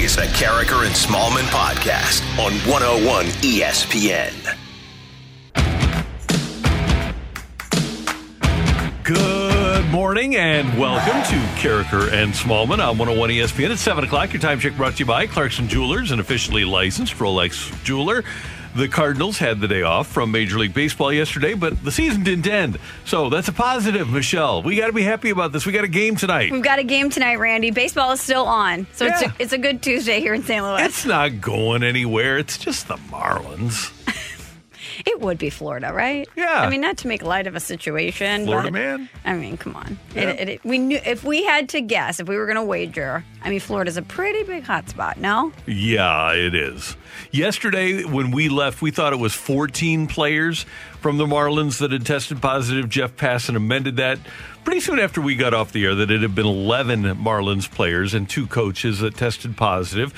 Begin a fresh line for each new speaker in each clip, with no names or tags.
Is the Karraker and Smallman podcast on 101 ESPN.
Good morning and welcome to Karraker and Smallman on 101 ESPN. It's 7 o'clock. Your time check brought to you by Clarkson Jewelers, an officially licensed Rolex jeweler. The Cardinals had the day off from Major League Baseball yesterday, but the season didn't end. So that's a positive, Michelle. We got to be happy about this. We got a game tonight.
We've got a game tonight, Randy. Baseball is still on. So it's, a, it's a good Tuesday here in St. Louis.
It's not going anywhere. It's just the Marlins.
it would be Florida, right?
Yeah.
I mean, not to make light of a situation.
Florida
but,
man.
I mean, come on.
Yeah.
It, it, it- we knew if we had to guess, if we were going to wager, I mean, Florida's a pretty big hotspot, no?
Yeah, it is. Yesterday, when we left, we thought it was 14 players from the Marlins that had tested positive. Jeff Passan amended that pretty soon after we got off the air that it had been 11 Marlins players and two coaches that tested positive.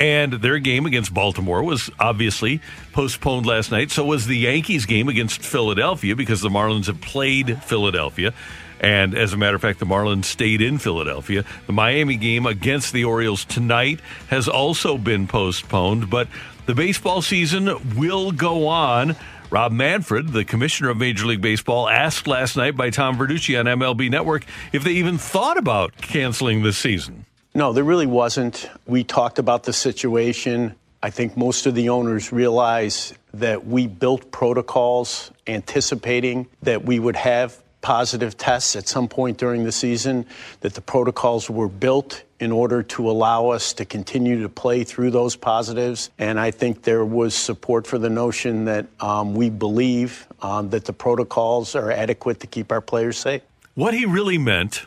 And their game against Baltimore was obviously postponed last night. So was the Yankees game against Philadelphia because the Marlins have played Philadelphia. And as a matter of fact, the Marlins stayed in Philadelphia. The Miami game against the Orioles tonight has also been postponed, but the baseball season will go on. Rob Manfred, the commissioner of Major League Baseball, asked last night by Tom Verducci on MLB Network if they even thought about canceling this season.
No, there really wasn't. We talked about the situation. I think most of the owners realize that we built protocols anticipating that we would have positive tests at some point during the season, that the protocols were built in order to allow us to continue to play through those positives. And I think there was support for the notion that um, we believe um, that the protocols are adequate to keep our players safe.
What he really meant,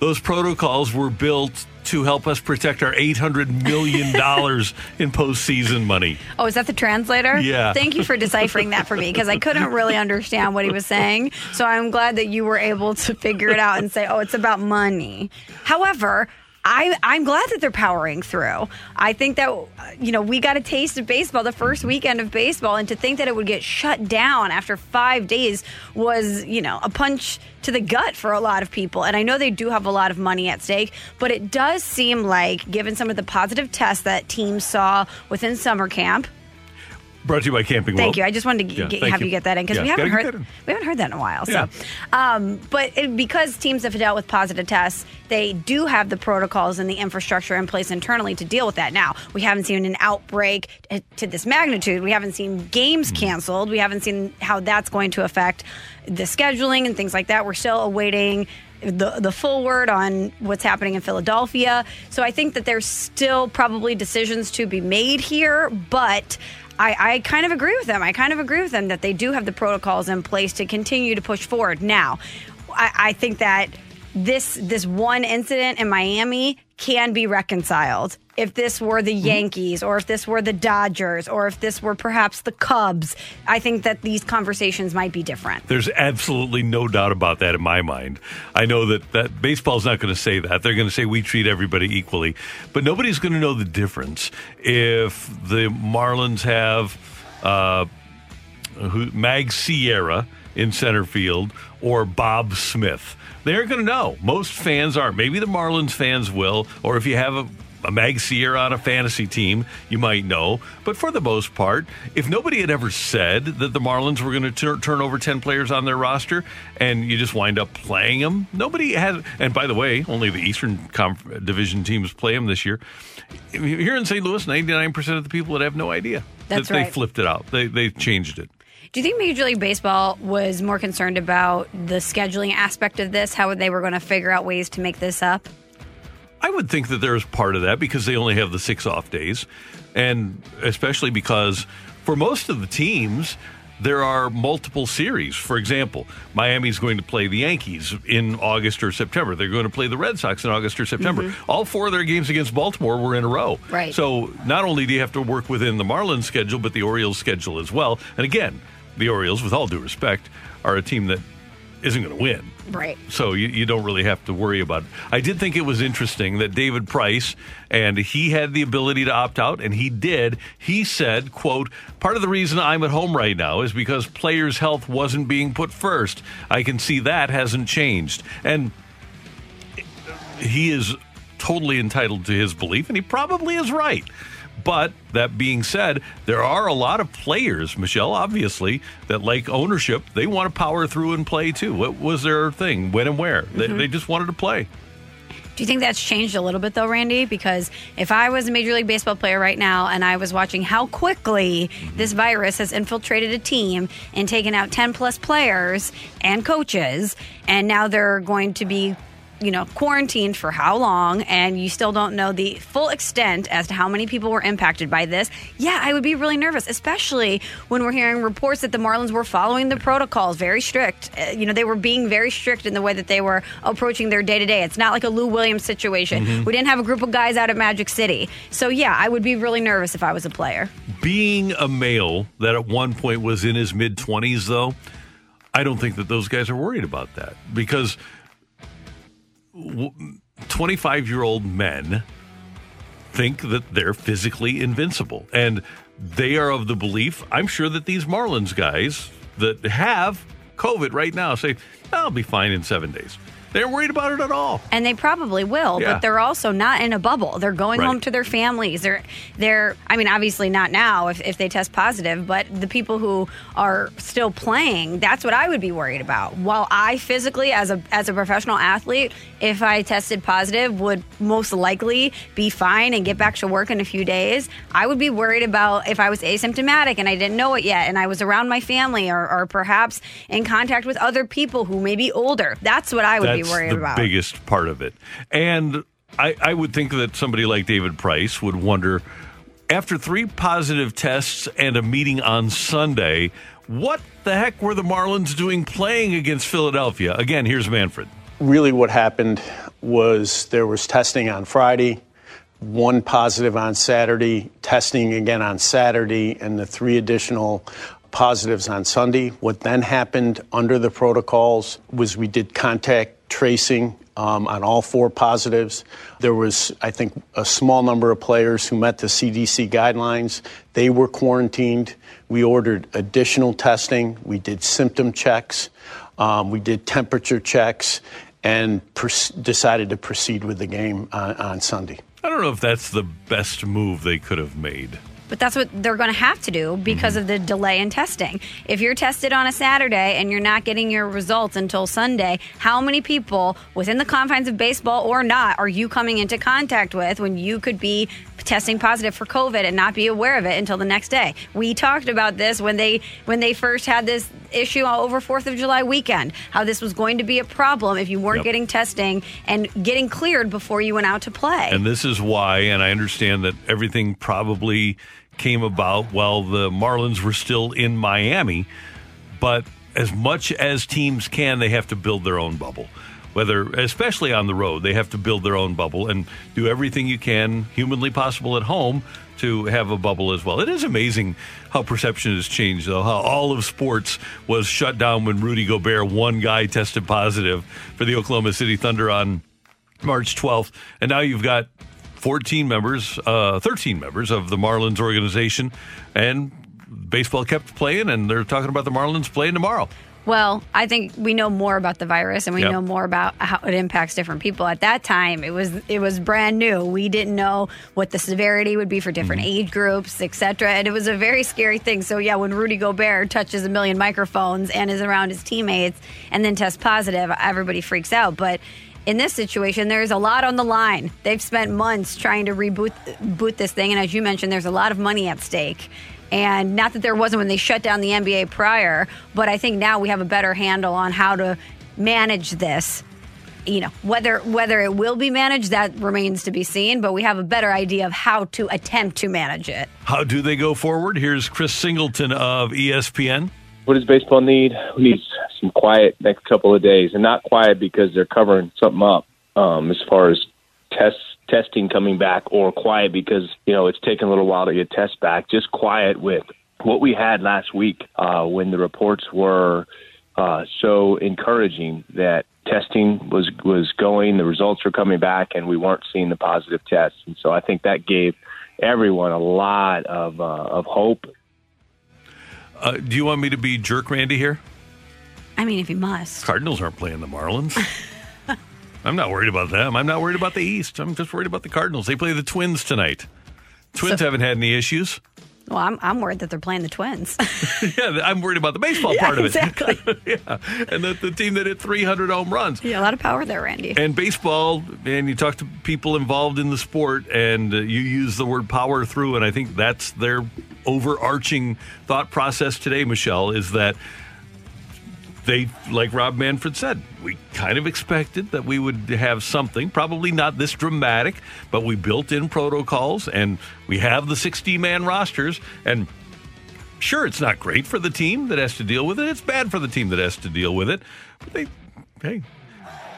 those protocols were built to help us protect our $800 million in postseason money.
Oh, is that the translator?
Yeah.
Thank you for deciphering that for me because I couldn't really understand what he was saying. So I'm glad that you were able to figure it out and say, oh, it's about money. However, I, I'm glad that they're powering through. I think that, uh, you know, we got a taste of baseball the first weekend of baseball, and to think that it would get shut down after five days was, you know, a punch to the gut for a lot of people. And I know they do have a lot of money at stake, but it does seem like, given some of the positive tests that teams saw within summer camp,
Brought to you by Camping World.
Thank you. I just wanted to
Yeah, thank
have you.
you.
get that in because
Yeah,
we haven't
gotta get
heard
that in.
we haven't heard that in a while.
Yeah.
So, um, but it, because teams have dealt with positive tests, they do have the protocols and the infrastructure in place internally to deal with that. Now, we haven't seen an outbreak uh, to this magnitude. We haven't seen games
Mm.
canceled. We haven't seen how that's going to affect the scheduling and things like that. We're still awaiting the the full word on what's happening in Philadelphia. So I think that there's still probably decisions to be made here, but I, I kind of agree with them. I kind of agree with them that they do have the protocols in place to continue to push forward. Now, I, I think that this this one incident in Miami can be reconciled. If this were the Yankees, or if this were the Dodgers, or if this were perhaps the Cubs, I think that these conversations might be different.
There's absolutely no doubt about that in my mind. I know that, that baseball's not going to say that. They're going to say we treat everybody equally. But nobody's going to know the difference if the Marlins have uh, who, Mag Sierra in center field or Bob Smith. They're going to know. Most fans aren't. Maybe the Marlins fans will, or if you have a a Mag Sierra on a fantasy team, you might know. But for the most part, if nobody had ever said that the Marlins were going to tur- turn over 10 players on their roster and you just wind up playing them, nobody has. And by the way, only the Eastern Conf- Division teams play them this year. Here in St. Louis, 99% of the people that have no idea
That's
that they flipped it out. They, they changed it.
Do you think Major League Baseball was more concerned about the scheduling aspect of this, how they were going to figure out ways to make this up?
I would think that there's part of that because they only have the six off days. And especially because for most of the teams, there are multiple series. For example, Miami's going to play the Yankees in August or September. They're going to play the Red Sox in August or September. Mm-hmm. All four of their games against Baltimore were in a row.
Right.
So not only do you have to work within the Marlins schedule, but the Orioles schedule as well. And again, the Orioles, with all due respect, are a team that isn't going to win.
Right.
So you, you don't really have to worry about it. I did think it was interesting that David Price, and he had the ability to opt out, and he did. He said, quote, part of the reason I'm at home right now is because players' health wasn't being put first. I can see that hasn't changed. And he is totally entitled to his belief, and he probably is right. But that being said, there are a lot of players, Michelle, obviously, that like ownership, they want to power through and play too. What was their thing? When and where? They, mm-hmm. they just wanted to play.
Do you think that's changed a little bit though, Randy? Because if I was a Major League Baseball player right now and I was watching how quickly mm-hmm. this virus has infiltrated a team and taken out 10 plus players and coaches, and now they're going to be you know, quarantined for how long, and you still don't know the full extent as to how many people were impacted by this, yeah, I would be really nervous, especially when we're hearing reports that the Marlins were following the protocols very strict. Uh, you know, they were being very strict in the way that they were approaching their day to day. It's not like a Lou Williams situation. We didn't have a group of guys out at Magic City. So, yeah, I would be really nervous if I was a player.
Being a male that at one point was in his mid 20s, though, I don't think that those guys are worried about that because 25 year old men think that they're physically invincible. And they are of the belief, I'm sure that these Marlins guys that have COVID right now say, I'll be fine in seven days. They're worried about it at all.
and they probably will
Yeah.
but they're also not in a bubble they're going
Right.
home to their families they're they're i mean obviously not now if, if they test positive but the people who are still playing that's what i would be worried about while i physically as a as a professional athlete if i tested positive would most likely be fine and get back to work in a few days i would be worried about if i was asymptomatic and i didn't know it yet and i was around my family or, or perhaps in contact with other people who may be older that's what i would
That's
be worried
the
about
biggest part of it. And I, I would think that somebody like David Price would wonder after three positive tests and a meeting on Sunday, what the heck were the Marlins doing playing against Philadelphia? Again, here's Manfred.
Really, what happened was there was testing on Friday, one positive on Saturday, testing again on Saturday, and the three additional positives on Sunday. What then happened under the protocols was we did contact tracing um, on all four positives. There was, I think, a small number of players who met the CDC guidelines. They were quarantined. We ordered additional testing. We did symptom checks. Um, we did temperature checks and pers- decided to proceed with the game on, on Sunday.
I don't know if that's the best move they could have made.
But that's what they're going to have to do because mm-hmm. of the delay in testing. If you're tested on a Saturday and you're not getting your results until Sunday, how many people within the confines of baseball or not are you coming into contact with when you could be testing positive for COVID and not be aware of it until the next day? We talked about this when they when they first had this issue over 4th of July weekend, how this was going to be a problem if you weren't
Yep.
getting testing and getting cleared before you went out to play.
And this is why, and I understand that everything probably came about while the Marlins were still in Miami, but as much as teams can, they have to build their own bubble. Whether, especially on the road, they have to build their own bubble and do everything you can humanly possible at home to have a bubble as well. It is amazing how perception has changed, though. How all of sports was shut down when Rudy Gobert, one guy, tested positive for the Oklahoma City Thunder on March 12th. And now you've got 14 members, uh, 13 members of the Marlins organization. And baseball kept playing, and they're talking about the Marlins playing tomorrow.
Well, I think we know more about the virus and we
Yep.
know more about how it impacts different people. At that time, it was it was brand new. We didn't know what the severity would be for different
Mm-hmm.
age groups, etc. And it was a very scary thing. So yeah, when Rudy Gobert touches a million microphones and is around his teammates and then tests positive, everybody freaks out. But in this situation, there's a lot on the line. They've spent months trying to reboot boot this thing, and as you mentioned, there's a lot of money at stake. And not that there wasn't when they shut down the NBA prior, but I think now we have a better handle on how to manage this. you know whether whether it will be managed that remains to be seen but we have a better idea of how to attempt to manage it
How do they go forward? Here's Chris Singleton of ESPN.
What does baseball need? We need some quiet next couple of days, and not quiet because they're covering something up um, as far as tests testing coming back, or quiet because you know it's taken a little while to get tests back. Just quiet with what we had last week uh, when the reports were uh, so encouraging that testing was was going, the results were coming back, and we weren't seeing the positive tests. And so I think that gave everyone a lot of uh, of hope
Uh, do you want me to be jerk Randy here?
i mean if you must
Cardinals aren't playing the Marlins. I'm not worried about them. I'm not worried about the East. I'm just worried about the Cardinals. They play the Twins tonight. Twins
So-
haven't had any issues.
well i'm, I'm worried that they're playing the twins
yeah, I'm worried about the baseball
Yeah,
part of it.
exactly.
yeah, and the, the team that hit 300 home runs.
yeah a lot of power there randy
And baseball, and you talk to people involved in the sport, and uh, you use the word power through, and I think that's their overarching thought process today, Michelle, is that they, like Rob Manfred said, we kind of expected that we would have something, probably not this dramatic, but we built in protocols and we have the 60 man rosters. And sure, it's not great for the team that has to deal with it, it's bad for the team that has to deal with it. But they, hey,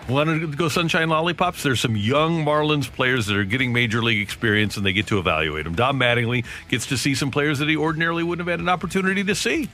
Want to go sunshine lollipops? There's some young Marlins players that are getting major league experience, and they get to evaluate them. Don Mattingly gets to see some players that he ordinarily wouldn't have had an opportunity to see.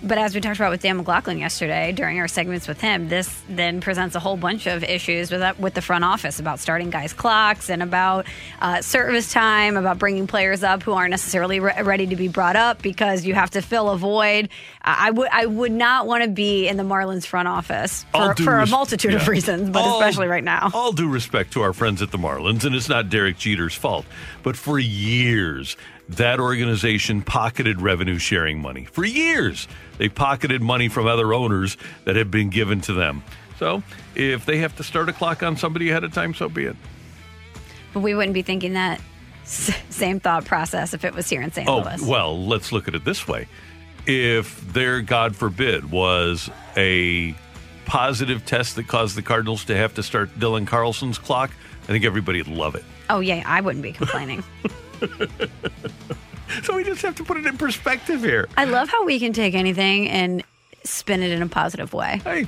But as we talked about with Dan McLaughlin yesterday during our segments with him, this then presents a whole bunch of issues with that, with the front office about starting guys' clocks and about uh, service time, about bringing players up who aren't necessarily re- ready to be brought up because you have to fill a void. I would I would not want to be in the Marlins front office for, for a
res-
multitude of reasons, but
All-
especially right now.
All due respect to our friends at the Marlins, and it's not Derek Jeter's fault, but for years, that organization pocketed revenue sharing money. For years, they pocketed money from other owners that had been given to them. So if they have to start a clock on somebody ahead of time, so be it.
But we wouldn't be thinking that s- same thought process if it was here in St.
Oh,
Louis.
well, let's look at it this way. If there, God forbid, was a positive test that caused the Cardinals to have to start Dylan Carlson's clock, I think everybody would love it.
Oh yeah, I wouldn't be complaining.
So we just have to put it in perspective here.
I love how we can take anything and spin it in a positive way.
Hey,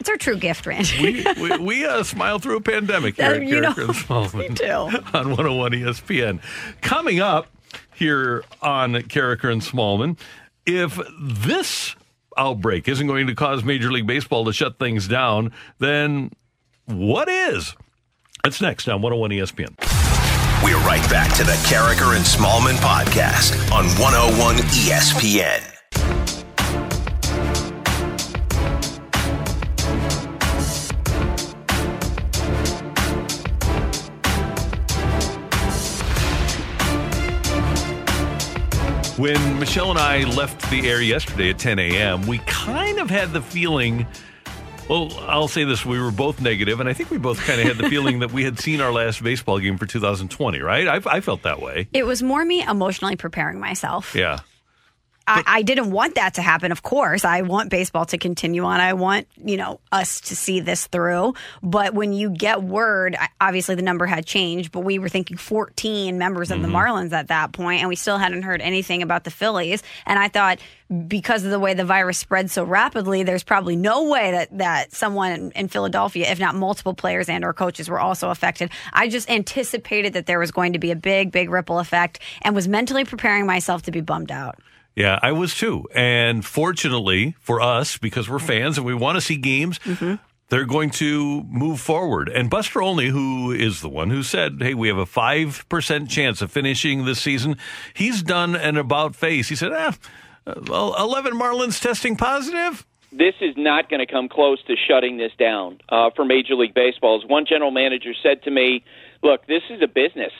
It's our true gift, Randy.
we, we, we uh, smile through a pandemic here
That-
at
you know,
Karraker and Smallman
we do.
on 101 ESPN. Coming up here on Karraker and Smallman, if this outbreak isn't going to cause Major League Baseball to shut things down, then what is? That's next on 101 ESPN.
We're right back to the Karraker and Smallman podcast on 101 ESPN.
When Michelle and I left the air yesterday at 10 a.m., we kind of had the feeling. Well, I'll say this: we were both negative, and I think we both kind of had the feeling that we had seen our last baseball game for 2020. Right? I, I felt that way.
It was more me emotionally preparing myself.
Yeah.
I, I didn't want that to happen, of course. I want baseball to continue on. I want, you know, us to see this through. But when you get word, obviously the number had changed, but we were thinking 14 members of the mm-hmm. Marlins at that point, and we still hadn't heard anything about the Phillies. And I thought because of the way the virus spread so rapidly, there's probably no way that, that someone in, in Philadelphia, if not multiple players and or coaches were also affected. I just anticipated that there was going to be a big, big ripple effect and was mentally preparing myself to be bummed out.
Yeah, I was too. And fortunately for us, because we're fans and we want to see games, they're going to move forward. And Buster Olney, who is the one who said, hey, we have a 5% chance of finishing this season, he's done an about face. He said, ah, well, 11 Marlins testing positive.
this is not going to come close to shutting this down uh, for Major League Baseball. As one general manager said to me, "Look, this is a business,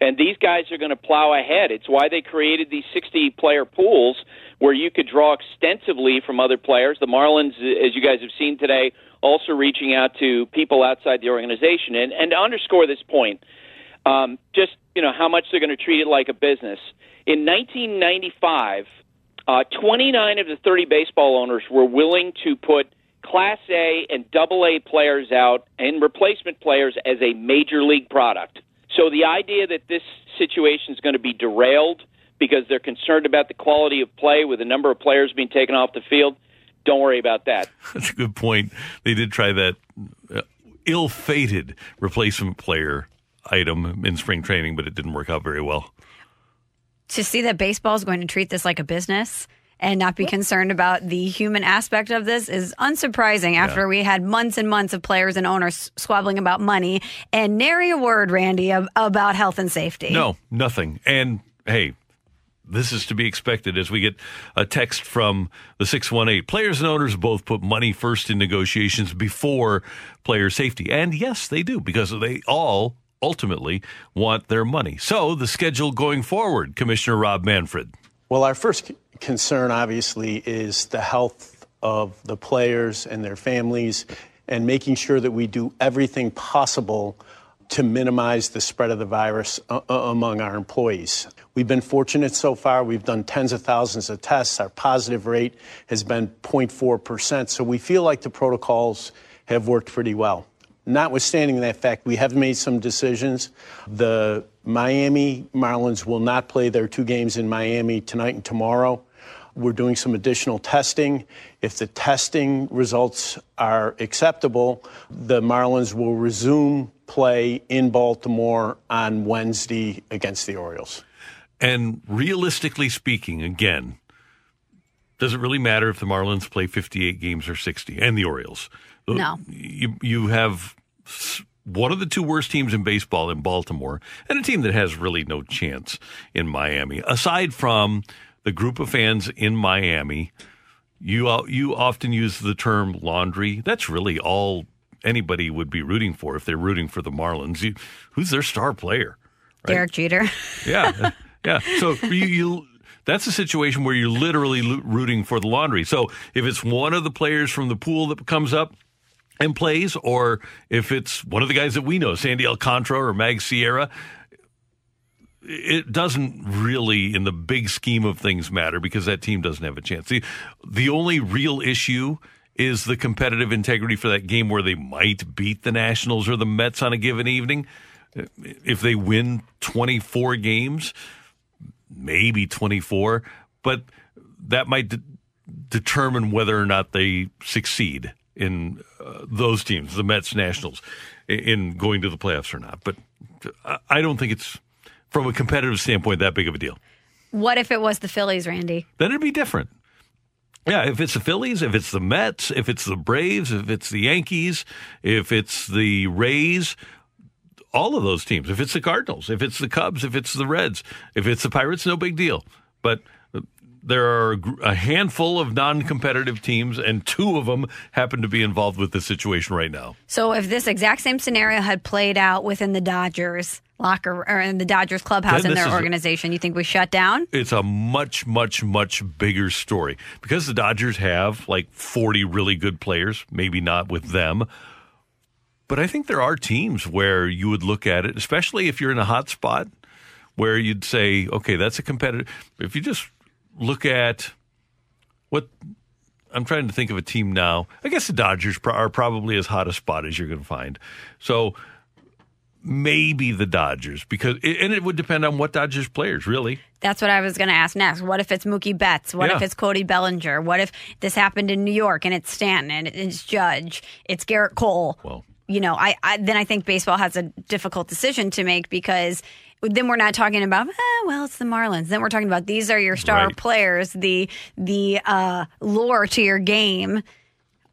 and these guys are going to plow ahead. It's why they created these 60-player pools where you could draw extensively from other players. The Marlins, as you guys have seen today, also reaching out to people outside the organization. And, and to underscore this point, um, just you know how much they're going to treat it like a business. In 1995, uh, 29 of the 30 baseball owners were willing to put Class A and Double A players out and replacement players as a major league product. So the idea that this situation is going to be derailed because they're concerned about the quality of play with a number of players being taken off the field, don't worry about that.
That's a good point. They did try that uh, ill-fated replacement player item in spring training, but it didn't work out very well.
To see that baseball is going to treat this like a business and not be concerned about the human aspect of this is unsurprising after
Yeah.
we had months and months of players and owners squabbling about money and nary a word, Randy, ab- about health and safety.
No, nothing. And hey, this is to be expected as we get a text from the 618. Players and owners both put money first in negotiations before player safety. And yes, they do because they all ultimately want their money. So the schedule going forward, Commissioner Rob Manfred.
Well, our first concern, obviously, is the health of the players and their families and making sure that we do everything possible to minimize the spread of the virus uh, uh, among our employees. We've been fortunate so far. We've done tens of thousands of tests. Our positive rate has been 0.4%. So we feel like the protocols have worked pretty well. Notwithstanding that fact, we have made some decisions. The Miami Marlins will not play their two games in Miami tonight and tomorrow. We're doing some additional testing. If the testing results are acceptable, the Marlins will resume play in Baltimore on Wednesday against the Orioles.
And realistically speaking, again, does it really matter if the Marlins play 58 games or 60 and the Orioles?
No.
You, you have s- one of the two worst teams in baseball in Baltimore and a team that has really no chance in Miami. Aside from the group of fans in Miami, you uh, you often use the term laundry. That's really all anybody would be rooting for if they're rooting for the Marlins. You, who's their star player?
Derek Jeter.
Yeah, yeah. So you, you that's a situation where you're literally rooting for the laundry. So if it's one of the players from the pool that comes up and plays, or if it's one of the guys that we know, Sandy Alcantara or Mag Sierra, it doesn't really, in the big scheme of things, matter because that team doesn't have a chance. The, the only real issue is the competitive integrity for that game where they might beat the Nationals or the Mets on a given evening. If they win 24 games, maybe 24, but that might de- determine whether or not they succeed in uh, those teams, the Mets, Nationals, in going to the playoffs or not. But I- I don't think it's, from a competitive standpoint, that big of a deal.
What if it was the Phillies, Randy?
Then it'd be different. Yeah, if it's the Phillies, if it's the Mets, if it's the Braves, if it's the Yankees, if it's the Rays, all of those teams. If it's the Cardinals, if it's the Cubs, if it's the Reds, if it's the Pirates, no big deal. But there are a handful of non-competitive teams, and two of them happen to be involved with the situation right now.
So if this exact same scenario had played out within the Dodgers locker or in the Dodgers clubhouse in their
is a-
organization, you think we shut down?
It's a much, much, much bigger story because the Dodgers have like 40 really good players, maybe not with them. But I think there are teams where you would look at it, especially if you're in a hot spot, where you'd say, okay, that's a competitive. If you just look at what I'm trying to think of a team now, I guess the Dodgers are probably as hot a spot as you're going to find. So maybe the Dodgers, because, and it would depend on what Dodgers players, really.
That's what I was going to ask next. What if it's Mookie Betts? What if it's Cody Bellinger? What if this happened in New York and it's Stanton and it's Judge? It's Gerrit Cole.
Well,
you know, I, I then I think baseball has a difficult decision to make because then we're not talking about eh, well, it's the Marlins. Then we're talking about these are your star
Right.
players, the the uh, lure to your game.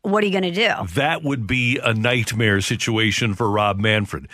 What are you going to do?
that would be a nightmare situation for Rob Manfred.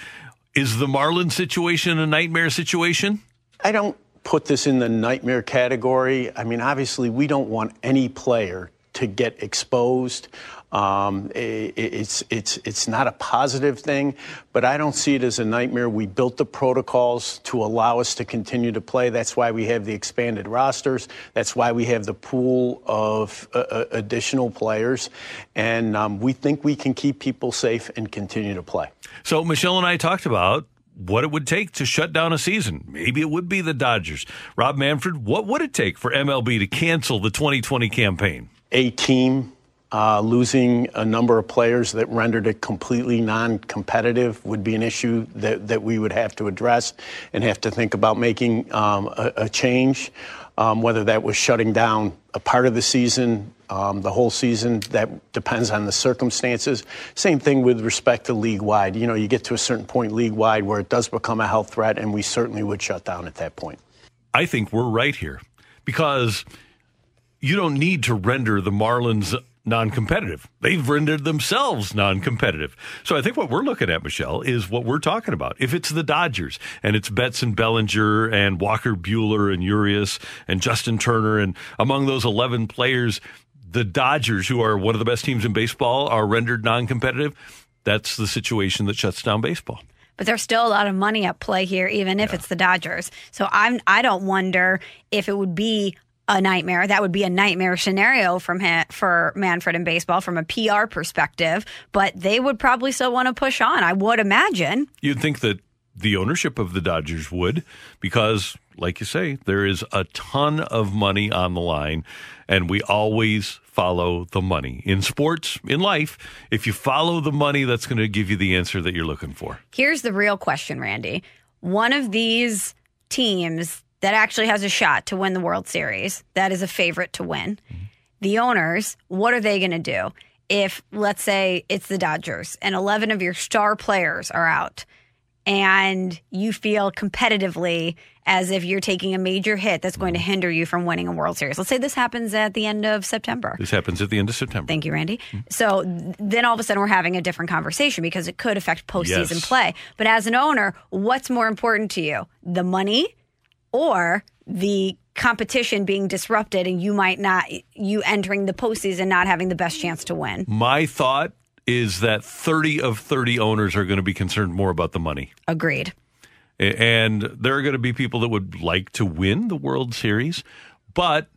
Is the Marlin situation a nightmare situation?
I don't put this in the nightmare category. I mean, obviously, we don't want any player to get exposed. Um, it's it's it's not a positive thing, but I don't see it as a nightmare. We built the protocols to allow us to continue to play. That's why we have the expanded rosters. That's why we have the pool of uh, uh, additional players, and um, we think we can keep people safe and continue to play.
So Michelle and I talked about what it would take to shut down a season. Maybe it would be the Dodgers. Rob Manfred, what would it take for MLB to cancel the 2020 campaign?
a team Uh, losing a number of players that rendered it completely non-competitive would be an issue that, that we would have to address and have to think about making um, a, a, change. Um, whether that was shutting down a part of the season, um, the whole season, that depends on the circumstances. Same thing with respect to league wide. You know, you get to a certain point league wide where it does become a health threat, and we certainly would shut down at that point.
I think we're right here because you don't need to render the Marlins non competitive. They've rendered themselves non competitive. So I think what we're looking at, Michelle, is what we're talking about. If it's the Dodgers and it's Betts and Bellinger and Walker Buehler and Urias and Justin Turner, and among those 11 players, the Dodgers, who are one of the best teams in baseball, are rendered non competitive, that's the situation that shuts down baseball
but there's still a lot of money at play here, even if yeah. it's the Dodgers. So I'm I don't wonder if it would be a nightmare. That would be a nightmare scenario from him, for Manfred and baseball from a PR perspective. But they would probably still want to push on. I would imagine.
You'd think that the ownership of the Dodgers would, because, like you say, there is a ton of money on the line, and we always follow the money. In sports, in life, if you follow the money, that's going to give you the answer that you're looking for.
Here's the real question, Randy. One of these teams that actually has a shot to win the World Series, that is a favorite to win. Mm-hmm. The owners, what are they going to do? If, let's say, it's the Dodgers and 11 of your star players are out and you feel competitively as if you're taking a major hit that's going to mm-hmm. hinder you from winning a World Series. Let's say this happens at the end of September.
This happens at the end of September.
Thank you, Randy. Mm-hmm. So then all of a sudden we're having a different conversation because it could affect postseason yes. play. But as an owner, what's more important to you? The money or the competition being disrupted and you might not you entering the postseason not having the best chance to win.
My thought is that 30 of 30 owners are going to be concerned more about the money.
Agreed.
And there are going to be people that would like to win the World Series, but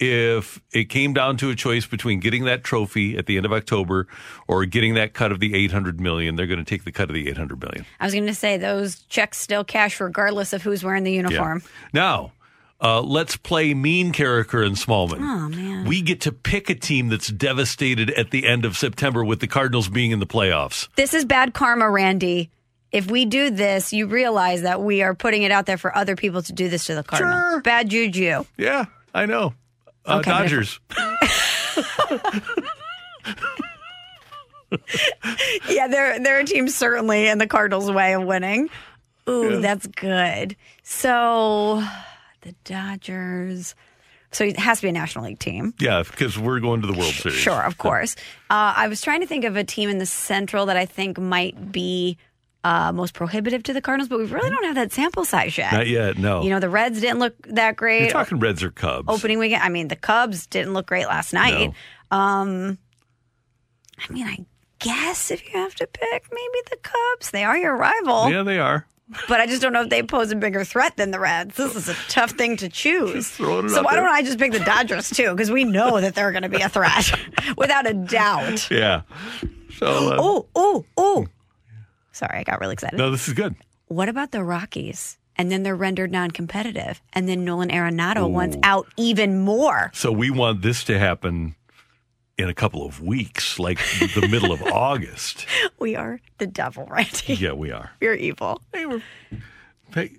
if it came down to a choice between getting that trophy at the end of October or getting that cut of the 800 million, they're going to take the cut of the 800 million.
I was going to say those checks still cash regardless of who's wearing the uniform.
Yeah. Now, uh, let's play mean Karraker in Smallman.
Oh, man.
We get to pick a team that's devastated at the end of September with the Cardinals being in the playoffs.
This is bad karma, Randy. If we do this, you realize that we are putting it out there for other people to do this to the Cardinals.
Sure.
Bad juju.
Yeah, I know. Uh, okay, Dodgers.
yeah, they're they're a team certainly in the Cardinals' way of winning. Ooh, yeah. that's good. So the Dodgers. So it has to be a National League team.
Yeah, because we're going to the World Series.
Sure, of course. Uh, I was trying to think of a team in the Central that I think might be uh, most prohibitive to the Cardinals, but we really don't have that sample size yet.
Not yet, no.
You know, the Reds didn't look that great.
You're talking Reds or Cubs?
Opening weekend. I mean, the Cubs didn't look great last night. No. Um, I mean, I guess if you have to pick, maybe the Cubs. They are your rival.
Yeah, they are
but I just don't know if they pose a bigger threat than the Reds. This is a tough thing to choose. So why don't I just pick the Dodgers too? Because we know that they're going to be a threat without a doubt.
Yeah.
So. Oh, oh, oh. Sorry, I got really excited.
No, this is good.
What about the Rockies? And then they're rendered non-competitive, and then Nolan Arenado Ooh. wants out even more.
So we want this to happen in a couple of weeks, like the middle of August.
We are the devil, right?
Yeah, we are.
We're evil.
Hey, we're, hey.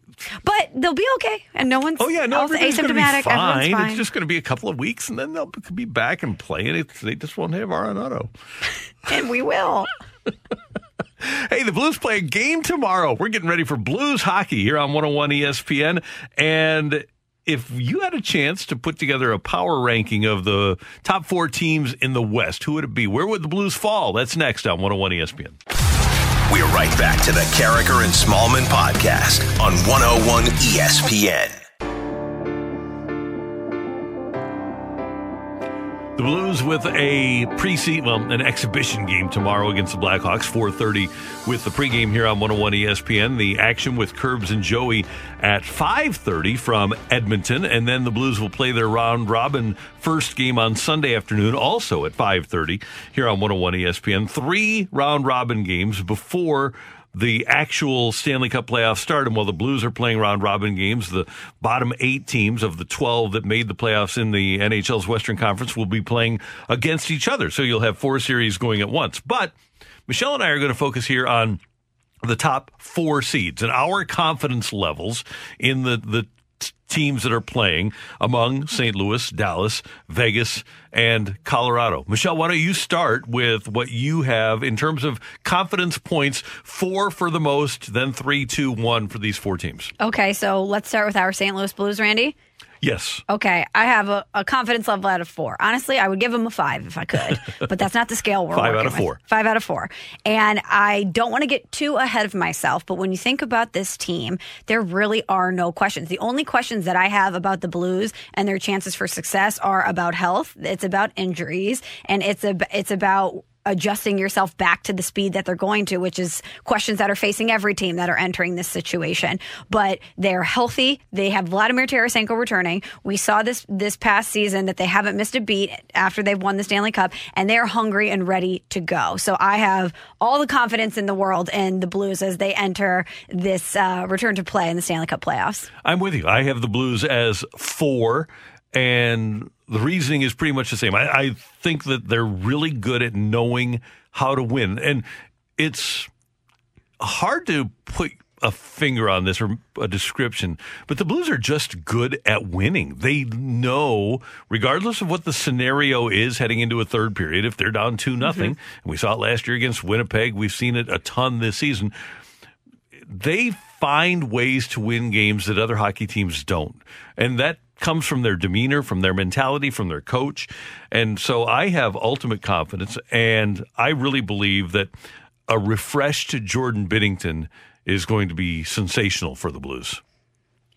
But they'll be okay, and no one's
oh yeah, no,
asymptomatic.
Fine.
fine.
It's just going to be a couple of weeks, and then they'll be back and playing. It, they just won't have Arenado,
and we will.
Hey, the Blues play a game tomorrow. We're getting ready for Blues hockey here on 101 ESPN. And if you had a chance to put together a power ranking of the top four teams in the West, who would it be? Where would the Blues fall? That's next on 101 ESPN.
We're right back to the Karraker and Smallman podcast on 101 ESPN.
The Blues with a preseason, well, an exhibition game tomorrow against the Blackhawks, 4:30 with the pregame here on 101 ESPN. The action with Curbs and Joey at 5:30 from Edmonton, and then the Blues will play their round robin first game on Sunday afternoon, also at 5:30 here on 101 ESPN. Three round robin games before the actual Stanley Cup playoffs start. And while the Blues are playing round robin games, the bottom eight teams of the 12 that made the playoffs in the NHL's Western Conference will be playing against each other. So you'll have four series going at once. But Michelle and I are going to focus here on the top four seeds and our confidence levels in the, the teams that are playing among St. Louis, Dallas, Vegas, and Colorado. Michelle, why don't you start with what you have in terms of confidence points four for the most, then three, two, one for these four teams?
Okay, so let's start with our St. Louis Blues, Randy.
Yes.
Okay, I have a, a, confidence level out of four. Honestly, I would give them a five if I could, but that's not the scale we're
five
out
of
with.
four.
Five out of four. And I don't want to get too ahead of myself, but when you think about this team, there really are no questions. The only questions that I have about the Blues and their chances for success are about health. It's about injuries, and it's a it's about adjusting yourself back to the speed that they're going to, which is questions that are facing every team that are entering this situation. But they're healthy. They have Vladimir Tarasenko returning. We saw this this past season that they haven't missed a beat after they've won the Stanley Cup, and they're hungry and ready to go. So I have all the confidence in the world in the Blues as they enter this uh, return to play in the Stanley Cup playoffs.
I'm with you. I have the Blues as four, and the reasoning is pretty much the same. I, I, think that they're really good at knowing how to win, and it's hard to put a finger on this or a description, but the Blues are just good at winning. They know, regardless of what the scenario is heading into a third period, if they're down two nothing, mm-hmm. and we saw it last year against Winnipeg, we've seen it a ton this season. They find ways to win games that other hockey teams don't, and that comes from their demeanor, from their mentality, from their coach. And so I have ultimate confidence, and I really believe that a refreshed Jordan Binnington is going to be sensational for the Blues.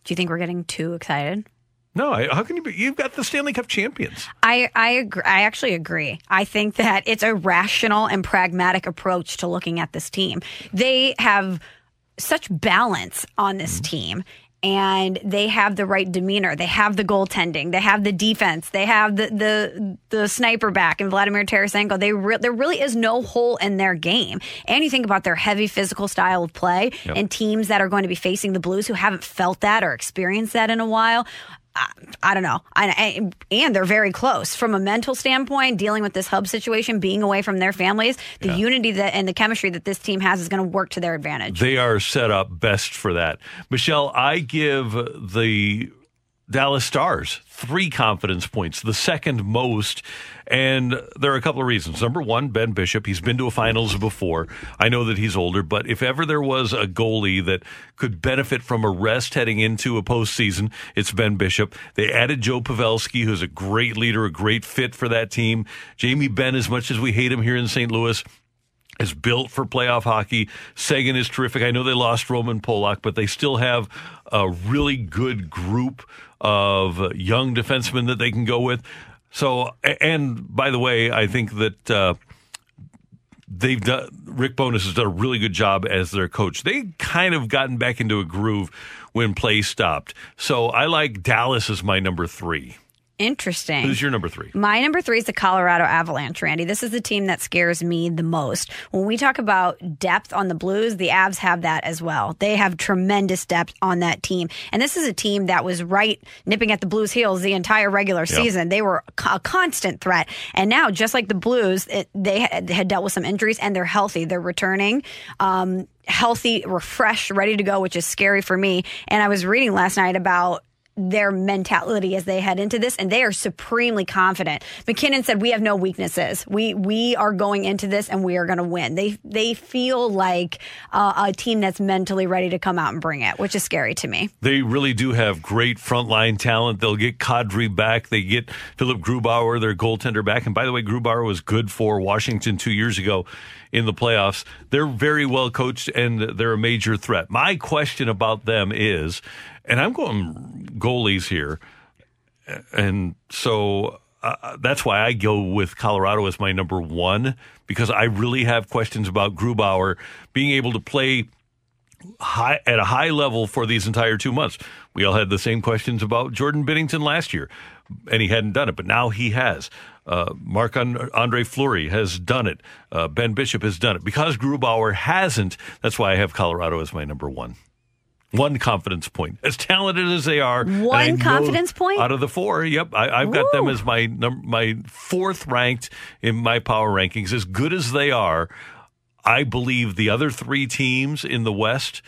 Do you think we're getting too excited?
No, I, how can you be? You've got the Stanley Cup champions.
I I agree. I actually agree. I think that it's a rational and pragmatic approach to looking at this team. They have such balance on this mm-hmm. team and they have the right demeanor. They have the goaltending. They have the defense. They have the the the sniper back and Vladimir Tarasenko. They re- there really is no hole in their game. And you think about their heavy physical style of play yep. and teams that are going to be facing the Blues who haven't felt that or experienced that in a while. I, don't know. I, and they're very close from a mental standpoint, dealing with this hub situation, being away from their families. The yeah. unity that and the chemistry that this team has is going to work to their advantage.
They are set up best for that. Michelle, I give the Dallas Stars three confidence points, the second most. And there are a couple of reasons. Number one, Ben Bishop. He's been to a finals before. I know that he's older, but if ever there was a goalie that could benefit from a rest heading into a postseason, it's Ben Bishop. They added Joe Pavelski, who's a great leader, a great fit for that team. Jamie Benn, as much as we hate him here in St. Louis, is built for playoff hockey. Seguin is terrific. I know they lost Roman Polak, but they still have a really good group of young defensemen that they can go with. So, and by the way, I think that uh, they've done. Rick Bowness has done a really good job as their coach. They kind of gotten back into a groove when play stopped. So I like Dallas as my number three.
Interesting.
Who's your number three?
My number three is the Colorado Avalanche, Randy. This is the team that scares me the most. When we talk about depth on the Blues, the Avs have that as well. They have tremendous depth on that team. And this is a team that was right nipping at the Blues' heels the entire regular season. They were a constant threat. And now, just like the Blues, it, they had, had, dealt with some injuries and they're healthy. They're returning. Um, healthy, refreshed, ready to go, which is scary for me. And I was reading last night about their mentality as they head into this, and they are supremely confident. MacKinnon said, "We have no weaknesses. We we are going into this, and we are going to win." They they feel like uh, a team that's mentally ready to come out and bring it, which is scary to me.
They really do have great frontline talent. They'll get Kadri back. They get Philipp Grubauer, their goaltender, back. And by the way, Grubauer was good for Washington two years ago in the playoffs. They're very well coached, and they're a major threat. My question about them is and I'm going goalies here, and so uh, that's why I go with Colorado as my number one because I really have questions about Grubauer being able to play high at a high level for these entire two months. We all had the same questions about Jordan Binnington last year, and he hadn't done it, but now he has. Uh, Marc Andre Fleury has done it. Uh, ben Bishop has done it. Because Grubauer hasn't, that's why I have Colorado as my number one. One confidence point. As talented as they are,
One confidence point?
out of the four. Yep, I, I've got them as my num- my fourth ranked in my power rankings. As good as they are, I believe the other three teams in the West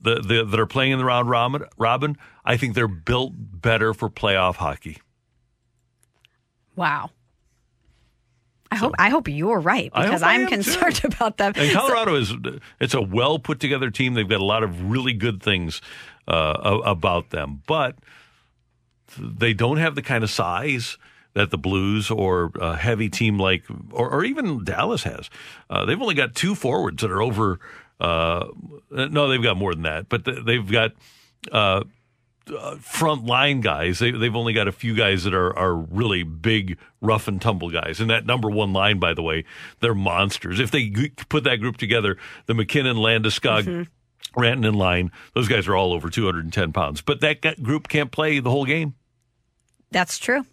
the, the, that are playing in the round robin, robin, I think they're built better for playoff hockey.
Wow. I hope I hope you're right because I'm
am, too.
concerned about them.
And
So-
Colorado is it's a well put together team. They've got a lot of really good things uh, about them, but they don't have the kind of size that the Blues or a heavy team like or, or even Dallas has. Uh, they've only got two forwards that are over. Uh, no, they've got more than that, but they've got. Uh, front line guys. They, they've only got a few guys that are, are really big, rough and tumble guys. And that number one line, by the way, they're monsters. If they g- put that group together, the MacKinnon, Landeskog, Rantanen line, those guys are all over 210 pounds. But that g- group can't play the whole game.
That's true.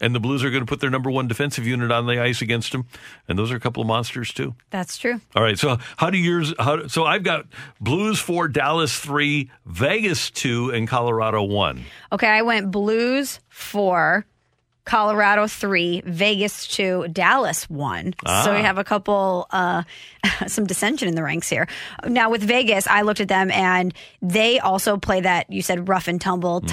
And the Blues are going to put their number one defensive unit on the ice against them. And those are a couple of monsters, too.
That's true.
All right. So how do yours? How, so I've got Blues four, Dallas three, Vegas two, and Colorado one.
Okay, I went Blues four, Colorado three, Vegas two, Dallas one. So we
Ah.
have a couple, uh, some dissension in the ranks here. Now with Vegas, I looked at them and they also play that you said rough and tumble
Mm-hmm.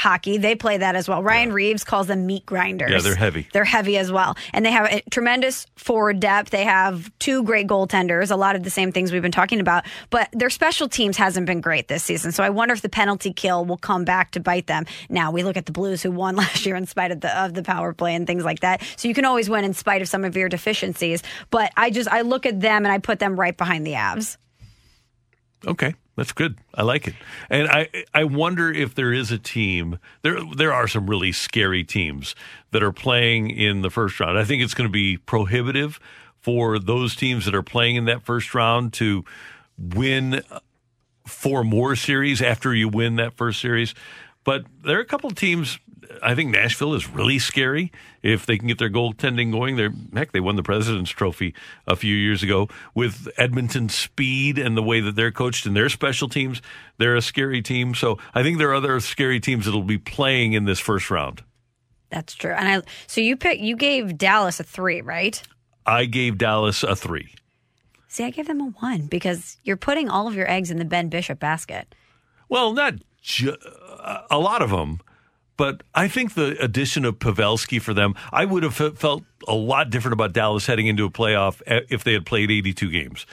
Hockey, they play that as well. Ryan Reaves calls them meat grinders.
Yeah, they're heavy.
They're heavy as well. And they have a tremendous forward depth. They have two great goaltenders, a lot of the same things we've been talking about. But their special teams hasn't been great this season. So I wonder if the penalty kill will come back to bite them. Now we look at the Blues who won last year in spite of the of the power play and things like that. So you can always win in spite of some of your deficiencies. But I just I look at them and I put them right behind the Avs.
Okay, that's good. I like it. And I I wonder if there is a team. There there are some really scary teams that are playing in the first round. I think it's going to be prohibitive for those teams that are playing in that first round to win four more series after you win that first series. But there are a couple of teams. I think Nashville is really scary if they can get their goaltending going. They're, heck, they won the President's Trophy a few years ago with Edmonton's speed and the way that they're coached and their special teams. They're a scary team. So I think there are other scary teams that will be playing in this first round.
That's true. And I so you pick you gave Dallas a three, right?
I gave Dallas a three.
See, I gave them a one because you're putting all of your eggs in the Ben Bishop basket.
Well, not ju- a lot of them, but I think the addition of Pavelski for them, I would have fe- felt a lot different about Dallas heading into a playoff eh, if they had played 82 games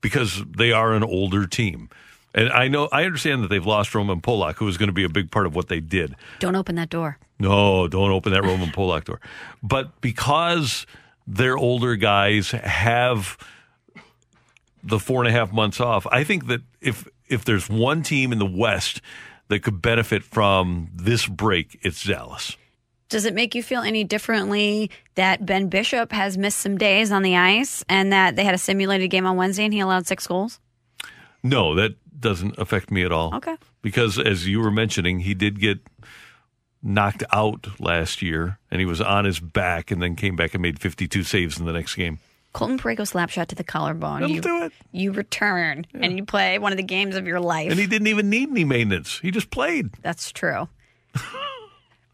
because they are an older team. And I know, I understand that they've lost Roman Polak, who was going to be a big part of what they did.
Don't open that door.
No, don't open that Roman Polak door. But because their older guys have the four and a half months off, I think that if if there's one team in the West that could benefit from this break, it's Dallas.
Does it make you feel any differently that Ben Bishop has missed some days on the ice and that they had a simulated game on Wednesday and he allowed six goals?
No, that doesn't affect me at all.
Okay.
Because as you were mentioning, he did get knocked out last year and he was on his back and then came back and made 52 saves in the next game.
Colton Parayko slap shot to the collarbone.
That'll
you,
do it.
You return and you play one of the games of your life.
And he didn't even need any maintenance. He just played.
That's true.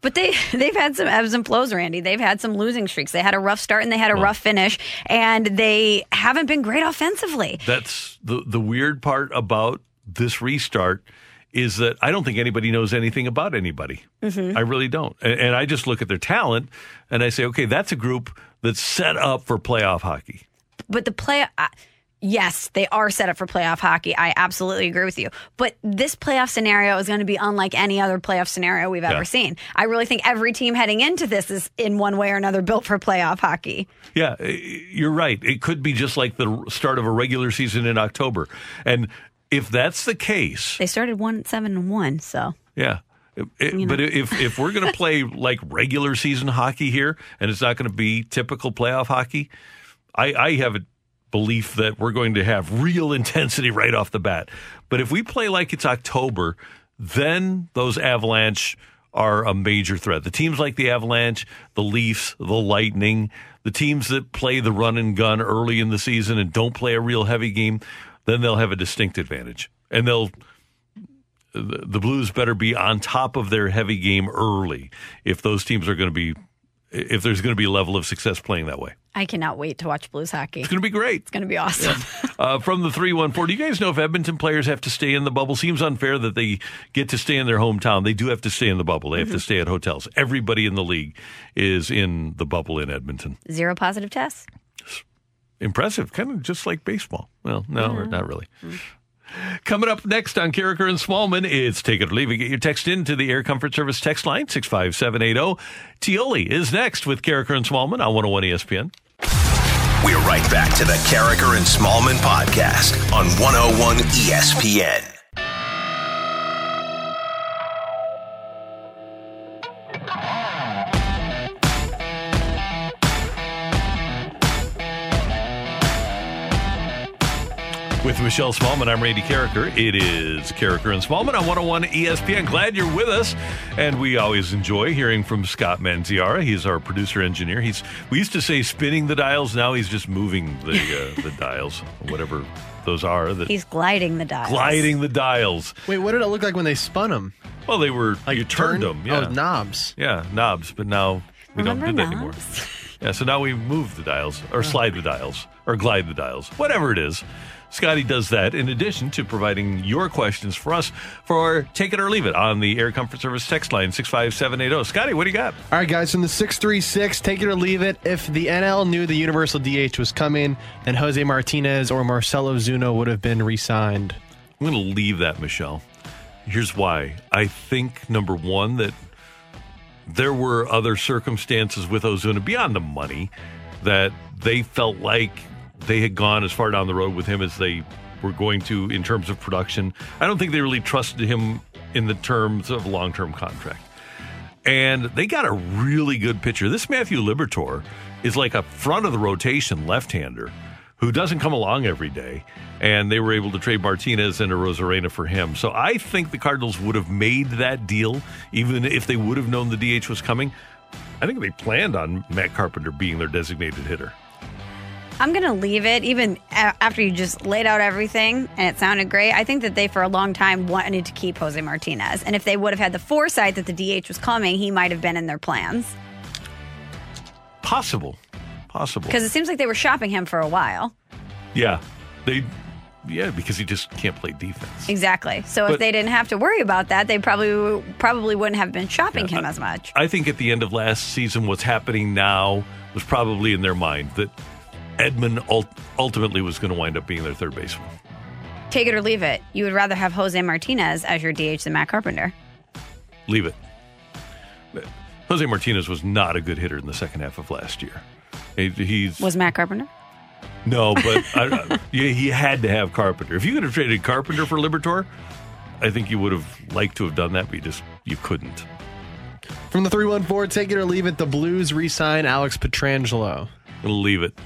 But they they've had some ebbs and flows, Randy. They've had some losing streaks. They had a rough start and they had a rough finish, and they haven't been great offensively.
That's the the weird part about this restart is that I don't think anybody knows anything about anybody.
Mhm.
I really don't. And, and I just look at their talent and I say, okay, that's a group that's set up for playoff hockey.
But the play, uh, yes, they are set up for playoff hockey. I absolutely agree with you. But this playoff scenario is going to be unlike any other playoff scenario we've
Yeah.
ever seen. I really think every team heading into this is in one way or another built for playoff hockey.
Yeah, eh, you're right. It could be just like the start of a regular season in October. And if that's the case,
They started one seven and one, so
Yeah. It-
You know.
But if if we're going to play like regular season hockey here, and it's not going to be typical playoff hockey, I, I have a belief that we're going to have real intensity right off the bat. But if we play like it's October, then those Avalanche are a major threat. The teams like the Avalanche, the Leafs, the Lightning, the teams that play the run and gun early in the season and don't play a real heavy game, then they'll have a distinct advantage. And they'll the the Blues better be on top of their heavy game early if those teams are going to be if there's going to be a level of success playing that way.
I cannot wait to watch Blues hockey.
It's going to be great.
It's going to be awesome.
Uh, from the 314, do you guys know if Edmonton players have to stay in the bubble? Seems unfair that they get to stay in their hometown. They do have to stay in the bubble. They have to stay at hotels. Everybody in the league is in the bubble in Edmonton.
Zero positive tests.
Impressive. Kind of just like baseball. Well, no, not really. Coming up next on Karraker and Smallman, it's Take It or Leave It. Get your text into the Air Comfort Service text line, 65780. Tioli is next with Karraker and Smallman on 101 ESPN.
We're right back to the Karraker and Smallman podcast on 101 ESPN.
With Michelle Smallman, I'm Randy Karraker. It is Karraker and Smallman on 101 ESPN. Glad you're with us. And we always enjoy hearing from Scott Manziara. He's our producer engineer. He's we used to say spinning the dials, now he's just moving the uh, the dials, whatever those are. That
He's gliding the dials.
gliding the dials.
Wait, what did it look like when they spun them?
Well, they were
Like
you turned
turn-
them, yeah.
Oh, knobs.
Yeah, knobs, but now we
Remember
don't do that anymore.
knobs?
Yeah, so now we move the dials or slide the dials or glide the dials, whatever it is. Scotty does that in addition to providing your questions for us for Take It or Leave It on the Air Comfort Service text line 65780. Scotty, what do you got?
All right, guys, from the 636, take it or leave it. If the NL knew the universal DH was coming, then Jose Martinez or Marcell Ozuna would have been re signed.
I'm going to leave that, Michelle. Here's why. I think, number one, that there were other circumstances with Ozuna beyond the money that they felt like they had gone as far down the road with him as they were going to in terms of production. I don't think they really trusted him in the terms of long term contract. And they got a really good pitcher. This Matthew Liberatore is like a front of the rotation left hander who doesn't come along every day. And they were able to trade Martinez and Arozarena for him. So I think the Cardinals would have made that deal even if they would have known the DH was coming. I think they planned on Matt Carpenter being their designated hitter.
I'm going to leave it, even a- after you just laid out everything and it sounded great. I think that they, for a long time, wanted to keep Jose Martinez. And if they would have had the foresight that the DH was coming, he might have been in their plans.
Possible. Possible.
Because it seems like they were shopping him for a while.
Yeah. They yeah, because he just can't play defense.
Exactly. So
But-
if they didn't have to worry about that, they probably probably wouldn't have been shopping him as much.
I think at the end of last season, what's happening now was probably in their mind that Edman ultimately was going to wind up being their third baseman.
Take it or leave it. You would rather have Jose Martinez as your DH than Matt Carpenter.
Leave it. Jose Martinez was not a good hitter in the second half of last year. He- He's
Was Matt Carpenter?
no, but I, I- yeah, he had to have Carpenter. If you could have traded Carpenter for Liberatore, I think you would have liked to have done that, but you just you couldn't.
From the 314, take it or leave it. The Blues re sign Alex
Pietrangelo. Leave it.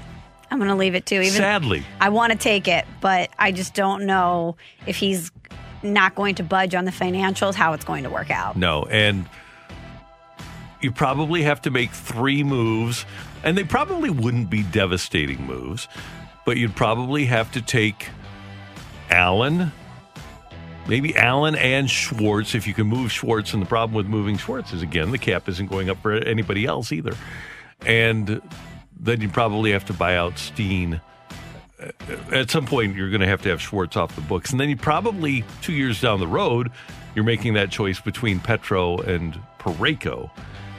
I'm going to leave it too. Even
Sadly,
I want to take it, but I just don't know if he's not going to budge on the financials, how it's going to work out.
No, and you probably have to make three moves, and they probably wouldn't be devastating moves, but you'd probably have to take Allen, maybe Allen and Schwartz if you can move Schwartz. And the problem with moving Schwartz is again the cap isn't going up for anybody else either, and then you probably have to buy out Steen uh, at some point you're going to have to have Schwartz off the books, and then you probably two years down the road you're making that choice between Petro and Parayko,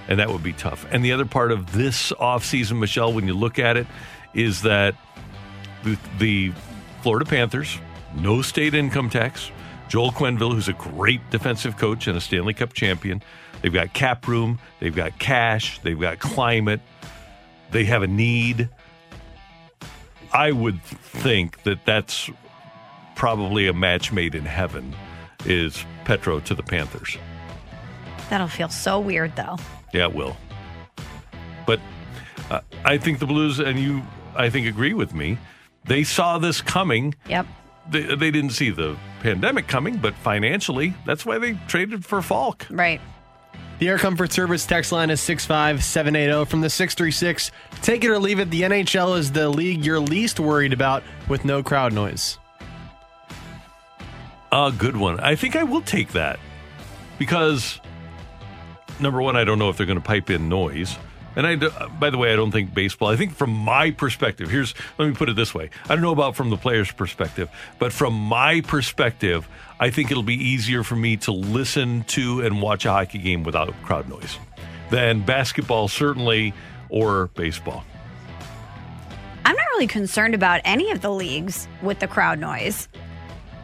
and that would be tough. And the other part of this offseason, Michelle, when you look at it, is that the, the Florida Panthers, no state income tax. Joel Quenneville, who's a great defensive coach and a Stanley Cup champion. They've got cap room, they've got cash, they've got climate, they have a need. I would think that that's probably a match made in heaven is Petro to the Panthers.
That'll feel so weird, though.
Yeah, it will. But uh, I think the Blues, and you, I think, agree with me. They saw this coming.
Yep.
They, they didn't see the pandemic coming, but financially, that's why they traded for Faulk.
Right.
The Air Comfort Service text line is 65780 from the 636. Take it or leave it. The NHL is the league you're least worried about with no crowd noise.
A good one. I think I will take that because number one, I don't know if they're going to pipe in noise. And I, by the way, I don't think baseball. I think from my perspective, here's let me put it this way: I don't know about from the player's perspective, but from my perspective, I think it'll be easier for me to listen to and watch a hockey game without crowd noise than basketball, certainly, or baseball.
I'm not really concerned about any of the leagues with the crowd noise.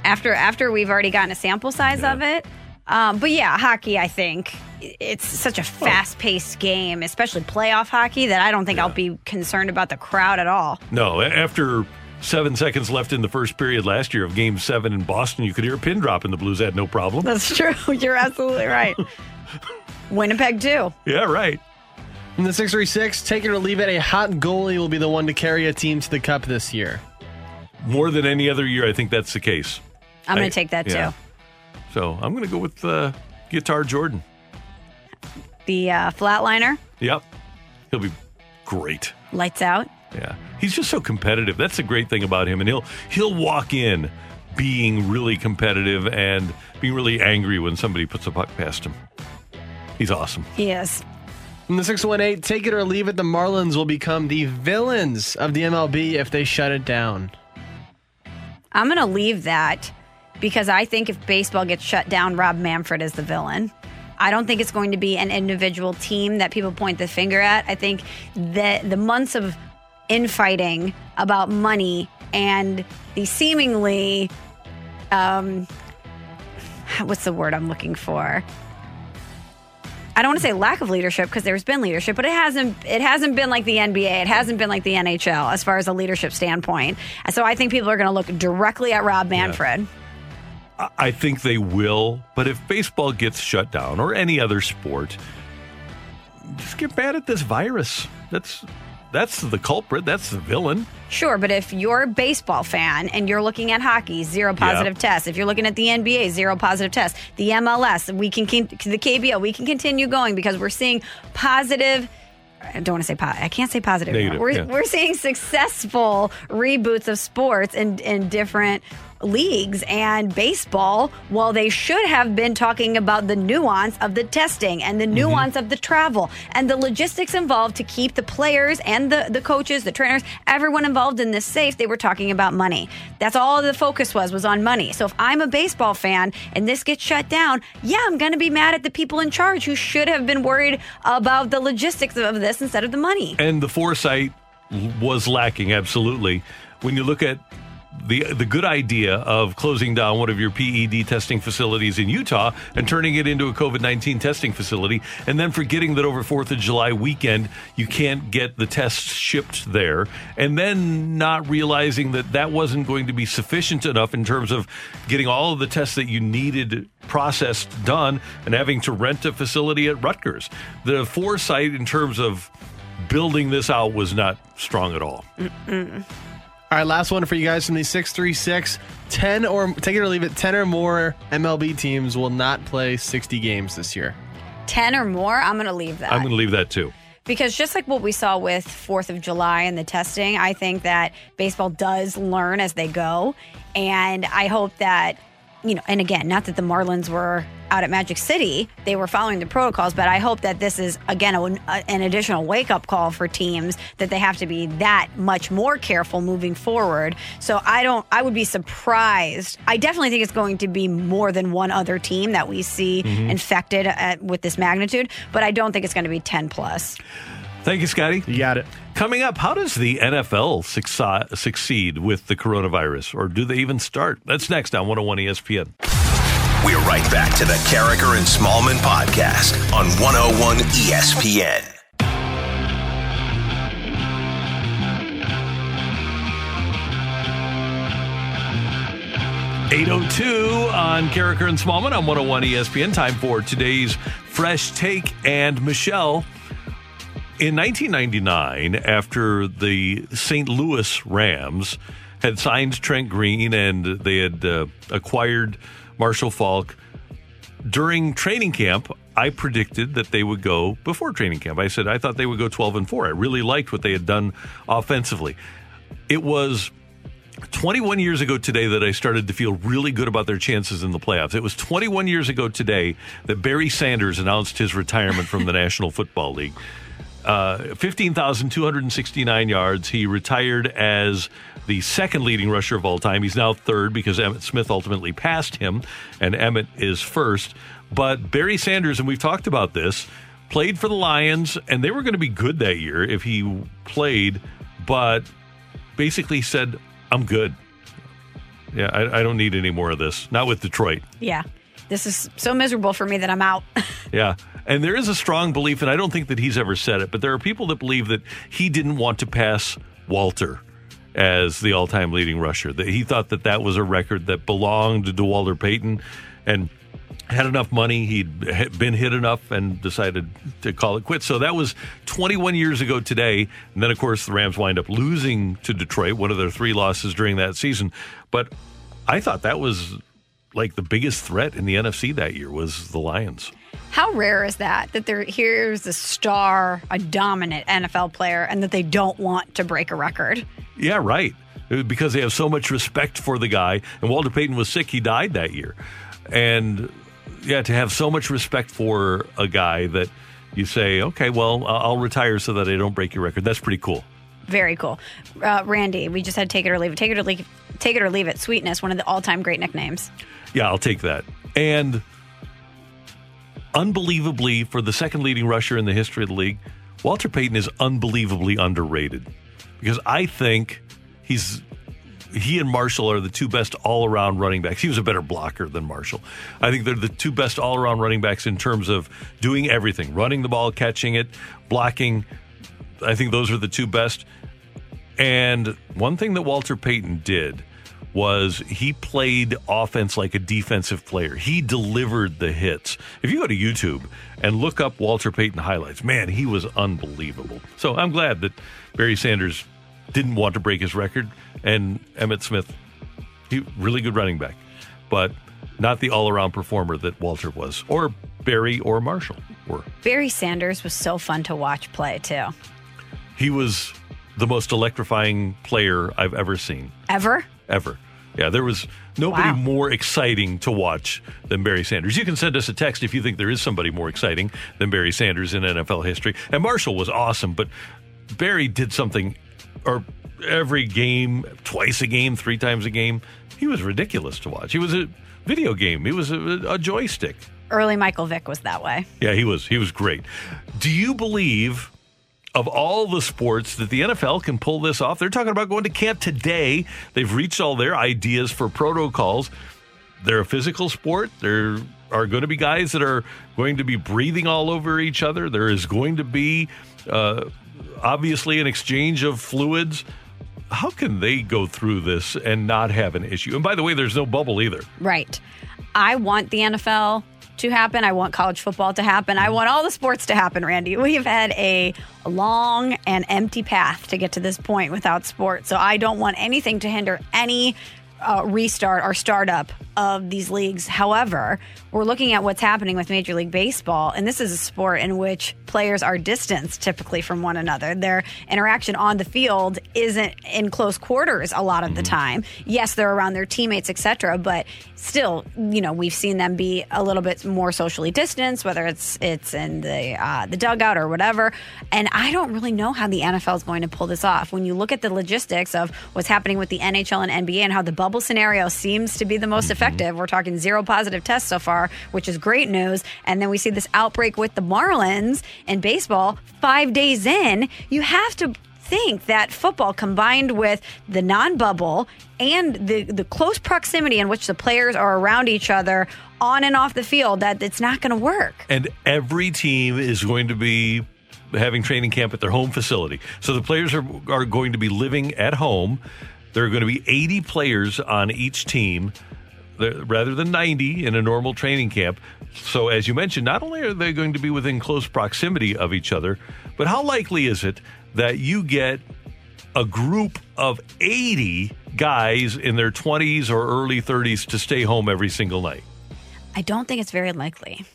After after we've already gotten a sample size of it, um, but yeah, hockey. I think it's such a fast paced game, especially playoff hockey, that I don't think I'll be concerned about the crowd at all.
No, after seven seconds left in the first period last year of Game Seven in Boston, you could hear a pin drop, and the Blues had no problem.
That's true. You're absolutely right. Winnipeg too.
Yeah, right.
In the 636, take it or leave it. A hot goalie will be the one to carry a team to the cup this year.
More than any other year, I think that's the case.
I'm going to take that
yeah.
too.
So I'm going to go with uh, Guitar Jordan.
The uh, flatliner
Yep. He'll be great.
lights out.
Yeah. He's just so competitive. That's the great thing about him. And he'll he'll walk in being really competitive and being really angry when somebody puts a puck past him. He's awesome.
He is.
From the 618, take it or leave it. The Marlins will become the villains of the MLB if they shut it down.
I'm going to leave that because I think if baseball gets shut down, Rob Manfred is the villain. I don't think it's going to be an individual team that people point the finger at. I think that the months of infighting about money and the seemingly, um, what's the word I'm looking for? I don't want to say lack of leadership because there's been leadership, but it hasn't. It hasn't been like the NBA. It hasn't been like the NHL as far as a leadership standpoint. And so I think people are going to look directly at Rob Manfred.
I- I think they will, but if baseball gets shut down or any other sport, just get mad at this virus. That's that's the culprit. That's the villain.
Sure, but if you're a baseball fan and you're looking at hockey, zero positive tests. If you're looking at the NBA, zero positive tests. The MLS, we can the KBO, we can continue going because we're seeing positive. I don't want to say po- I can't say positive.
Negative,
we're,
yeah.
we're seeing successful reboots of sports in, in different leagues and baseball while they should have been talking about the nuance of the testing and the
Mm-hmm.
nuance of the travel and the logistics involved to keep the players and the, the coaches the trainers everyone involved in this safe they were talking about money that's all the focus was was on money so if i'm a baseball fan and this gets shut down yeah i'm going to be mad at the people in charge who should have been worried about the logistics of this instead of the money
And the foresight was lacking absolutely. When you look at the the good idea of closing down one of your PED testing facilities in Utah and turning it into a COVID nineteen testing facility, and then forgetting that over Fourth of July weekend you can't get the tests shipped there, and then not realizing that that wasn't going to be sufficient enough in terms of getting all of the tests that you needed processed done, and having to rent a facility at Rutgers. The foresight in terms of building this out was not strong at all.
All right, last one for you guys from the 636. 10 or take it or leave it, 10 or more MLB teams will not play 60 games this year.
10 or more i'm going to leave that
I'm going to leave that too.
Because just like what we saw with Fourth of July and the testing, I think that baseball does learn as they go. And I hope that, you know, and again, not that the Marlins were out at Magic City, they were following the protocols, but I hope that this is, again, a, an additional wake up call for teams that they have to be that much more careful moving forward. So I don't, I would be surprised. I definitely think it's going to be more than one other team that we see
Mhm.
infected at, with this magnitude, but I don't think it's going to be 10 plus.
Thank you, Scotty.
You got it.
Coming up, how does the NFL succeed, succeed with the coronavirus, or do they even start? That's next on 101 ESPN.
We're right back to the Karraker and Smallman podcast on 101 ESPN.
Eight oh two on Karraker and Smallman on 101 ESPN. Time for today's fresh take. And Michelle, in 1999, after the St. Louis Rams had signed Trent Green and they had uh, acquired Marshall Faulk, during training camp, I predicted that they would go before training camp. I said I thought they would go 12 and 4. I really liked what they had done offensively. It was 21 years ago today that I started to feel really good about their chances in the playoffs. It was 21 years ago today that Barry Sanders announced his retirement from the National Football League. Uh, 15,269 yards. He retired as the second leading rusher of all time. He's now third because Emmitt Smith ultimately passed him, and Emmitt is first. But Barry Sanders, and we've talked about this, played for the Lions, and they were going to be good that year if he played, but basically said, I'm good. Yeah, I, I don't need any more of this. Not with Detroit.
Yeah. This is so miserable for me that I'm out.
Yeah. And there is a strong belief, and I don't think that he's ever said it, but there are people that believe that he didn't want to pass Walter as the all time leading rusher. That he thought that that was a record that belonged to Walter Payton and had enough money. He'd been hit enough and decided to call it quits. So that was 21 years ago today. And then, of course, the Rams wind up losing to Detroit, one of their three losses during that season. But I thought that was like the biggest threat in the NFC that year was the Lions.
How rare is that? That there here's a star, a dominant NFL player, and that they don't want to break a record.
Yeah, right. Because they have so much respect for the guy. And Walter Payton was sick; he died that year. And yeah, to have so much respect for a guy that you say, okay, well, I'll retire so that I don't break your record. That's pretty cool.
Very cool. Uh, Randy, we just had take it or leave it. Take it or leave, take it or leave it. Sweetness, one of the all-time great nicknames.
Yeah, I'll take that. And unbelievably, for the second leading rusher in the history of the league, Walter Payton is unbelievably underrated because I think he's he and Marshall are the two best all around running backs. He was a better blocker than Marshall. I think they're the two best all around running backs in terms of doing everything running the ball, catching it, blocking. I think those are the two best. And one thing that Walter Payton did was he played offense like a defensive player. He delivered the hits. If you go to YouTube and look up Walter Payton highlights, man, he was unbelievable. So I'm glad that Barry Sanders didn't want to break his record, and Emmitt Smith, he really good running back, but not the all-around performer that Walter was, or Barry or Marshall were.
Barry Sanders was so fun to watch play too.
He was the most electrifying player I've ever seen.
Ever?
Ever. Yeah, there was nobody
Wow.
more exciting to watch than Barry Sanders. You can send us a text if you think there is somebody more exciting than Barry Sanders in NFL history. And Marshall was awesome, but Barry did something or every game, twice a game, three times a game. He was ridiculous to watch. He was a video game. He was a, a joystick.
Early Michael Vick was that way.
Yeah, he was. He was great. Do you believe of all the sports that the NFL can pull this off? They're talking about going to camp today. They've reached all their ideas for protocols. They're a physical sport. There are going to be guys that are going to be breathing all over each other. There is going to be uh, obviously an exchange of fluids. How can they go through this and not have an issue? And by the way, there's no bubble either.
Right. I want the NFL to happen. I want college football to happen. I want all the sports to happen, Randy. We've had a long and empty path to get to this point without sports. So I don't want anything to hinder any uh, restart or startup of these leagues. However, we're looking at what's happening with Major League Baseball, and this is a sport in which players are distanced typically from one another. Their interaction on the field isn't in close quarters a lot of the time. Yes, they're around their teammates, etc., but still, you know, we've seen them be a little bit more socially distanced, whether it's it's in the uh, the dugout or whatever. And I don't really know how the NFL is going to pull this off. When you look at the logistics of what's happening with the NHL and NBA and how the bubble scenario seems to be the most effective, we're talking zero positive tests so far, which is great news. And then we see this outbreak with the Marlins in baseball five days in. You have to think that football combined with the non-bubble and the the close proximity in which the players are around each other on and off the field that it's not going to work.
And every team is going to be having training camp at their home facility. So the players are, are going to be living at home. There are going to be 80 players on each team rather than 90 in a normal training camp. So, as you mentioned, not only are they going to be within close proximity of each other, but how likely is it that you get a group of 80 guys in their 20s or early 30s to stay home every single night?
I don't think it's very likely.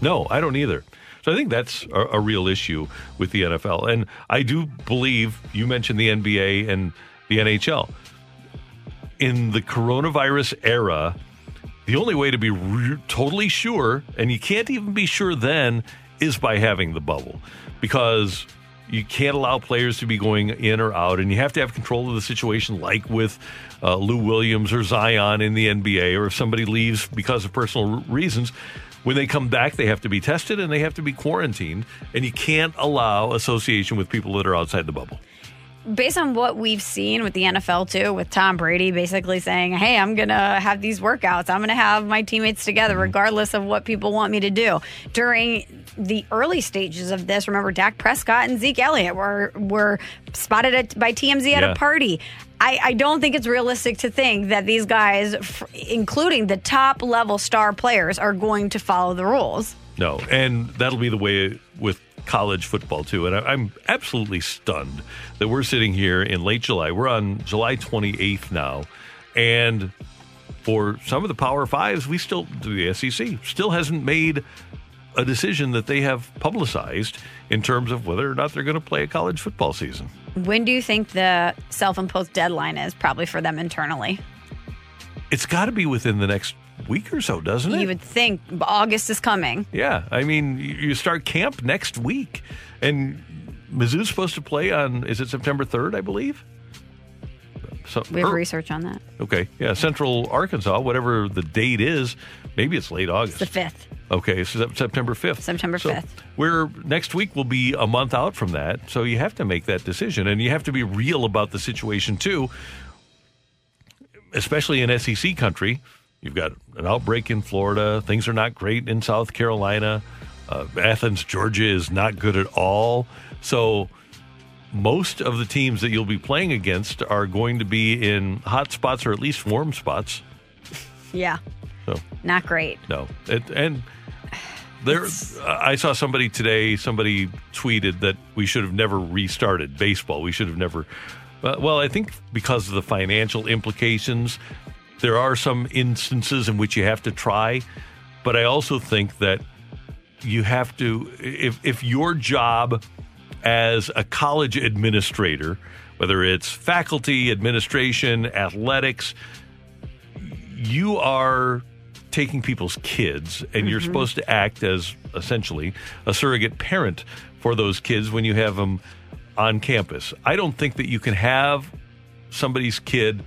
No, I don't either. So I think that's a, a real issue with the NFL. And I do believe you mentioned the NBA and the NHL. In the coronavirus era, the only way to be re- totally sure, and you can't even be sure then, is by having the bubble because you can't allow players to be going in or out, and you have to have control of the situation, like with uh, Lou Williams or Zion in the NBA, or if somebody leaves because of personal reasons. When they come back, they have to be tested and they have to be quarantined, and you can't allow association with people that are outside the bubble
based on what we've seen with the NFL too, with Tom Brady basically saying, "Hey, I'm gonna have these workouts. I'm gonna have my teammates together,
Mm-hmm.
regardless of what people want me to do." During the early stages of this, remember Dak Prescott and Zeke Elliott were were spotted at, by TMZ at
Yeah.
a party. I, I don't think it's realistic to think that these guys, f- including the top level star players, are going to follow the rules.
No, and that'll be the way with college football too. And I, I'm absolutely stunned that we're sitting here in late July. We're on July 28th now, and for some of the Power Fives, we still the SEC still hasn't made a decision that they have publicized in terms of whether or not they're going to play a college football season.
When do you think the self imposed deadline is? Probably for them internally.
It's got to be within the next week or so, doesn't it?
You would think August is coming.
Yeah, I mean, you start camp next week, and Mizzou's supposed to play on is it September third, I believe. So
We have
or-
research on that.
okay, yeah, Central Arkansas, whatever the date is, maybe it's late August.
The fifth.
Okay, so September fifth.
September
So
5th.
We're next week will be a month out from that, so you have to make that decision, and you have to be real about the situation too. Especially in SEC country, you've got an outbreak in Florida. Things are not great in South Carolina. Uh, Athens, Georgia is not good at all. So most of the teams that you'll be playing against are going to be in hot spots or at least warm spots.
Yeah.
So
Not great.
no, it, and there, I saw somebody today. Somebody tweeted that we should have never restarted baseball. We should have never. Uh, well, I think because of the financial implications, there are some instances in which you have to try. But I also think that you have to if if your job as a college administrator, whether it's faculty, administration, athletics, you are taking people's kids and you're
Mhm.
supposed to act as essentially a surrogate parent for those kids when you have them on campus. I don't think that you can have somebody's kid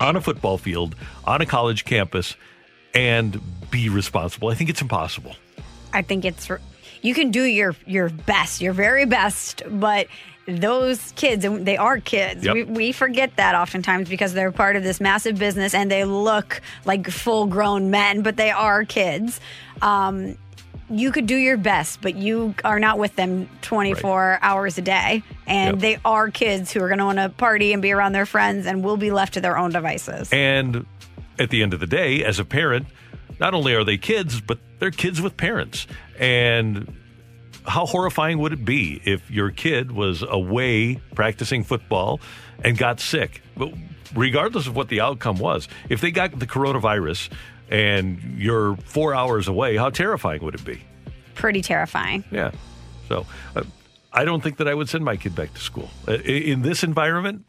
on a football field on a college campus and be responsible. I think it's impossible.
I think it's you can do your your best, your very best, but those kids and they are kids.
Yep.
We, we forget that oftentimes because they're part of this massive business and they look like full grown men, but they are kids. Um, you could do your best, but you are not with them 24 hours a day. And
Yep.
they are kids who are going to want to party and be around their friends and will be left to their own devices.
And at the end of the day, as a parent, not only are they kids, but they're kids with parents. And how horrifying would it be if your kid was away practicing football and got sick? But regardless of what the outcome was, if they got the coronavirus and you're four hours away, how terrifying would it be?
Pretty terrifying.
Yeah. So uh, I don't think that I would send my kid back to school. Uh, in this environment,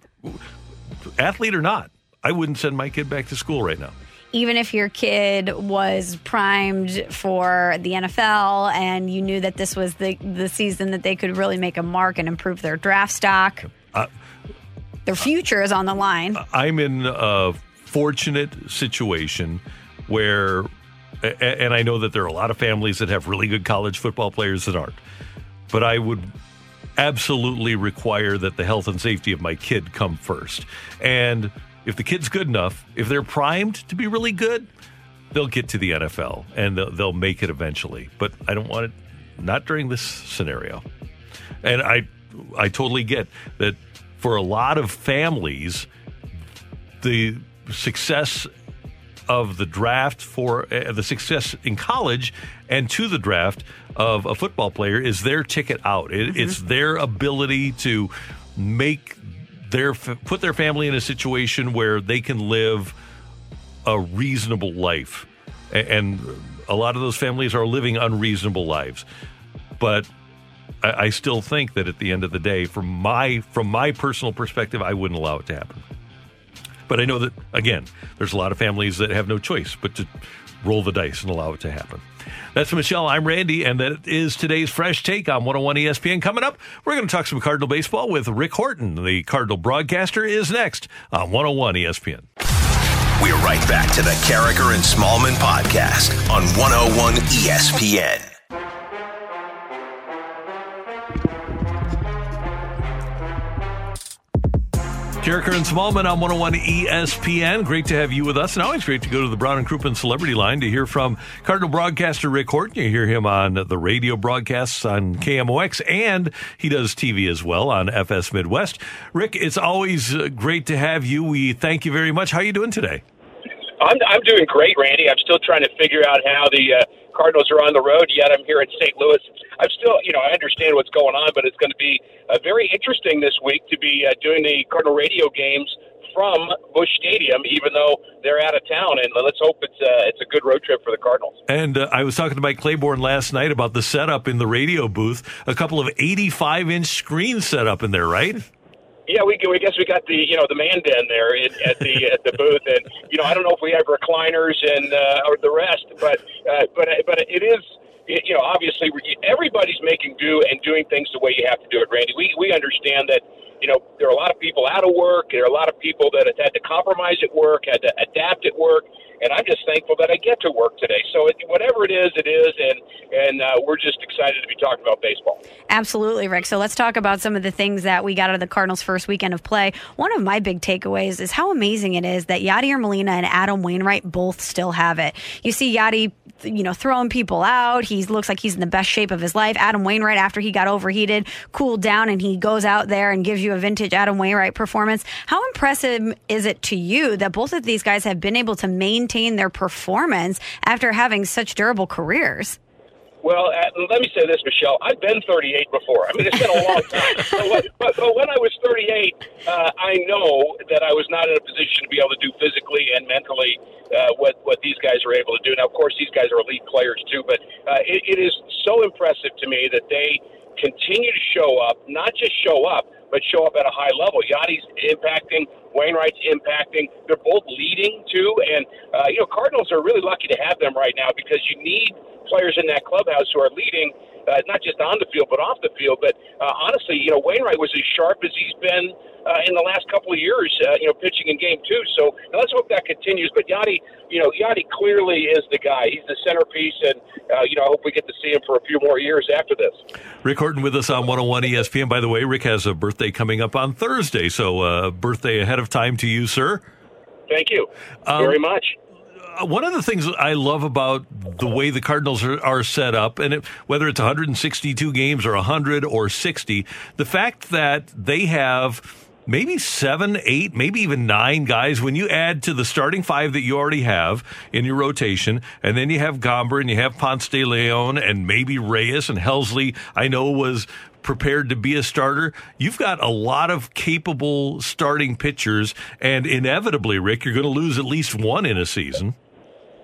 athlete or not, I wouldn't send my kid back to school right now.
even if your kid was primed for the NFL and you knew that this was the the season that they could really make a mark and improve their draft stock,
Uh,
their future is on the line.
I'm in a fortunate situation where, and I know that there are a lot of families that have really good college football players that aren't, but I would absolutely require that the health and safety of my kid come first. And if the kid's good enough, if they're primed to be really good, they'll get to the NFL and they'll, they'll make it eventually. But I don't want it, not during this scenario. And I, I totally get that for a lot of families, the success of the draft for uh, the success in college and to the draft of a football player is their ticket out. It, It's their ability to make their put their family in a situation where they can live a reasonable life. And A lot of those families are living unreasonable lives, but I, I still think that at the end of the day, from my from my personal perspective, I wouldn't allow it to happen. But I know that again, there's a lot of families that have no choice but to roll the dice and allow it to happen. That's Michelle. I'm Randy, and that is today's fresh take on 101 ESPN. Coming up, we're going to talk some Cardinal baseball with Rick Horton. The Cardinal broadcaster is next on 101 ESPN.
We're right back to the Karraker and Smallman podcast on 101 ESPN.
Karraker and Smallman on 101 ESPN. Great to have you with us, and always great to go to the Brown and Crouppen Celebrity Line to hear from Cardinal broadcaster Rick Horton. You hear him on the radio broadcasts on KMOX, and he does TV as well on FS Midwest. Rick, it's always uh, great to have you. We thank you very much. How are you doing today?
I'm I'm doing great, Randy. I'm still trying to figure out how the uh, Cardinals are on the road. Yet I'm here in St. Louis. I'm still, you know, I understand what's going on, but it's going to be uh, very interesting this week to be uh, doing the Cardinal radio games from Busch Stadium, even though they're out of town. And let's hope it's uh, it's a good road trip for the Cardinals.
And uh, I was talking to Mike Claiborne last night about the setup in the radio booth. A couple of 85 inch screens set up in there, right?
Yeah, we, we guess we got the you know the man den there in, at the at the booth, and you know I don't know if we have recliners and uh, or the rest, but uh, but but it is you know obviously everybody's making do and doing things the way you have to do it, Randy. We we understand that you know there are a lot of people out of work, there are a lot of people that have had to compromise at work, had to adapt at work, and I'm just thankful that I get to work today. So it, whatever it is, it is, and and uh, we're just excited to be talking about baseball.
Absolutely, Rick. So let's talk about some of the things that we got out of the Cardinals' first weekend of play. One of my big takeaways is how amazing it is that Yadier Molina and Adam Wainwright both still have it. You see Yadi you know, throwing people out. He looks like he's in the best shape of his life. Adam Wainwright, after he got overheated, cooled down, and he goes out there and gives you a vintage Adam Wainwright performance. How impressive is it to you that both of these guys have been able to maintain their performance after having such durable careers?
Well, uh, let me say this, Michelle. I've been 38 before. I mean, it's been a long time. but, but, but, when I was 38, uh, I know that I was not in a position to be able to do physically and mentally uh, what what these guys are able to do. Now, of course, these guys are elite players too, but uh, it, it is so impressive to me that they continue to show up, not just show up, but show up at a high level. Yadi's impacting, Wainwright's impacting. They're both leading too, and uh, you know, Cardinals are really lucky to have them right now because you need players in that clubhouse who are leading, uh, not just on the field but off the field. But uh, honestly, you know, Wainwright was as sharp as he's been uh, in the last couple of years. Uh, you know, pitching in game two. So let's hope that continues. But Yadi, you know, Yadi clearly is the guy. He's the centerpiece, and uh, you know, I hope we get to see him for a few more years after this.
Rick Horton with us on 101 ESPN. By the way, Rick has a birthday coming up on Thursday, so uh, birthday ahead of time to you, sir.
Thank you um, very much.
Uh, one of the things I love about the way the Cardinals are, are set up, and it, whether it's 162 games or 100 or 60, the fact that they have maybe seven, eight, maybe even nine guys. When you add to the starting five that you already have in your rotation, and then you have Gomber and you have Ponce de Leon and maybe Reyes and Helsley, I know was prepared to be a starter. You've got a lot of capable starting pitchers, and inevitably, Rick, you're going to lose at least one in a season.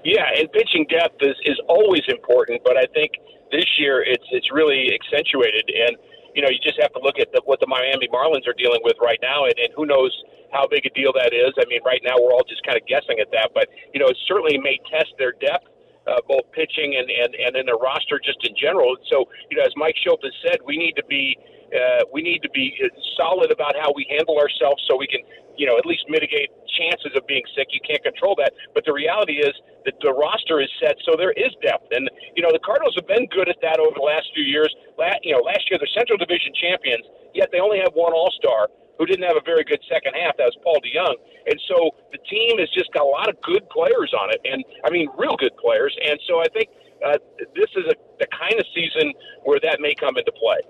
Yeah, and pitching depth is, is always important, but I think this year it's it's really accentuated, and you know you just have to look at the, what the Miami Marlins are dealing with right now, and, and who knows how big a deal that is. I mean, right now we're all just kind of guessing at that, but you know it certainly may test their depth. Uh, both pitching and, and, and in their roster just in general. So, you know, as Mike Shildt has said, we need to be uh, we need to be solid about how we handle ourselves so we can, you know, at least mitigate chances of being sick. You can't control that, but the reality is that the roster is set, so there is depth. And you know, the Cardinals have been good at that over the last few years. Last, you know, last year they're Central Division champions, yet they only have one All Star who didn't have a very good second half. That was Paul DeJong. And so the team has just got a lot of good players on it, and I mean, real good players. And so I think uh, this is a, the kind of season where that may come into play.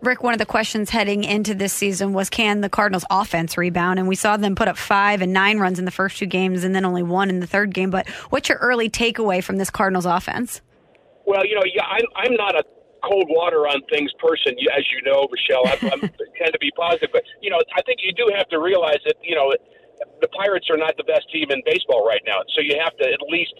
Rick, one of the questions heading into this season was can the Cardinals offense rebound? And we saw them put up five and nine runs in the first two games and then only one in the third game. But what's your early takeaway from this Cardinals offense?
Well, you know, I'm, I'm not a cold water on things person, as you know, Michelle. I, tend to be positive. But, you know, I think you do have to realize that, you know, the Pirates are not the best team in baseball right now. So you have to at least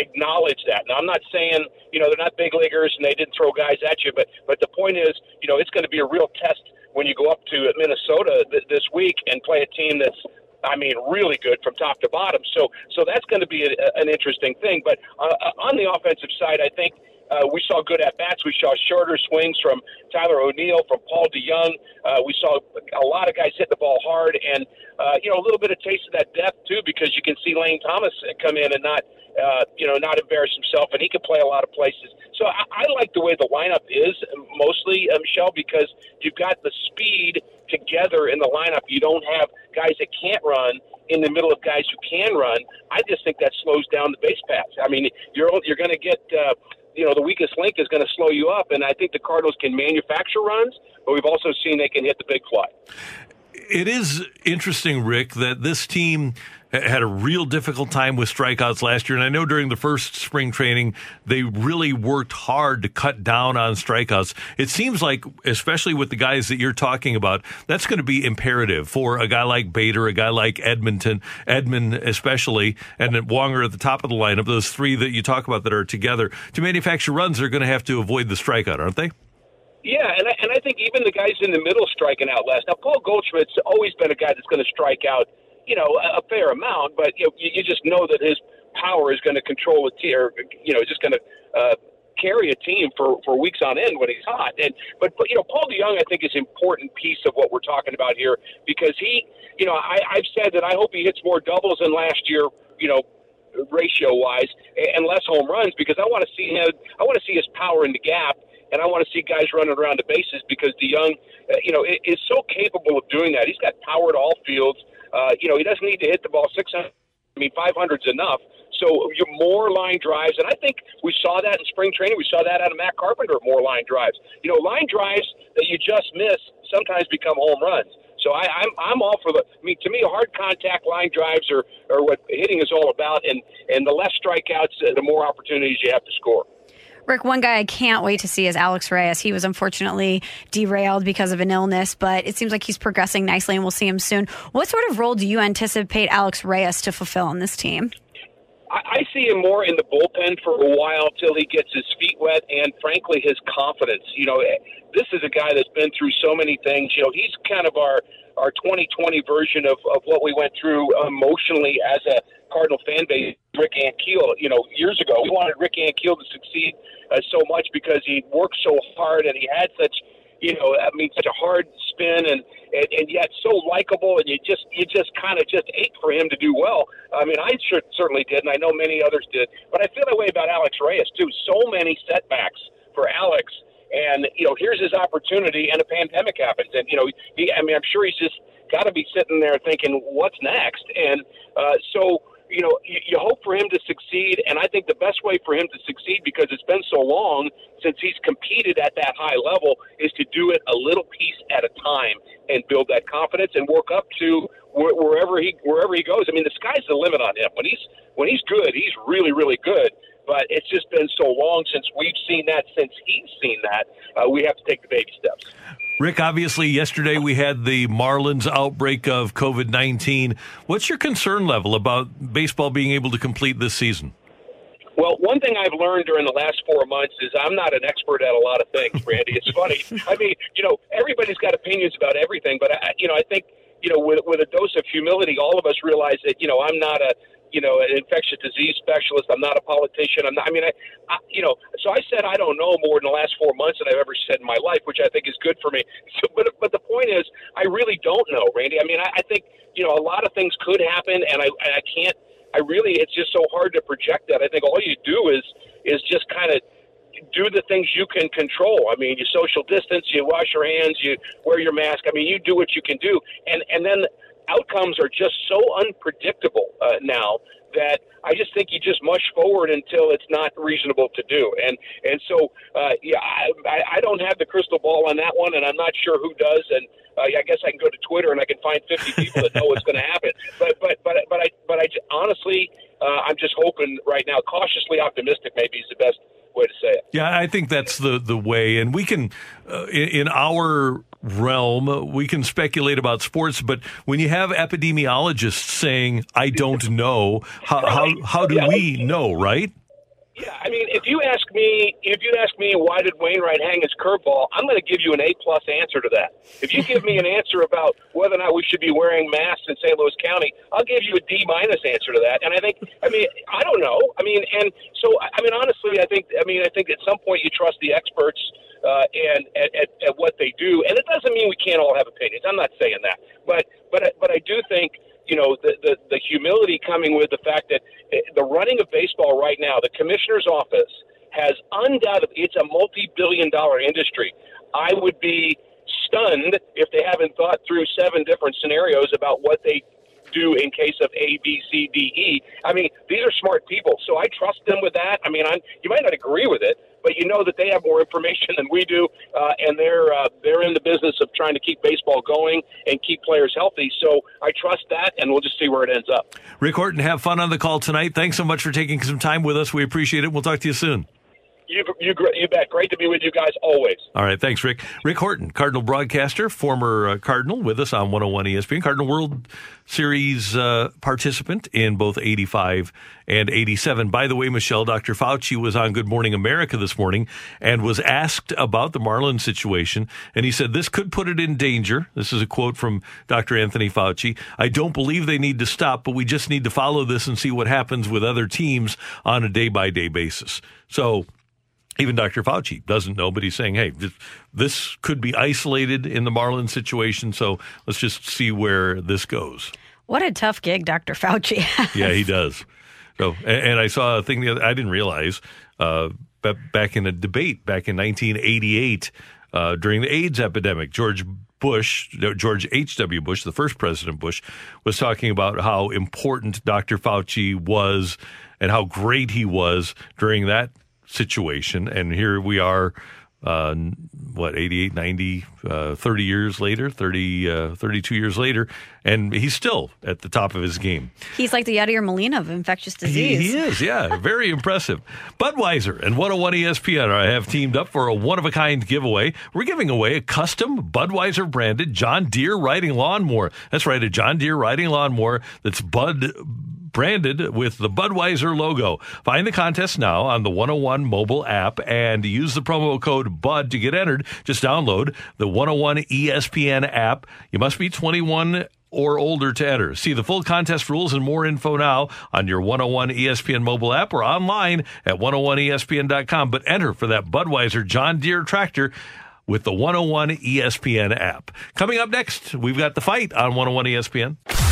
acknowledge that. Now, I'm not saying you know they're not big leaguers and they didn't throw guys at you, but but the point is, you know, it's going to be a real test when you go up to Minnesota th- this week and play a team that's I mean, really good from top to bottom. So, so that's going to be a, an interesting thing. But uh, on the offensive side, I think uh, we saw good at bats. We saw shorter swings from Tyler O'Neill, from Paul DeJong. Uh, we saw a lot of guys hit the ball hard, and uh, you know a little bit of taste of that depth too, because you can see Lane Thomas come in and not uh, you know not embarrass himself, and he can play a lot of places. So I, I like the way the lineup is mostly, uh, Michelle, because you've got the speed together in the lineup. You don't have guys that can't run in the middle of guys who can run. I just think that slows down the base paths. I mean, you're you're going to get. Uh, you know, the weakest link is going to slow you up. And I think the Cardinals can manufacture runs, but we've also seen they can hit the big fly.
It is interesting, Rick, that this team had a real difficult time with strikeouts last year. And I know during the first spring training, they really worked hard to cut down on strikeouts. It seems like, especially with the guys that you're talking about, that's going to be imperative for a guy like Bader, a guy like Edmonton, Edman especially, and Wonger at the top of the lineup, those three that you talk about that are together. To manufacture runs, they're going to have to avoid the strikeout, aren't they?
Yeah, and I, and I think even the guys in the middle striking out last. Now, Paul Goldschmidt's always been a guy that's going to strike out you know, a fair amount, but you, know, you, just know that his power is going to control a team, or, you know, just going to uh, carry a team for, for weeks on end when he's hot. And but, but you know, Paul DeJong, I think, is an important piece of what we're talking about here because he, you know, I, I've said that I hope he hits more doubles than last year. You know, ratio wise and less home runs because I want to see him. I want to see his power in the gap and I want to see guys running around the bases because DeJong, uh, you know, is so capable of doing that. He's got power at all fields. Uh, you know, he doesn't need to hit the ball 600. I mean, 500's enough. So you more line drives, and I think we saw that in spring training. We saw that out of Matt Carpenter, more line drives. You know, line drives that you just miss sometimes become home runs. So I, I'm I'm all for the. I mean, to me, hard contact line drives are, are what hitting is all about, and and the less strikeouts, the more opportunities you have to score.
Rick, one guy I can't wait to see is Alex Reyes. He was unfortunately derailed because of an illness, but it seems like he's progressing nicely and we'll see him soon. What sort of role do you anticipate Alex Reyes to fulfill on this team?
I see him more in the bullpen for a while till he gets his feet wet and, frankly, his confidence. You know, eh, this is a guy that's been through so many things. You know, he's kind of our our 2020 version of, of what we went through emotionally as a Cardinal fan base. Rick Ankiel, you know, years ago, we wanted Rick Ankiel to succeed uh, so much because he worked so hard and he had such, you know, I mean, such a hard spin and and, and yet so likable, and you just you just kind of just ate for him to do well. I mean, I should, certainly did, and I know many others did, but I feel that way about Alex Reyes too. So many setbacks for Alex and you know here's his opportunity and a pandemic happens and you know he i mean i'm sure he's just got to be sitting there thinking what's next and uh, so you know you, you hope for him to succeed and i think the best way for him to succeed because it's been so long since he's competed at that high level is to do it a little piece at a time and build that confidence and work up to wherever he wherever he goes i mean the sky's the limit on him when he's when he's good he's really really good but it's just been so long since we've seen that, since he's seen that. Uh, we have to take the baby steps.
Rick, obviously, yesterday we had the Marlins outbreak of COVID 19. What's your concern level about baseball being able to complete this season?
Well, one thing I've learned during the last four months is I'm not an expert at a lot of things, Randy. It's funny. I mean, you know, everybody's got opinions about everything, but I, you know, I think you know, with with a dose of humility, all of us realize that you know I'm not a you know, an infectious disease specialist. I'm not a politician. I'm not, I mean, I, I, you know, so I said I don't know more in the last four months than I've ever said in my life, which I think is good for me. So, but, but the point is, I really don't know, Randy. I mean, I, I think, you know, a lot of things could happen and I, and I can't, I really, it's just so hard to project that. I think all you do is, is just kind of do the things you can control. I mean, you social distance, you wash your hands, you wear your mask. I mean, you do what you can do, and and then outcomes are just so unpredictable uh, now that I just think you just mush forward until it's not reasonable to do. And and so uh, yeah, I, I don't have the crystal ball on that one, and I'm not sure who does. And uh, I guess I can go to Twitter and I can find 50 people that know what's going to happen. But but but but I but I honestly, uh, I'm just hoping right now, cautiously optimistic maybe is the best way to say it.
Yeah, I think that's the the way, and we can uh, in, in our realm, we can speculate about sports, but when you have epidemiologists saying, I don't know, how, how, how do we know, right?
Yeah, I mean, if you ask me, if you ask me why did Wainwright hang his curveball, I'm going to give you an A plus answer to that. If you give me an answer about whether or not we should be wearing masks in St. Louis County, I'll give you a D minus answer to that. And I think, I mean, I don't know. I mean, and so, I mean, honestly, I think, I mean, I think at some point you trust the experts uh, and at, at, at what they do, and it doesn't mean we can't all have opinions. I'm not saying that, but but but I do think you know, the, the, the humility coming with the fact that eh, the running of baseball right now, the commissioner's office has undoubtedly, it's a multi billion dollar industry. I would be stunned if they haven't thought through seven different scenarios about what they do in case of A, B, C, D, E. I mean, these are smart people, so I trust them with that. I mean, I'm, you might not agree with it, but you know that they have more information than we do, uh, and they're uh, they're in the business of trying to keep baseball going and keep players healthy. So I trust that, and we'll just see where it ends up.
Rick Horton, have fun on the call tonight. Thanks so much for taking some time with us. We appreciate it. We'll talk to you soon.
You, you, you bet. Great to be with you guys always.
All right. Thanks, Rick. Rick Horton, Cardinal broadcaster, former uh, Cardinal, with us on 101 ESPN, Cardinal World Series uh, participant in both 85 and 87. By the way, Michelle, Dr. Fauci was on Good Morning America this morning and was asked about the Marlins situation. And he said, This could put it in danger. This is a quote from Dr. Anthony Fauci. I don't believe they need to stop, but we just need to follow this and see what happens with other teams on a day by day basis. So, even Dr. Fauci doesn't know, but he's saying, hey, this, this could be isolated in the Marlin situation. So let's just see where this goes.
What a tough gig Dr. Fauci has.
Yeah, he does. So, and, and I saw a thing the other, I didn't realize uh, back in a debate back in 1988 uh, during the AIDS epidemic, George Bush, George H.W. Bush, the first President Bush, was talking about how important Dr. Fauci was and how great he was during that situation. And here we are, uh, what, 88, 90, uh, 30 years later, 30, uh, 32 years later, and he's still at the top of his game.
He's like the Yadier Molina of infectious disease.
He, he is, yeah. Very impressive. Budweiser and 101 ESPN I have teamed up for a one of a kind giveaway. We're giving away a custom Budweiser branded John Deere riding lawnmower. That's right, a John Deere riding lawnmower that's Bud branded with the Budweiser logo. Find the contest now on the 101 mobile app and use the promo code BUD to get entered. Just download the 101 ESPN app. You must be 21 or older to enter. See the full contest rules and more info now on your 101 ESPN mobile app or online at 101ESPN.com. But enter for that Budweiser John Deere tractor with the 101 ESPN app. Coming up next, we've got the fight on 101 ESPN.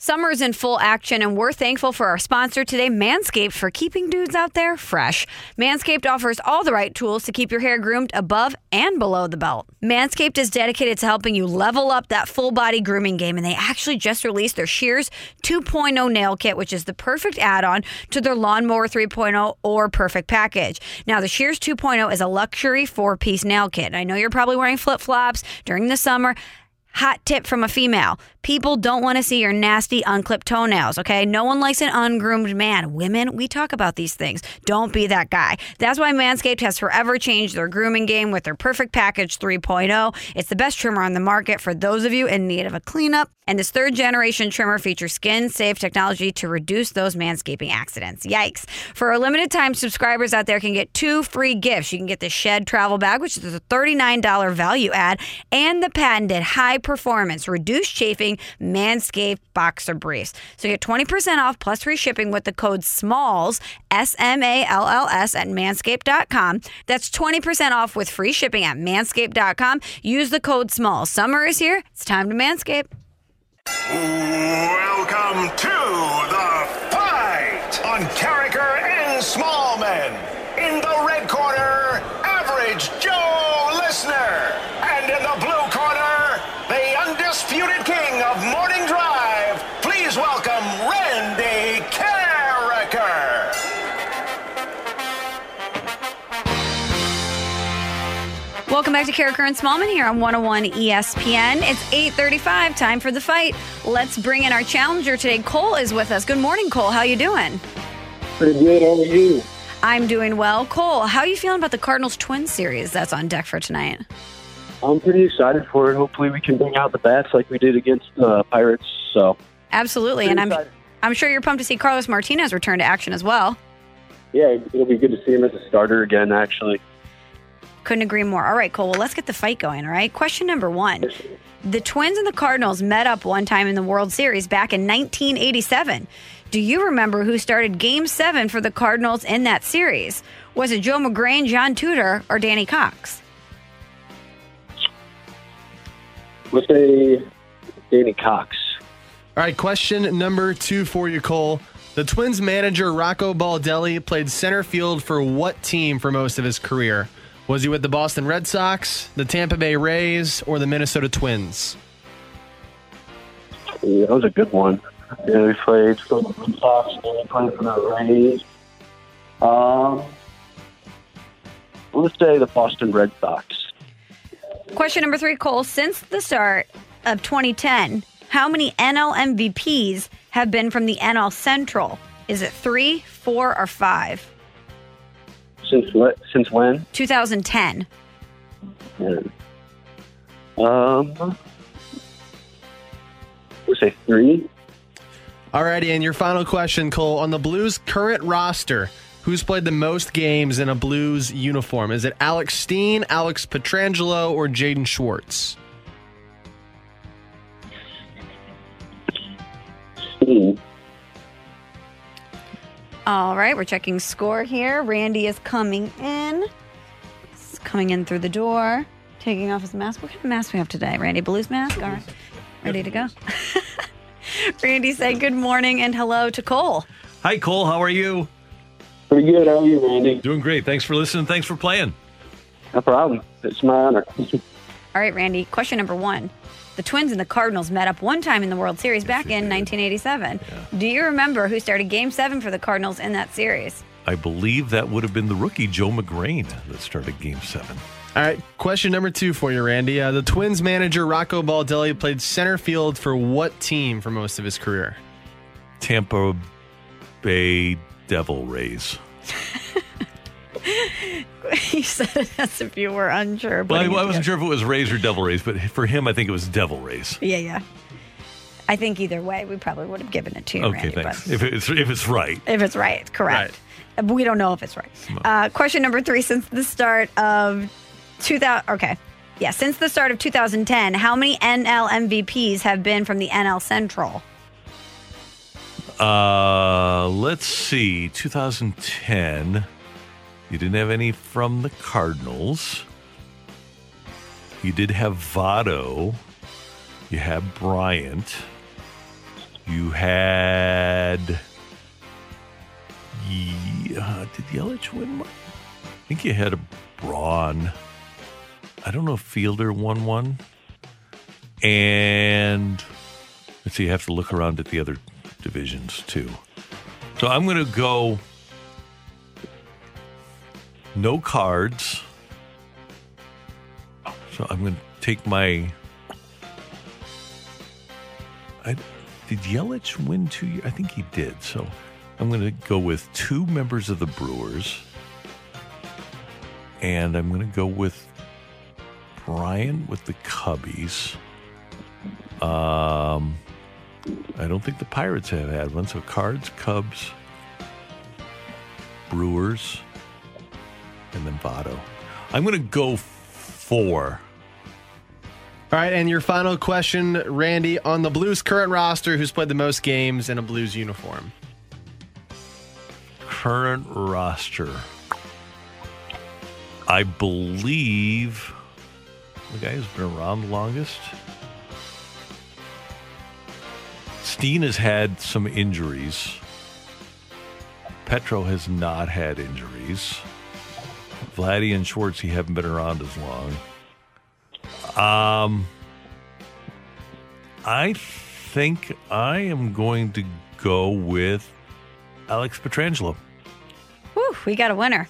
Summer's in full action, and we're thankful for our sponsor today, Manscaped, for keeping dudes out there fresh. Manscaped offers all the right tools to keep your hair groomed above and below the belt. Manscaped is dedicated to helping you level up that full body grooming game, and they actually just released their Shears 2.0 nail kit, which is the perfect add on to their Lawnmower 3.0 or Perfect package. Now, the Shears 2.0 is a luxury four piece nail kit. I know you're probably wearing flip flops during the summer. Hot tip from a female. People don't want to see your nasty, unclipped toenails, okay? No one likes an ungroomed man. Women, we talk about these things. Don't be that guy. That's why Manscaped has forever changed their grooming game with their Perfect Package 3.0. It's the best trimmer on the market for those of you in need of a cleanup. And this third generation trimmer features skin safe technology to reduce those manscaping accidents. Yikes. For a limited time, subscribers out there can get two free gifts. You can get the Shed Travel Bag, which is a $39 value add, and the patented high performance, reduced chafing Manscaped Boxer Briefs. So get 20% off plus free shipping with the code SMALLS, S M A L L S, at manscaped.com. That's 20% off with free shipping at manscaped.com. Use the code SMALLS. Summer is here. It's time to manscape.
Welcome to the fight on Karraker and Smallman. In the red corner, Average Joe Listener. And in the blue corner, the undisputed king of morning drive. Please welcome Randy Karraker.
Welcome back to Karraker and Smallman here on 101 ESPN. It's 8:35, time for the fight. Let's bring in our challenger today. Cole is with us. Good morning, Cole. How you doing?
Pretty good. How are you?
I'm doing well. Cole, how are you feeling about the Cardinals Twin series that's on deck for tonight?
I'm pretty excited for it. Hopefully, we can bring out the bats like we did against the Pirates. So,
Absolutely, and I'm I'm sure you're pumped to see Carlos Martinez return to action as well.
Yeah, it'll be good to see him as a starter again. Actually,
Couldn't agree more. All right, Cole. Well, let's get the fight going. All right. Question number one: The Twins and the Cardinals met up one time in the World Series back in 1987. Do you remember who started Game Seven for the Cardinals in that series? Was it Joe Magrane, John Tudor, or Danny Cox?
Let's say Danny Cox.
All right, question number two for you, Cole. The Twins manager Rocco Baldelli played center field for what team for most of his career? Was he with the Boston Red Sox, the Tampa Bay Rays, or the Minnesota Twins?
Yeah, that was a good one. Yeah, we played for the Red Sox and we played for the Rays. Um, let's say the Boston Red Sox.
Question number three, Cole. Since the start of 2010, how many NL MVPs have been from the NL Central? Is it three, four, or five?
Since what? Since when?
2010.
Yeah. Um, let's say three.
Alrighty, and your final question, Cole. On the Blues' current roster, who's played the most games in a Blues uniform? Is it Alex Steen, Alex Pietrangelo, or Jaden Schwartz?
Steen.
All right, we're checking score here. Randy is coming in. He's coming in through the door, taking off his mask. What kind of mask we have today, Randy? Blues mask? All right, ready to go. Randy said good morning and hello to Cole.
Hi, Cole. How are you?
Pretty good. How are you, Randy?
Doing great. Thanks for listening. Thanks for playing.
No problem. It's my honor.
All right, Randy. Question number one. The Twins and the Cardinals met up one time in the World Series back in 1987. Do you remember who started Game Seven for the Cardinals in that series?
I believe that would have been the rookie Joe Magrane that started Game Seven.
All right, question number two for you, Randy. Uh, the Twins manager Rocco Baldelli played center field for what team for most of his career?
Tampa Bay Devil Rays.
you said it as if you were unsure.
Well, I,
putting
I wasn't sure if it was Rays or Devil Rays, but for him, I think it was Devil Rays.
Yeah, yeah. I think either way, we probably would have given it to you,
Okay,
Randy.
thanks.
But
If it's if it's right,
if it's right, it's correct. But We don't know if it's right. Uh, question number three: Since the start of 2000, okay, yeah, since the start of 2010, how many NL MVPs have been from the NL Central?
Uh, let's see. 2010. You didn't have any from the Cardinals. You did have Votto. You had Bryant. You had. Yeah, did Yelich win? I think you had a Braun. I don't know if Fielder won one. And let's see, you have to look around at the other divisions too. So I'm going to go no cards. So I'm going to take my. I, did Yelich win two years? I think he did. So I'm going to go with two members of the Brewers. And I'm going to go with Bryant with the Cubbies. Um, I don't think the Pirates have had one. So Cards, Cubs, Brewers, and then Votto. I'm going to go four.
All right, and your final question, Randy, on the Blues' current roster, who's played the most games in a Blues uniform?
Current roster. I believe the guy who's been around the longest. Steen has had some injuries. Petro has not had injuries. Vladdy and Schwartzy haven't been around as long. Um, I think I am going to go with Alex Pietrangelo.
Whew, we got a winner.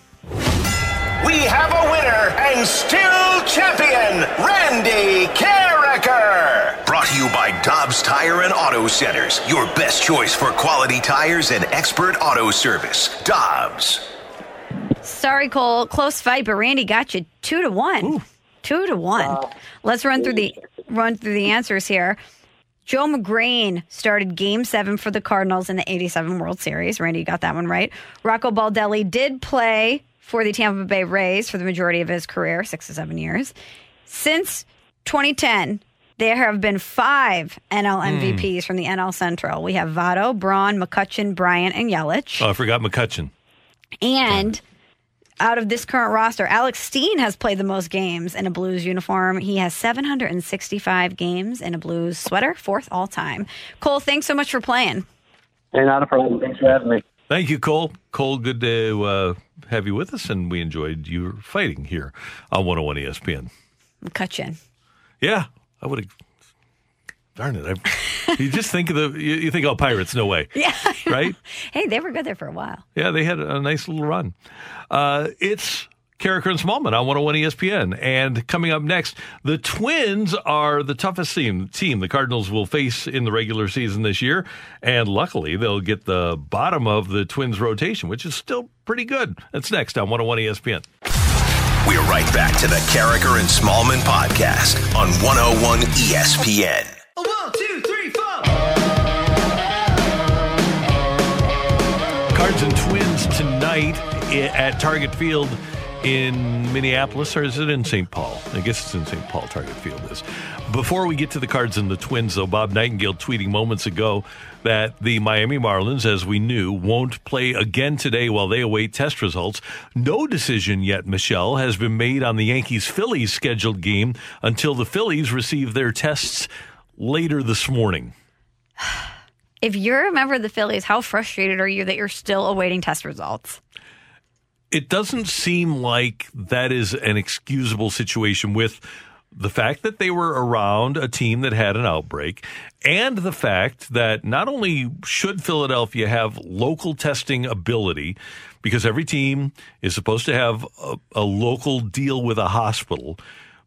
We have a winner and still champion, Randy Karraker.
Brought to you by Dobbs Tire and Auto Centers, your best choice for quality tires and expert auto service. Dobbs.
Sorry, Cole. Close fight, but Randy got you two to one. Two to one. Let's run through the run through the answers here. Joe Magrane started game seven for the Cardinals in the 87 World Series. Randy, you got that one right. Rocco Baldelli did play for the Tampa Bay Rays for the majority of his career, six to seven years. Since 2010, there have been five NL
Hmm.
MVPs from the NL Central. We have Votto, Braun, McCutchen, Bryant, and Yelich.
Oh, I forgot McCutchen.
And out of this current roster, Alex Steen has played the most games in a Blues uniform. He has 765 games in a Blues sweater, fourth all time. Cole, thanks so much for playing.
Hey, not a problem. Thanks for having me.
Thank you, Cole. Cole, good to uh, have you with us, and we enjoyed your fighting here on 101 ESPN.
McCutchen.
Yeah, I would have. Darn it! I, you just think of the. You, you think, oh, pirates? No way.
Yeah.
Right?
Hey, they were good there for a while.
Yeah, they had a nice little run. Uh, it's Karraker and Smallman on 101 ESPN. And coming up next, the Twins are the toughest team, team the Cardinals will face in the regular season this year. And luckily, they'll get the bottom of the Twins rotation, which is still pretty good. That's next on 101 ESPN.
We're right back to the Karraker and Smallman podcast on 101 ESPN.
One, two, three, four.
Cards and Twins tonight eh, at Target Field in Minneapolis, or is it in St. Paul? I guess it's in St. Paul, Target Field is. Before we get to the Cards and the Twins, though, Bob Nightingale tweeting moments ago that the Miami Marlins, as we knew, won't play again today while they await test results. No decision yet, Michelle, has been made on the Yankees Phillies scheduled game until the Phillies receive their tests later this morning.
If you're a member of the Phillies, how frustrated are you that you're still awaiting test results?
it doesn't seem like that is an excusable situation with the fact that they were around a team that had an outbreak and the fact that not only should Philadelphia have local testing ability because every team is supposed to have a, a local deal with a hospital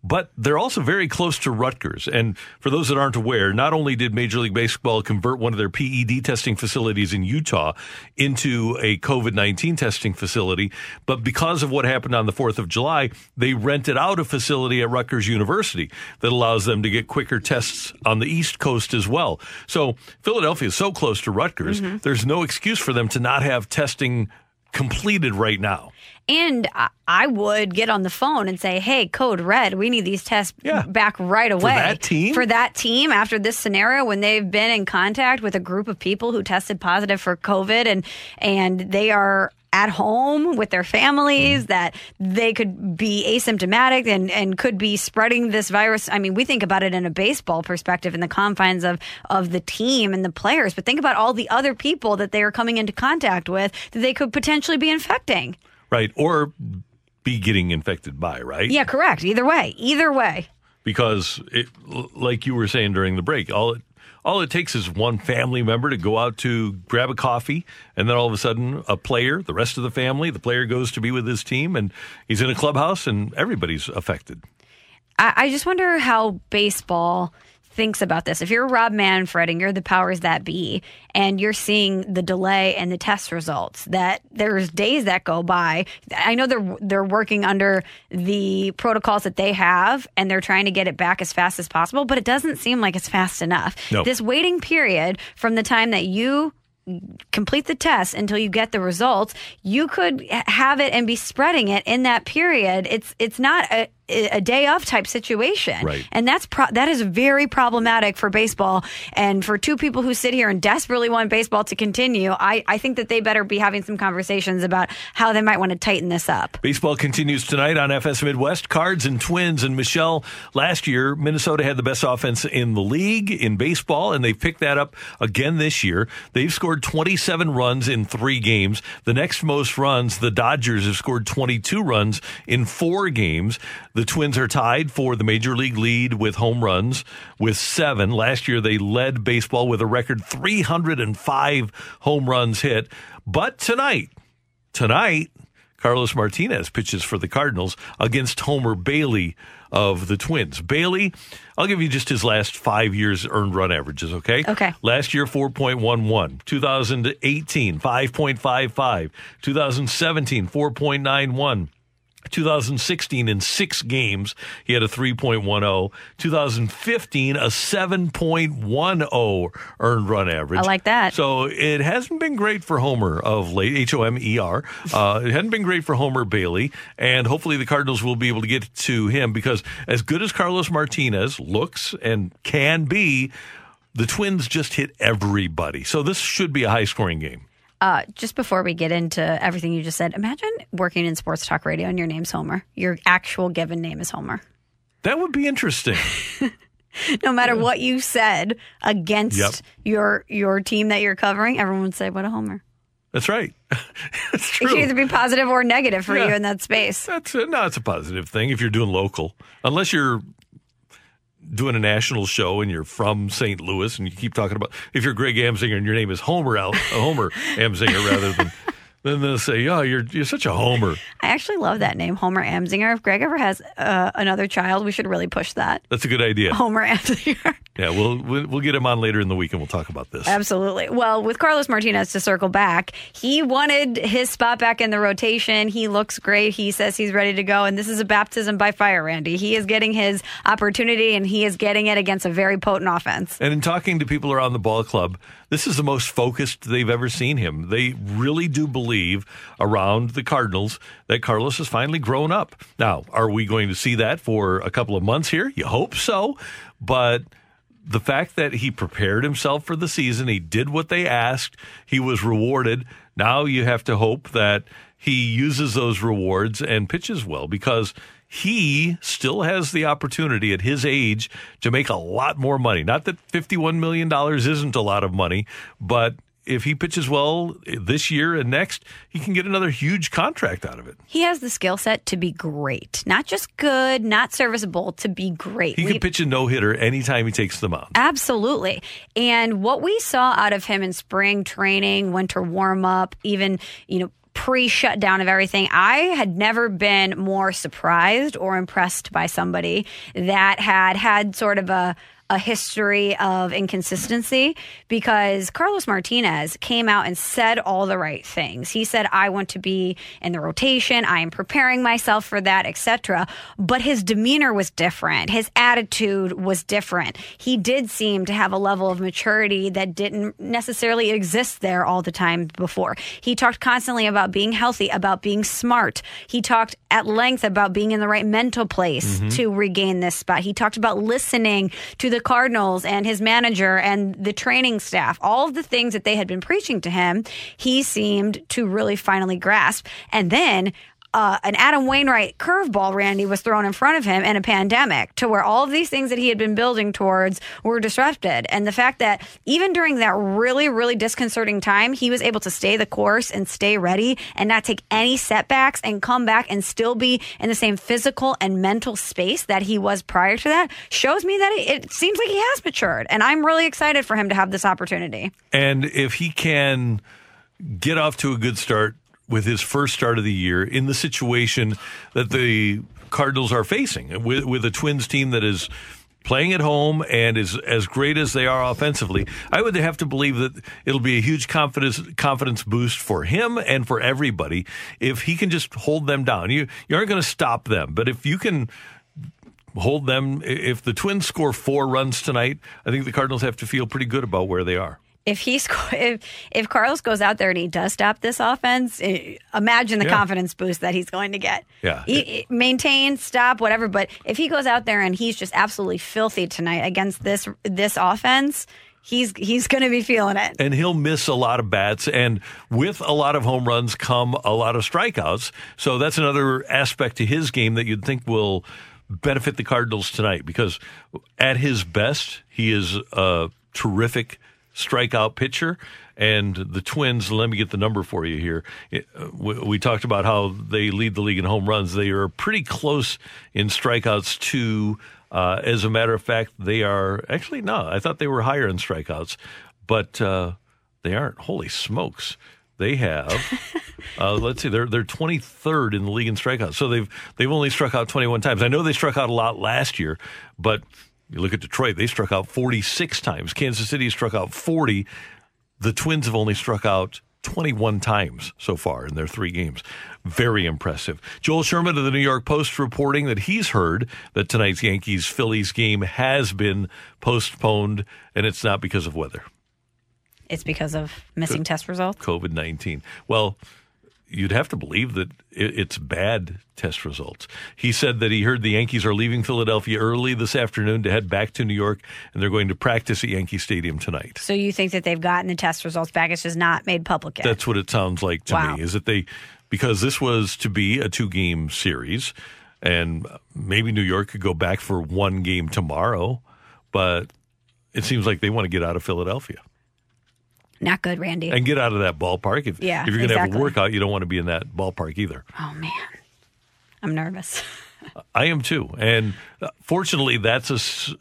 but they're also very close to Rutgers. And for those that aren't aware, not only did Major League Baseball convert one of their PED testing facilities in Utah into a COVID 19 testing facility, but because of what happened on the 4th of July, they rented out a facility at Rutgers University that allows them to get quicker tests on the East Coast as well. So Philadelphia is so close to Rutgers, mm-hmm. there's no excuse for them to not have testing completed right now.
And I- would get on the phone and say, "Hey, Code Red, we need these tests back right away for
that team?
For that team, after this scenario, when they've been in contact with a group of people who tested positive for COVID, and and they are at home with their families, mm-hmm. that they could be asymptomatic and and could be spreading this virus. I mean, we think about it in a baseball perspective, in the confines of of the team and the players, but think about all the other people that they are coming into contact with that they could potentially be infecting.
Right. Or be getting infected by, right?
Yeah, correct. Either way, either way.
because it, like you were saying during the break, all it all it takes is one family member to go out to grab a coffee, and then all of a sudden, a player, the rest of the family, the player goes to be with his team, and he's in a clubhouse, and everybody's affected.
I, I just wonder how baseball thinks about this. If you're Rob Manfred and you're the powers that be, and you're seeing the delay and the test results, that there's days that go by. I know they're they're working under the protocols that they have, and they're trying to get it back as fast as possible. But it doesn't seem like it's fast enough.
No.
This waiting period from the time that you complete the test until you get the results you could have it and be spreading it in that period it's it's not a a day off type situation
Right.
and that's pro- that is very problematic for baseball and for two people who sit here and desperately want baseball to continue i i think that they better be having some conversations about how they might want to tighten this up
Baseball continues tonight on FS Midwest. Cards and Twins. And Michelle, last year, Minnesota had the best offense in the league in baseball, and they've picked that up again this year. They've scored 27 runs in three games. The next most runs, the Dodgers have scored 22 runs in four games. The Twins are tied for the major league lead with home runs with seven. Last year, they led baseball with a record 305 home runs hit. But tonight, tonight, Carlos Martinez pitches for the Cardinals against Homer Bailey of the Twins. Bailey, I'll give you just his last five years earned run averages, okay?
Okay.
Last year, 4.11. 2018, 5.55. 2017, 4.91. 2016 in six games, he had a 3.10. 2015, a 7.10 earned run average.
I like that.
So it hasn't been great for Homer of late, H O M E R. Uh, it hadn't been great for Homer Bailey, and hopefully the Cardinals will be able to get to him because as good as Carlos Martinez looks and can be, the Twins just hit everybody. So this should be a high scoring game.
Uh, just before we get into everything you just said, imagine working in sports talk radio and your name's Homer. Your actual given name is Homer.
That would be interesting.
No matter what you said against
Yep.
your your team that you're covering, everyone would say, "What a Homer."
That's right. That's true.
It can either be positive or negative for
Yeah.
you in that space.
That's a, no, it's a positive thing if you're doing local. Unless you're doing a national show and you're from St. Louis and you keep talking about if you're Greg Amsinger and your name is Homer Al, Homer Amsinger rather than then they'll say, "Oh, you're you're such a Homer."
I actually love that name, Homer Amsinger. If Greg ever has uh, another child, we should really push that.
That's a good idea.
Homer Amsinger.
Yeah, we'll we'll get him on later in the week and we'll talk about this.
Absolutely. Well, with Carlos Martinez to circle back, he wanted his spot back in the rotation. He looks great. He says he's ready to go. And this is a baptism by fire, Randy. He is getting his opportunity and he is getting it against a very potent offense.
And in talking to people around the ball club, this is the most focused they've ever seen him. They really do believe around the Cardinals that Carlos has finally grown up. Now, are we going to see that for a couple of months here? You hope so. But the fact that he prepared himself for the season, he did what they asked, he was rewarded. Now you have to hope that he uses those rewards and pitches well because he still has the opportunity at his age to make a lot more money. Not that $51 million isn't a lot of money, but if he pitches well this year and next, he can get another huge contract out of it.
He has the skill set to be great. Not just good, not serviceable, to be great.
He
We-
can pitch a no hitter anytime he takes the mound.
Absolutely. And what we saw out of him in spring training, winter warm up, even, you know, pre shutdown of everything, I had never been more surprised or impressed by somebody that had had sort of a a history of inconsistency because Carlos Martinez came out and said all the right things. He said I want to be in the rotation, I am preparing myself for that, etc. But his demeanor was different. His attitude was different. He did seem to have a level of maturity that didn't necessarily exist there all the time before. He talked constantly about being healthy, about being smart. He talked at length about being in the right mental place
Mhm.
to regain this spot. He talked about listening to the Cardinals and his manager and the training staff, all of the things that they had been preaching to him. He seemed to really finally grasp. And then uh, an Adam Wainwright curveball, Randy, was thrown in front of him in a pandemic to where all of these things that he had been building towards were disrupted. And the fact that even during that really, really disconcerting time, he was able to stay the course and stay ready and not take any setbacks and come back and still be in the same physical and mental space that he was prior to that shows me that it, it seems like he has matured. And I'm really excited for him to have this opportunity.
And if he can get off to a good start with his first start of the year in the situation that the Cardinals are facing with, with a Twins team that is playing at home and is as great as they are offensively, I would have to believe that it'll be a huge confidence confidence boost for him and for everybody if he can just hold them down. You you aren't going to stop them, but if you can hold them if the Twins score 4 runs tonight, I think the Cardinals have to feel pretty good about where they are.
If he sco- if if Carlos goes out there and he does stop this offense, eh, imagine the
Yeah.
confidence boost that he's going to get.
Yeah.
He, he- maintain, stop, whatever. But if he goes out there and he's just absolutely filthy tonight against this this offense, he's he's going to be feeling it.
and he'll miss a lot of bats. And with a lot of home runs come a lot of strikeouts. So that's another aspect to his game that you'd think will benefit the Cardinals tonight because at his best, he is a terrific strikeout pitcher. And the Twins, let me get the number for you here. It- uh, We, we talked about how they lead the league in home runs. They are pretty close in strikeouts too. Uh, as a matter of fact, they are actually no. I thought they were higher in strikeouts, but uh, they aren't. Holy smokes! They have. uh, let's see. They're they're 23rd in the league in strikeouts. So they've they've only struck out 21 times. I know they struck out a lot last year, but you look at Detroit. They struck out 46 times. Kansas City struck out 40. The Twins have only struck out 21 times so far in their three games. Very impressive. Joel Sherman of the New York Post reporting that he's heard that tonight's Yankees Phillies game has been postponed, and it's not because of weather.
It's because of missing test results.
COVID 19. Well, you'd have to believe that it's bad test results. He said that he heard the Yankees are leaving Philadelphia early this afternoon to head back to New York, and they're going to practice at Yankee Stadium tonight.
So you think that they've gotten the test results back? It's just not made public yet.
That's what it sounds like to
Wow.
me. Is that they because this was to be a two game series, and maybe New York could go back for one game tomorrow, but it seems like they want to get out of Philadelphia
not good, Randy.
and get out of that ballpark. If,
Yeah,
if you're going to have a workout, you don't want to be in that ballpark either.
oh man, I'm nervous.
I am too, and uh, fortunately, that's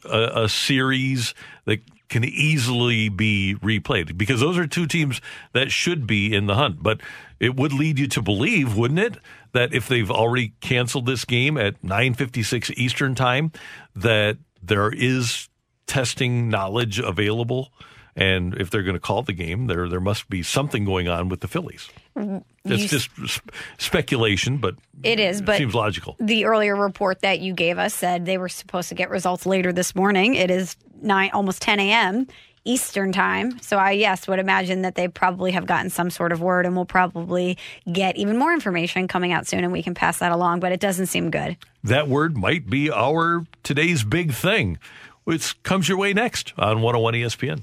a a series that can easily be replayed because those are two teams that should be in the hunt. But it would lead you to believe, wouldn't it, that if they've already canceled this game at 9:56 Eastern time, that there is testing knowledge available. And if they're going to call the game, there there must be something going on with the Phillies. Mm, it's
You-
just sp- speculation, but
It is, but
seems logical.
The earlier report that you gave us said they were supposed to get results later this morning. It is nine, almost 10 a.m. Eastern time. So I yes would imagine that they probably have gotten some sort of word, and we'll probably get even more information coming out soon, and we can pass that along. But it doesn't seem good.
that word might be our today's big thing, which comes your way next on 101 ESPN.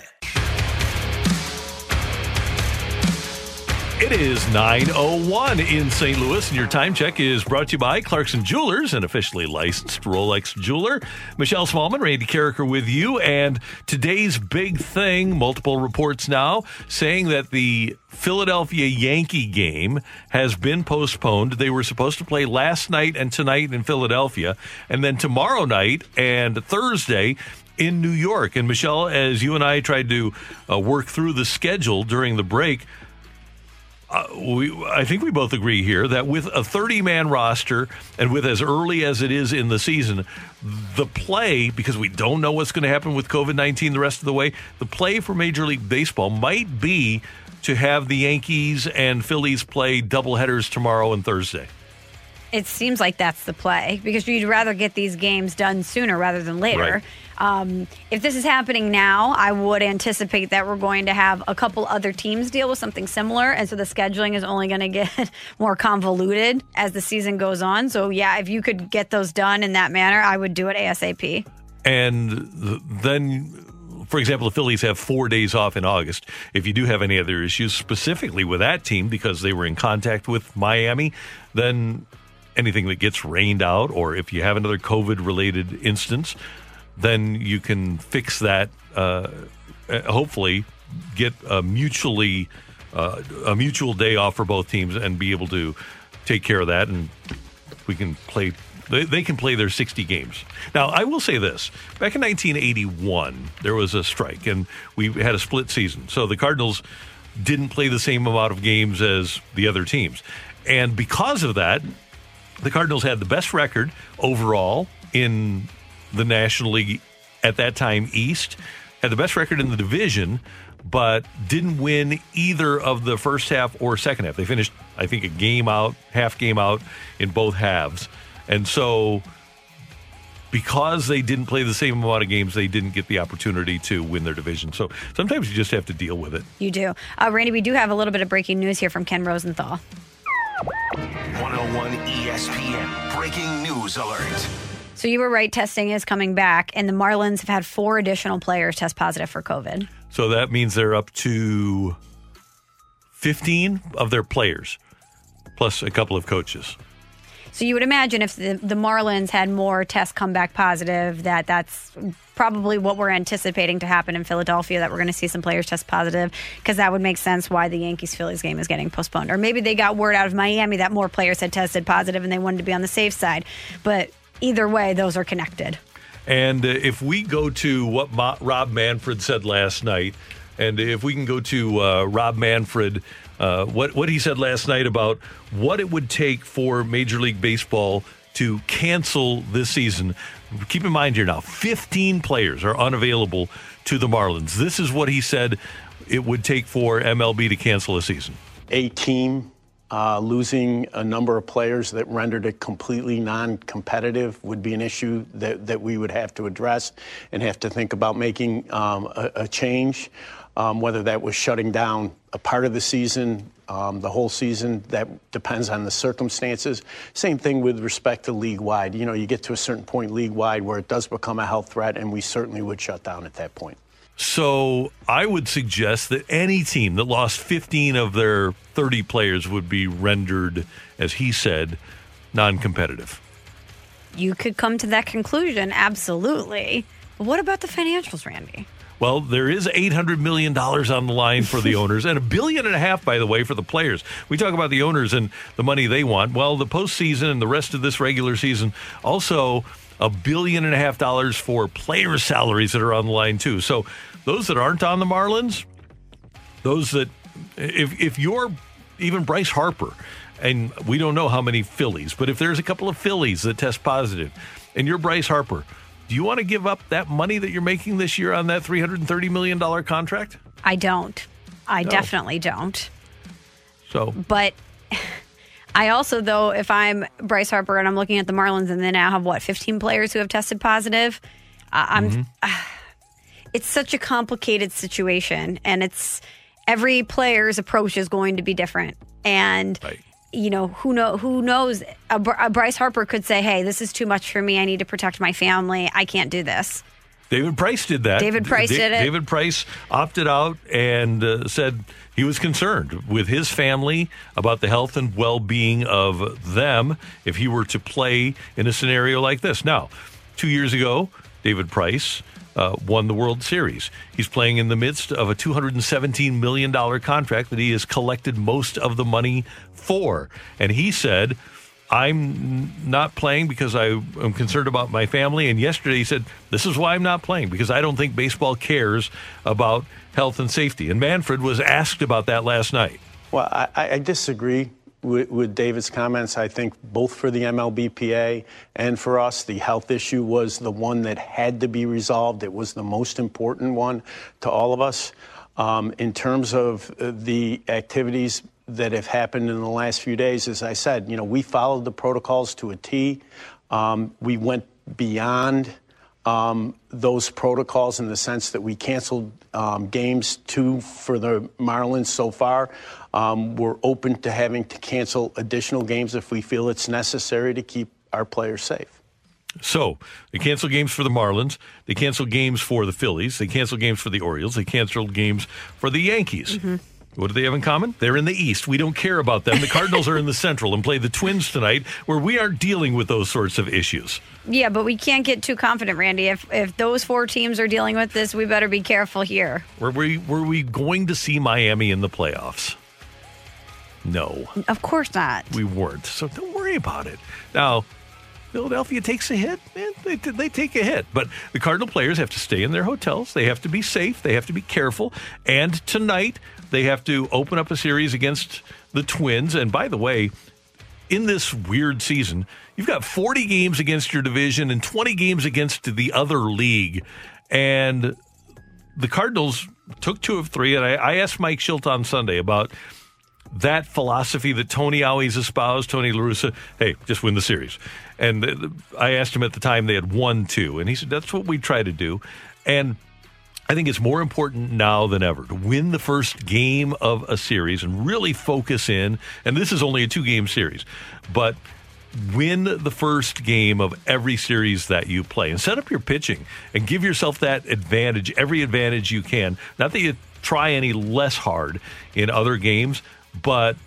It is 9.01 in St. Louis, and your time check is brought to you by Clarkson Jewelers, an officially licensed Rolex jeweler. Michelle Smallman, Randy Karraker with you, and today's big thing, multiple reports now saying that the Philadelphia Yankee game has been postponed. They were supposed to play last night and tonight in Philadelphia, and then tomorrow night and Thursday in New York. And Michelle, as you and I tried to uh, work through the schedule during the break, uh, we, I think we both agree here that with a 30 man roster and with as early as it is in the season, the play, because we don't know what's going to happen with COVID 19 the rest of the way, the play for Major League Baseball might be to have the Yankees and Phillies play doubleheaders tomorrow and Thursday.
It seems like that's the play because you'd rather get these games done sooner rather than later.
Right.
Um, if this is happening now, I would anticipate that we're going to have a couple other teams deal with something similar. And so the scheduling is only going to get more convoluted as the season goes on. So, yeah, if you could get those done in that manner, I would do it ASAP.
And then, for example, the Phillies have four days off in August. If you do have any other issues specifically with that team because they were in contact with Miami, then anything that gets rained out, or if you have another COVID related instance, then you can fix that. Uh, uh, hopefully, get a mutually uh, a mutual day off for both teams and be able to take care of that, and we can play. They, they can play their 60 games. Now, I will say this: back in 1981, there was a strike, and we had a split season. So the Cardinals didn't play the same amount of games as the other teams, and because of that, the Cardinals had the best record overall in the National League at that time East, had the best record in the division, but didn't win either of the first half or second half. They finished, I think, a game out, half game out in both halves. And so because they didn't play the same amount of games, they didn't get the opportunity to win their division. So sometimes you just have to deal with it.
You do. Uh, Randy, we do have a little bit of breaking news here from Ken Rosenthal.
101 ESPN breaking news alert.
So you were right, testing is coming back, and the Marlins have had four additional players test positive for COVID.
So that means they're up to 15 of their players, plus a couple of coaches.
So you would imagine if the, the Marlins had more tests come back positive, that that's probably what we're anticipating to happen in Philadelphia. That we're going to see some players test positive because that would make sense why the Yankees Phillies game is getting postponed. Or maybe they got word out of Miami that more players had tested positive and they wanted to be on the safe side. But either way, those are connected.
And uh, if we go to what Ma- Rob Manfred said last night, and if we can go to uh, Rob Manfred, uh, what what he said last night about what it would take for Major League Baseball to cancel this season. Keep in mind here now, 15 players are unavailable to the Marlins. This is what he said it would take for MLB to cancel a season.
A team uh, losing a number of players that rendered it completely non-competitive would be an issue that, that we would have to address and have to think about making um, a, a change, um, whether that was shutting down a part of the season, um, the whole season. That depends on the circumstances. Same thing with respect to league-wide. You know, you get to a certain point league-wide where it does become a health threat, and we certainly would shut down at that point.
So I would suggest that any team that lost 15 of their 30 players would be rendered, as he said, non competitive.
You could come to that conclusion, absolutely. But what about the financials, Randy?
Well, there is $800 million on the line for the owners and a billion and a half, by the way, for the players. We talk about the owners and the money they want. Well, the postseason and the rest of this regular season also a billion and a half dollars for player salaries that are on the line, too. So those that aren't on the Marlins, those that, if, if you're even Bryce Harper, and we don't know how many Phillies, but if there's a couple of Phillies that test positive, and you're Bryce Harper, do you want to give up that money that you're making this year on that $330 million contract?
I don't. I
No.
definitely don't.
So,
But I also, though, if I'm Bryce Harper and I'm looking at the Marlins and they now have what 15 players who have tested positive, uh, I'm. it's such a complicated situation, and it's every player's approach is going to be different, and. You know who know who knows. A, a Bryce Harper could say, "Hey, this is too much for me. I need to protect my family. I can't do this."
David Price did that.
David Price
Da-
did it.
David Price opted out and uh, said he was concerned with his family about the health and well being of them if he were to play in a scenario like this. Now, two years ago, David Price uh, won the World Series. He's playing in the midst of a $217 million contract that he has collected most of the money for. And he said, I'm not playing because I am concerned about my family. And yesterday he said, This is why I'm not playing because I don't think baseball cares about health and safety. And Manfred was asked about that last night.
Well, I, I disagree with, with David's comments. I think both for the MLBPA and for us, the health issue was the one that had to be resolved. It was the most important one to all of us. Um, in terms of uh, the activities that have happened in the last few days, as I said, you know, we followed the protocols to a T. Um, we went beyond um, those protocols in the sense that we canceled um, games two for the Marlins so far. Um, we're open to having to cancel additional games if we feel it's necessary to keep our players safe.
So they cancel games for the Marlins. They cancel games for the Phillies. They cancel games for the Orioles. They canceled games for the Yankees. What do they have in common? They're in the East. We don't care about them. The Cardinals are in the Central and play the Twins tonight, where we aren't dealing with those sorts of issues.
Yeah, but we can't get too confident, Randy. If if those four teams are dealing with this, we better be careful here.
Were we were we going to see Miami in the playoffs? No,
Of course not.
we weren't. So don't worry about it. Now, Philadelphia takes a hit. Man, they, they take a hit. But the Cardinal players have to stay in their hotels. They have to be safe. They have to be careful. And tonight, they have to open up a series against the Twins. And by the way, in this weird season, you've got 40 games against your division and 20 games against the other league. And the Cardinals took two of three. And I, I asked Mike Shildt on Sunday about that philosophy that Tony always espoused, Tony La Russa, hey, just win the series. And I asked him at the time they had won two, and he said that's what we try to do. And I think it's more important now than ever to win the first game of a series and really focus in. And this is only a two game series, but win the first game of every series that you play and set up your pitching and give yourself that advantage, every advantage you can. Not that you try any less hard in other games, but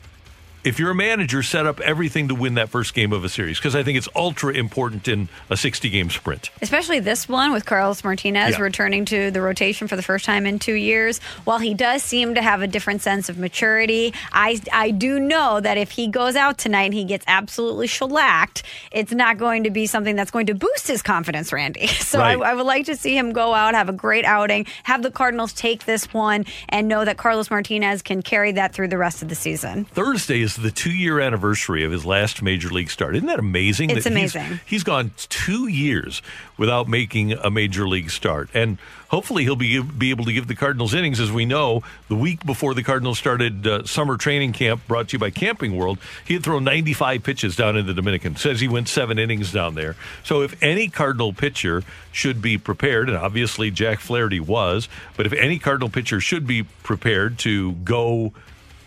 if you're a manager, set up everything to win that first game of a series because I think it's ultra important in a 60 game sprint.
Especially this one with Carlos Martinez
Yeah.
returning to the rotation for the first time in two years. While he does seem to have a different sense of maturity, I, I do know that if he goes out tonight and he gets absolutely shellacked, it's not going to be something that's going to boost his confidence, Randy. So
Right.
I, I would like to see him go out, have a great outing, have the Cardinals take this one, and know that Carlos Martinez can carry that through the rest of the season.
Thursday is is the two year anniversary of his last major league start. Isn't that amazing?
It's
that he's-
amazing.
he's gone two years without making a major league start. And hopefully he'll be, be able to give the Cardinals innings. As we know, the week before the Cardinals started uh, summer training camp brought to you by Camping World, he had thrown 95 pitches down in the Dominican. Says he went seven innings down there. So if any Cardinal pitcher should be prepared, and obviously Jack Flaherty was, but if any Cardinal pitcher should be prepared to go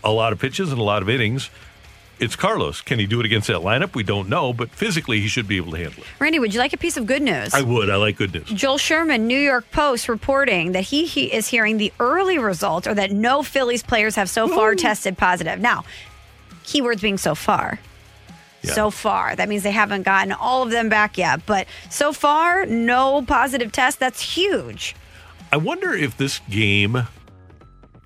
a lot of pitches and a lot of innings, it's Carlos. Can he do it against that lineup? We don't know, but physically he should be able to handle it.
Randy, would you like a piece of good news?
I would. I like good news.
Joel Sherman, New York Post, reporting that he, he is hearing the early results or that no Phillies players have so far tested positive. Now, keywords being so far. So far. That means they haven't gotten all of them back yet. But so far, no positive test. That's huge.
I wonder if this game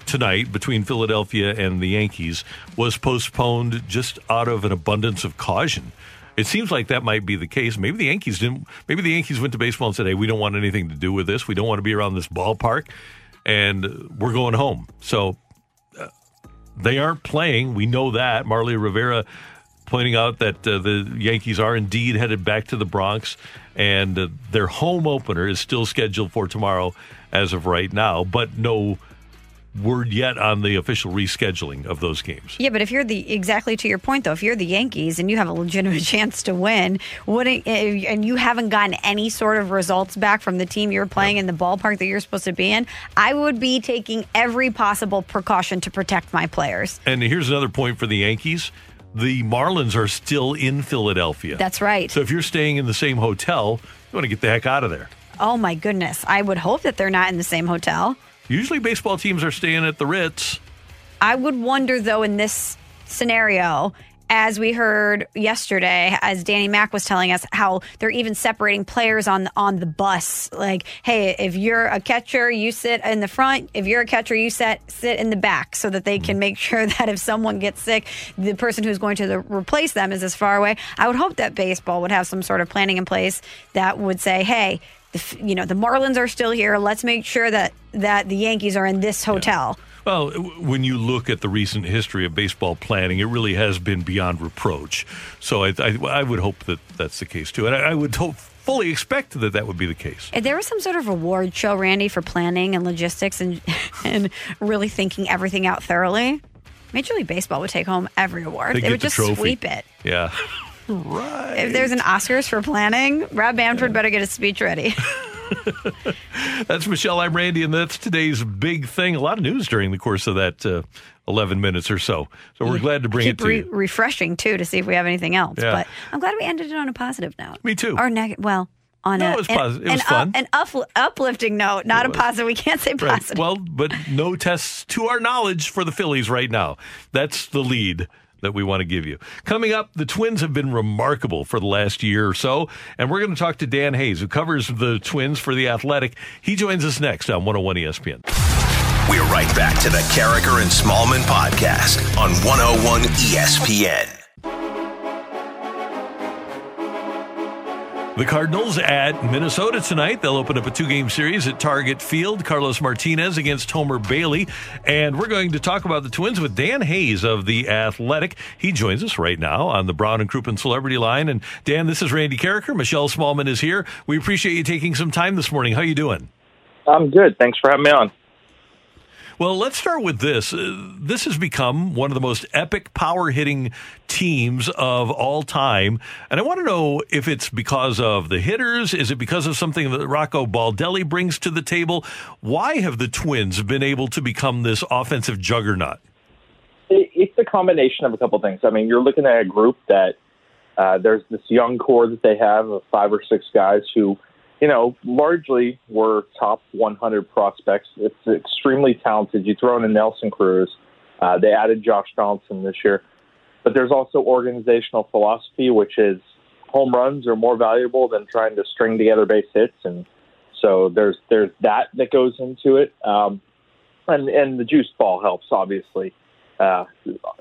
tonight between Philadelphia and the Yankees was postponed just out of an abundance of caution. It seems like that might be the case. Maybe the Yankees didn't. Maybe the Yankees went to baseball and said, "Hey, we don't want anything to do with this. We don't want to be around this ballpark, and we're going home." So uh, they aren't playing. We know that. Marly Rivera pointing out that uh, the Yankees are indeed headed back to the Bronx, and uh, their home opener is still scheduled for tomorrow as of right now, but no word yet on the official rescheduling of those games.
Yeah, but if you're the exactly to your point though, if you're the Yankees and you have a legitimate chance to win, wouldn't eh, and you haven't gotten any sort of results back from the team you're playing in the ballpark that you're supposed to be in, I would be taking every possible precaution to protect my players.
And here's another point for the Yankees. The Marlins are still in Philadelphia.
That's right.
So if you're staying in the same hotel, you want to get the heck out of there.
Oh my goodness. I would hope that they're not in the same hotel.
Usually baseball teams are staying at the Ritz.
I would wonder though in this scenario, as we heard yesterday, as Danny Mack was telling us, how they're even separating players on on the bus. Like, hey, if you're a catcher, you sit in the front. If you're a catcher, you sit sit in the back, so that they can mm. make sure that if someone gets sick, the person who's going to the, replace them is as far away. I would hope that baseball would have some sort of planning in place that would say, hey. The, you know the Marlins are still here. Let's make sure that that the Yankees are in this hotel.
Well, when you look at the recent history of baseball planning, it really has been beyond reproach. So I, I, I would hope that that's the case too, and I, I would hope, fully expect that that would be the case.
If there was some sort of award show, Randy, for planning and logistics and and really thinking everything out thoroughly, Major League Baseball would take home every award.
They
They, would
the
just
trophy.
sweep it.
Yeah. right.
If there's an Oscars for planning, Rob Manfred better get his speech ready.
That's Michelle. I'm Randy, and that's today's big thing. A lot of news during the course of that uh, 11 minutes or so. So we're glad to bring it to
re-
you.
refreshing too to see if we have anything else.
Yeah.
But I'm glad we ended it on a positive note.
Me too.
Or negative. Well, on
No,
a
it was
an-
posi- it
an,
was
up-
fun.
an up- uplifting note, not a positive. We can't say
Right.
positive.
Well, but no tests to our knowledge for the Phillies right now. That's the lead that we want to give you. Coming up, the Twins have been remarkable for the last year or so, and we're going to talk to Dan Hayes, who covers the Twins for The Athletic. He joins us next on 101 ESPN.
We're right back to the Karraker and Smallmon podcast on 101 ESPN.
The Cardinals at Minnesota tonight. They'll open up a two game series at Target Field. Carlos Martinez against Homer Bailey. And we're going to talk about the Twins with Dan Hayes of The Athletic. He joins us right now on the Brown and Crouppen Celebrity Line. And Dan, this is Randy Karraker. Michelle Smallmon is here. We appreciate you taking some time this morning. How are you doing?
I'm good. Thanks for having me on.
Well, let's start with this. Uh, this has become one of the most epic power hitting teams of all time. And I want to know if it's because of the hitters. Is it because of something that Rocco Baldelli brings to the table? Why have the Twins been able to become this offensive juggernaut?
It's a combination of a couple things. I mean, you're looking at a group that uh, there's this young core that they have of five or six guys who, you know, largely were top 100 prospects. It's extremely talented. You throw in Nelson Cruz. Uh, they added Josh Johnson this year. But there's also organizational philosophy, which is home runs are more valuable than trying to string together base hits. And so there's there's that that goes into it. Um, and, and the juice ball helps, obviously. Uh,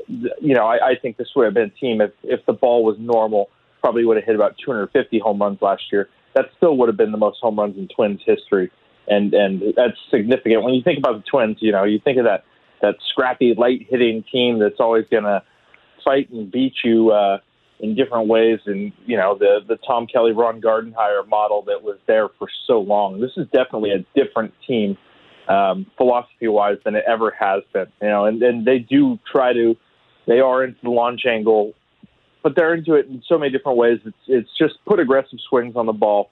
you know, I, I think this would have been a team if, if the ball was normal, probably would have hit about 250 home runs last year. That still would have been the most home runs in Twins history, and and that's significant. When you think about the Twins, you know, you think of that that scrappy, light hitting team that's always going to fight and beat you uh, in different ways. And you know the the Tom Kelly, Ron Gardenhire model that was there for so long. This is definitely a different team um, philosophy wise than it ever has been. You know, and, and they do try to. They are into the launch angle, but they're into it in so many different ways. It's it's just put aggressive swings on the ball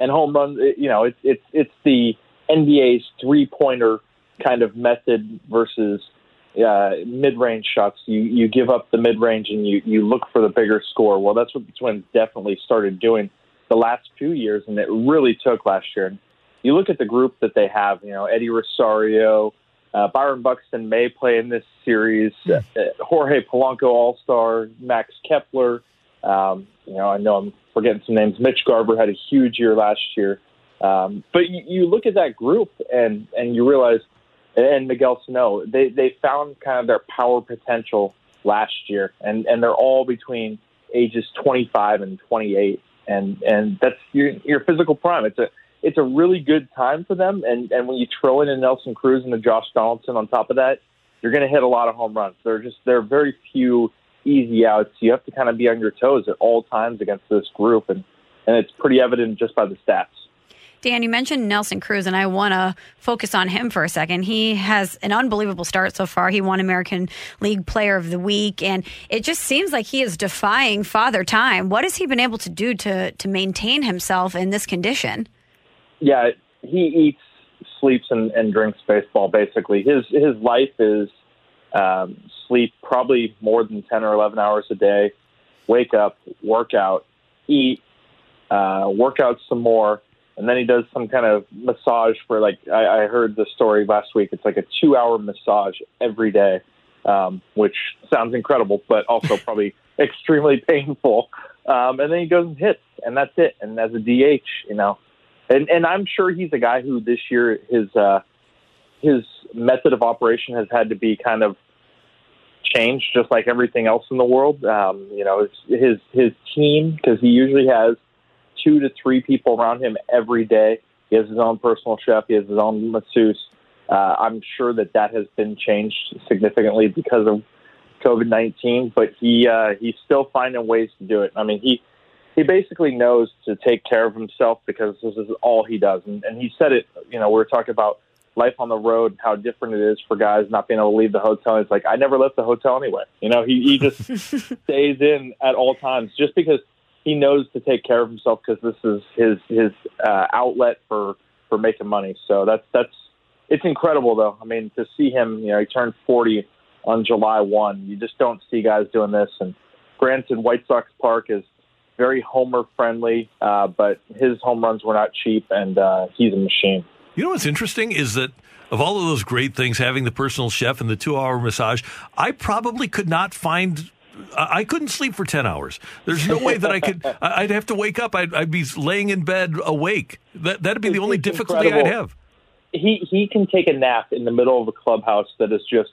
and home runs. You know, it's it's it's the NBA's three pointer kind of method versus uh, mid range shots. You you give up the mid range and you you look for the bigger score. Well, that's what the Twins definitely started doing the last few years, and it really took last year. You look at the group that they have. You know, Eddie Rosario. Uh, Byron Buxton may play in this series. Uh, Jorge Polanco, All Star. Max Kepler. Um, you know, I know I'm forgetting some names. Mitch Garver had a huge year last year. Um, but you, you look at that group and and you realize, and Miguel Sano, they they found kind of their power potential last year, and and they're all between ages 25 and 28, and and that's your your physical prime. It's a it's a really good time for them, and and when you throw in a Nelson Cruz and a Josh Donaldson on top of that, you're going to hit a lot of home runs. They're just there are very few easy outs. You have to kind of be on your toes at all times against this group, and and it's pretty evident just by the stats.
Dan, you mentioned Nelson Cruz, and I want to focus on him for a second. He has an unbelievable start so far. He won American League Player of the Week, and it just seems like he is defying father time. What has he been able to do to to maintain himself in this condition?
Yeah, he eats, sleeps, and, and drinks baseball. Basically, his his life is um, sleep probably more than ten or eleven hours a day. Wake up, work out, eat, uh, work out some more, and then he does some kind of massage for like I, I heard the story last week. It's like a two hour massage every day, um, which sounds incredible, but also probably extremely painful. Um, and then he goes and hits, and that's it. And as a DH, you know, and and I'm sure he's a guy who this year his uh, his method of operation has had to be kind of changed, just like everything else in the world. Um, you know, it's his his team because he usually has two to three people around him every day. He has his own personal chef. He has his own masseuse. Uh, I'm sure that that has been changed significantly because of COVID nineteen, but he uh, he's still finding ways to do it. I mean, he he basically knows to take care of himself because this is all he does. And, and he said it. You know, we were talking about life on the road, and how different it is for guys not being able to leave the hotel. It's like I never left the hotel anyway. You know, he he just stays in at all times just because he knows to take care of himself because this is his his uh, outlet for for making money. So that's that's it's incredible though. I mean, to see him, you know, he turned 40 on July 1. You just don't see guys doing this. And granted, White Sox Park is very homer friendly, uh, but his home runs were not cheap, and uh, he's a machine.
You know what's interesting is that of all of those great things, having the personal chef and the two hour massage, I probably could not find. I couldn't sleep for 10 hours. There's no way that I could. I'd have to wake up. I'd, I'd be laying in bed awake. That, that'd be the only
It's
difficulty I'd have.
He he can take a nap in the middle of a clubhouse that is just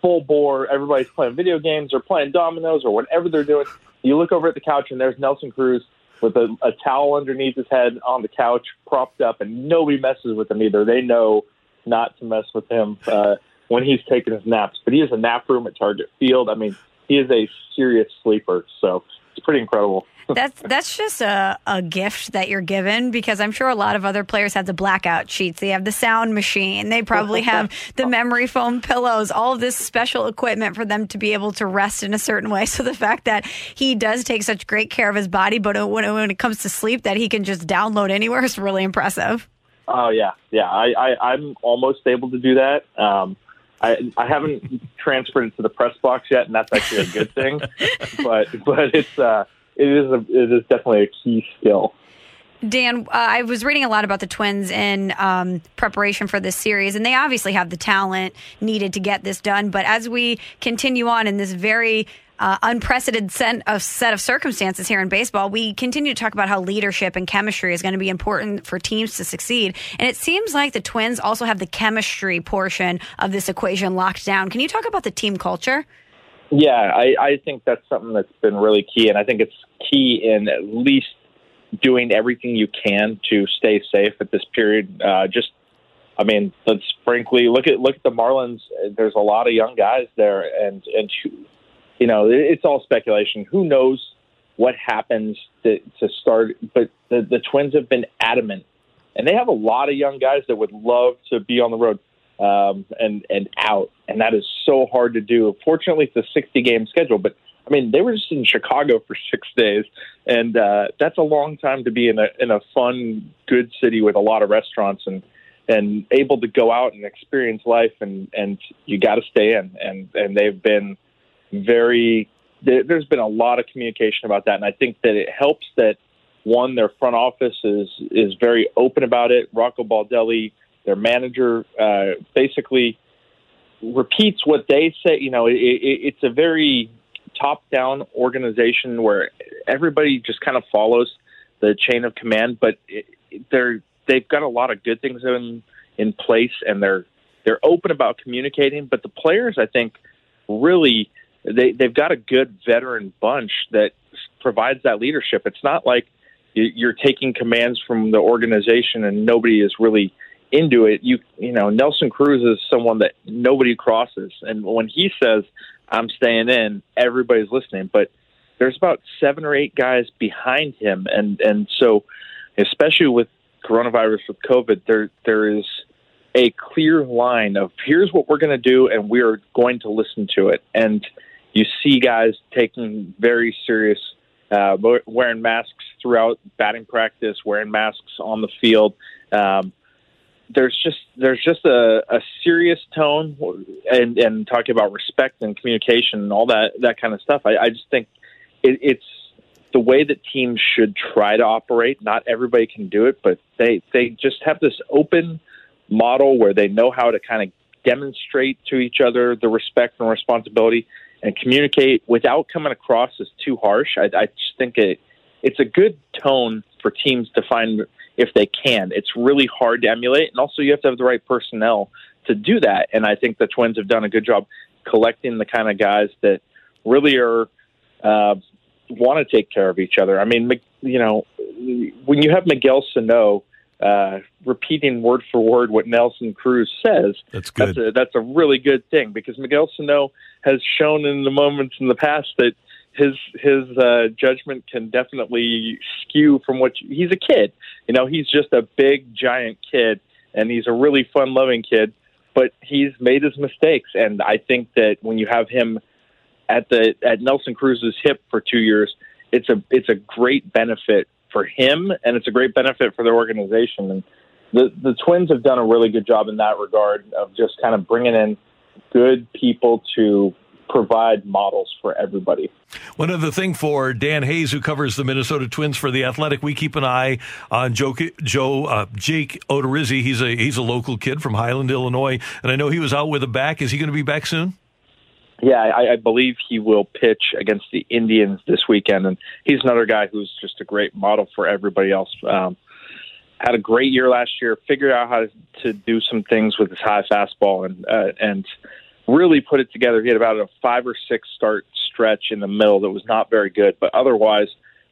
full bore. Everybody's playing video games or playing dominoes or whatever they're doing. You look over at the couch and there's Nelson Cruz with a, a towel underneath his head on the couch, propped up, and nobody messes with him either. They know not to mess with him uh, when he's taking his naps. But he has a nap room at Target Field. I mean, he is a serious sleeper, so it's pretty incredible.
That's that's just a, a gift that you're given because I'm sure a lot of other players have the blackout sheets. They have the sound machine. They probably have the memory foam pillows, all of this special equipment for them to be able to rest in a certain way. So the fact that he does take such great care of his body, but when, when it comes to sleep, that he can just download anywhere is really impressive.
Oh yeah, yeah. I, I I'm almost able to do that. Um, I I haven't transferred it to the press box yet, and that's actually a good thing. but but it's uh it is a it is definitely a key skill.
Dan, uh, I was reading a lot about the Twins in um, preparation for this series, and they obviously have the talent needed to get this done. But as we continue on in this very uh, unprecedented set of, set of circumstances here in baseball, we continue to talk about how leadership and chemistry is going to be important for teams to succeed. And it seems like the Twins also have the chemistry portion of this equation locked down. Can you talk about the team culture?
Yeah, I, I think that's something that's been really key, and I think it's key in at least doing everything you can to stay safe at this period. Uh, just, I mean, let's frankly look at look at the Marlins. There's a lot of young guys there, and and you know, it's all speculation. Who knows what happens to, to start? But the, the Twins have been adamant, and they have a lot of young guys that would love to be on the road um, and and out, and that is so hard to do. Fortunately, it's a 60 game schedule, but I mean, they were just in Chicago for six days, and uh, that's a long time to be in a in a fun, good city with a lot of restaurants and and able to go out and experience life. And and you got to stay in, and and they've been very. there- There's been a lot of communication about that, and I think that it helps that one, their front office is is very open about it. Rocco Baldelli, their manager, uh, basically repeats what they say. You know, it, it, it's a very top-down organization where everybody just kind of follows the chain of command, but it, they're they've got a lot of good things in in place, and they're they're open about communicating. But the players, I think, really they they've got a good veteran bunch that provides that leadership. It's not like you- you're taking commands from the organization and nobody is really into it. You you know Nelson Cruz is someone that nobody crosses, and when he says I'm staying in, everybody's listening. But there's about seven or eight guys behind him, and and so especially with coronavirus with COVID, there there is a clear line of here's what we're going to do, and we are going to listen to it. And you see guys taking very serious, uh, wearing masks throughout batting practice, wearing masks on the field. Um, there's just there's just a, a serious tone, and and talking about respect and communication and all that that kind of stuff. I, I just think it, it's the way that teams should try to operate. Not everybody can do it, but they they just have this open model where they know how to kind of demonstrate to each other the respect and responsibility and communicate without coming across as too harsh. I, I just think it it's a good tone for teams to find if they can. It's really hard to emulate, and also you have to have the right personnel to do that. And I think the Twins have done a good job collecting the kind of guys that really are uh, want to take care of each other. I mean, you know, when you have Miguel Sano uh, repeating word for word what Nelson Cruz says,
that's good.
That's a, that's a really good thing because Miguel Sano has shown in the moments in the past that his his uh, judgment can definitely skew from what you, he's a kid. You know, he's just a big giant kid, and he's a really fun loving kid. But he's made his mistakes, and I think that when you have him at the at Nelson Cruz's hip for two years, it's a it's a great benefit for him, and it's a great benefit for their organization. And the the Twins have done a really good job in that regard of just kind of bringing in good people to provide models for everybody.
One other thing for Dan Hayes, who covers the Minnesota Twins for the Athletic, we keep an eye on Joe, Joe uh, Jake Odorizzi. He's a he's a local kid from Highland, Illinois, and I know he was out with a back. Is he going to be back soon?
Yeah, I, I believe he will pitch against the Indians this weekend, and he's another guy who's just a great model for everybody else. Um, had a great year last year. Figured out how to do some things with his high fastball, and uh, and really put it together. He had about a five or six start stretch in the middle that was not very good, but otherwise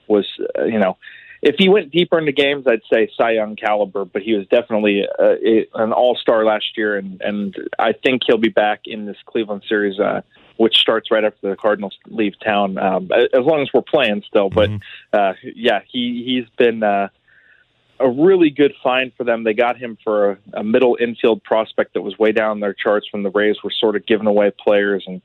was uh, you know if he went deeper into games, I'd say Cy Young caliber, but he was definitely uh, a, an all star last year, and and I think he'll be back in this Cleveland series, uh, which starts right after the Cardinals leave town, um, as long as we're playing still. But uh, yeah, he he's been. Uh, a really good find for them. They got him for a, a middle infield prospect that was way down their charts when the Rays were sort of giving away players, and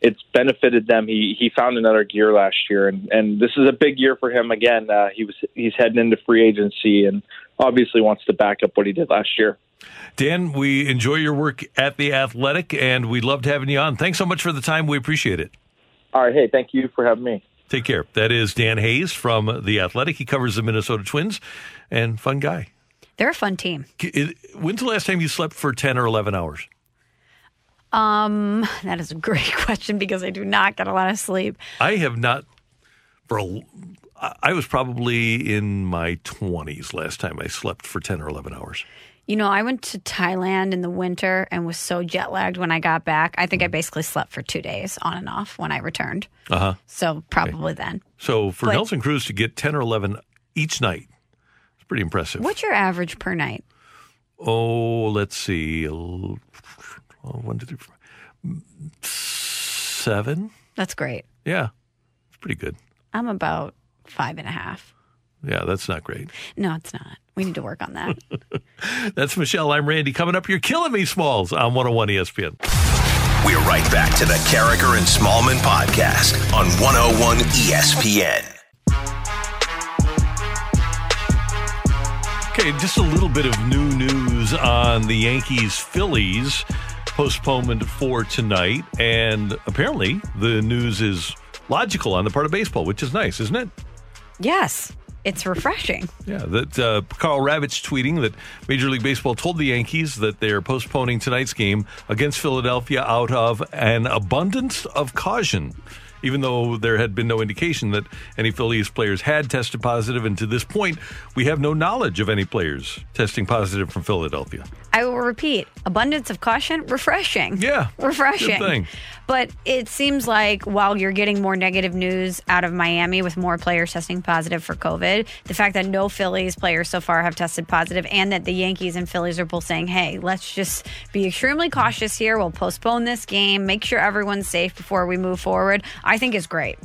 it's benefited them. He he found another gear last year, and and this is a big year for him again. Uh, he was he's heading into free agency, and obviously wants to back up what he did last year.
Dan, we enjoy your work at the Athletic, and we loved having you on. Thanks so much for the time. We appreciate it.
All right, hey, thank you for having me.
Take care. That is Dan Hayes from the Athletic. He covers the Minnesota Twins, and fun guy.
They're a fun team.
When's the last time you slept for ten or eleven hours?
Um, that is a great question because I do not get a lot of sleep.
I have not for a, I was probably in my 20s last time I slept for 10 or 11 hours.
You know, I went to Thailand in the winter and was so jet lagged when I got back. I think I basically slept for two days on and off when I returned.
Uh huh.
So probably then.
So for
But-
Nelson Cruz to get 10 or 11 each night, it's pretty impressive.
What's your average per night?
Oh, let's see. L- oh, One, two, three, four. Seven?
That's great.
Yeah, it's pretty good.
I'm about five and a half.
Yeah, that's not great.
No, it's not. We need to work on that.
That's Michelle. I'm Randy. Coming up, you're killing me, Smalls, on 101 ESPN.
We're right back to the Karraker and Smallmon podcast on 101 ESPN.
Okay, just a little bit of new news on the Yankees Phillies postponement for tonight. And apparently, the news is logical on the part of baseball, which is nice, isn't it?
yes, it's refreshing.
Yeah, that uh, Karl Ravech tweeting that Major League Baseball told the Yankees that they are postponing tonight's game against Philadelphia out of an abundance of caution. Even though there had been no indication that any Phillies players had tested positive, and to this point, we have no knowledge of any players testing positive from Philadelphia.
I will repeat abundance of caution, refreshing.
Yeah.
Refreshing.
Good thing.
But it seems like while you're getting more negative news out of Miami with more players testing positive for COVID, the fact that no Phillies players so far have tested positive and that the Yankees and Phillies are both saying, hey, let's just be extremely cautious here. We'll postpone this game, make sure everyone's safe before we move forward, I think is great.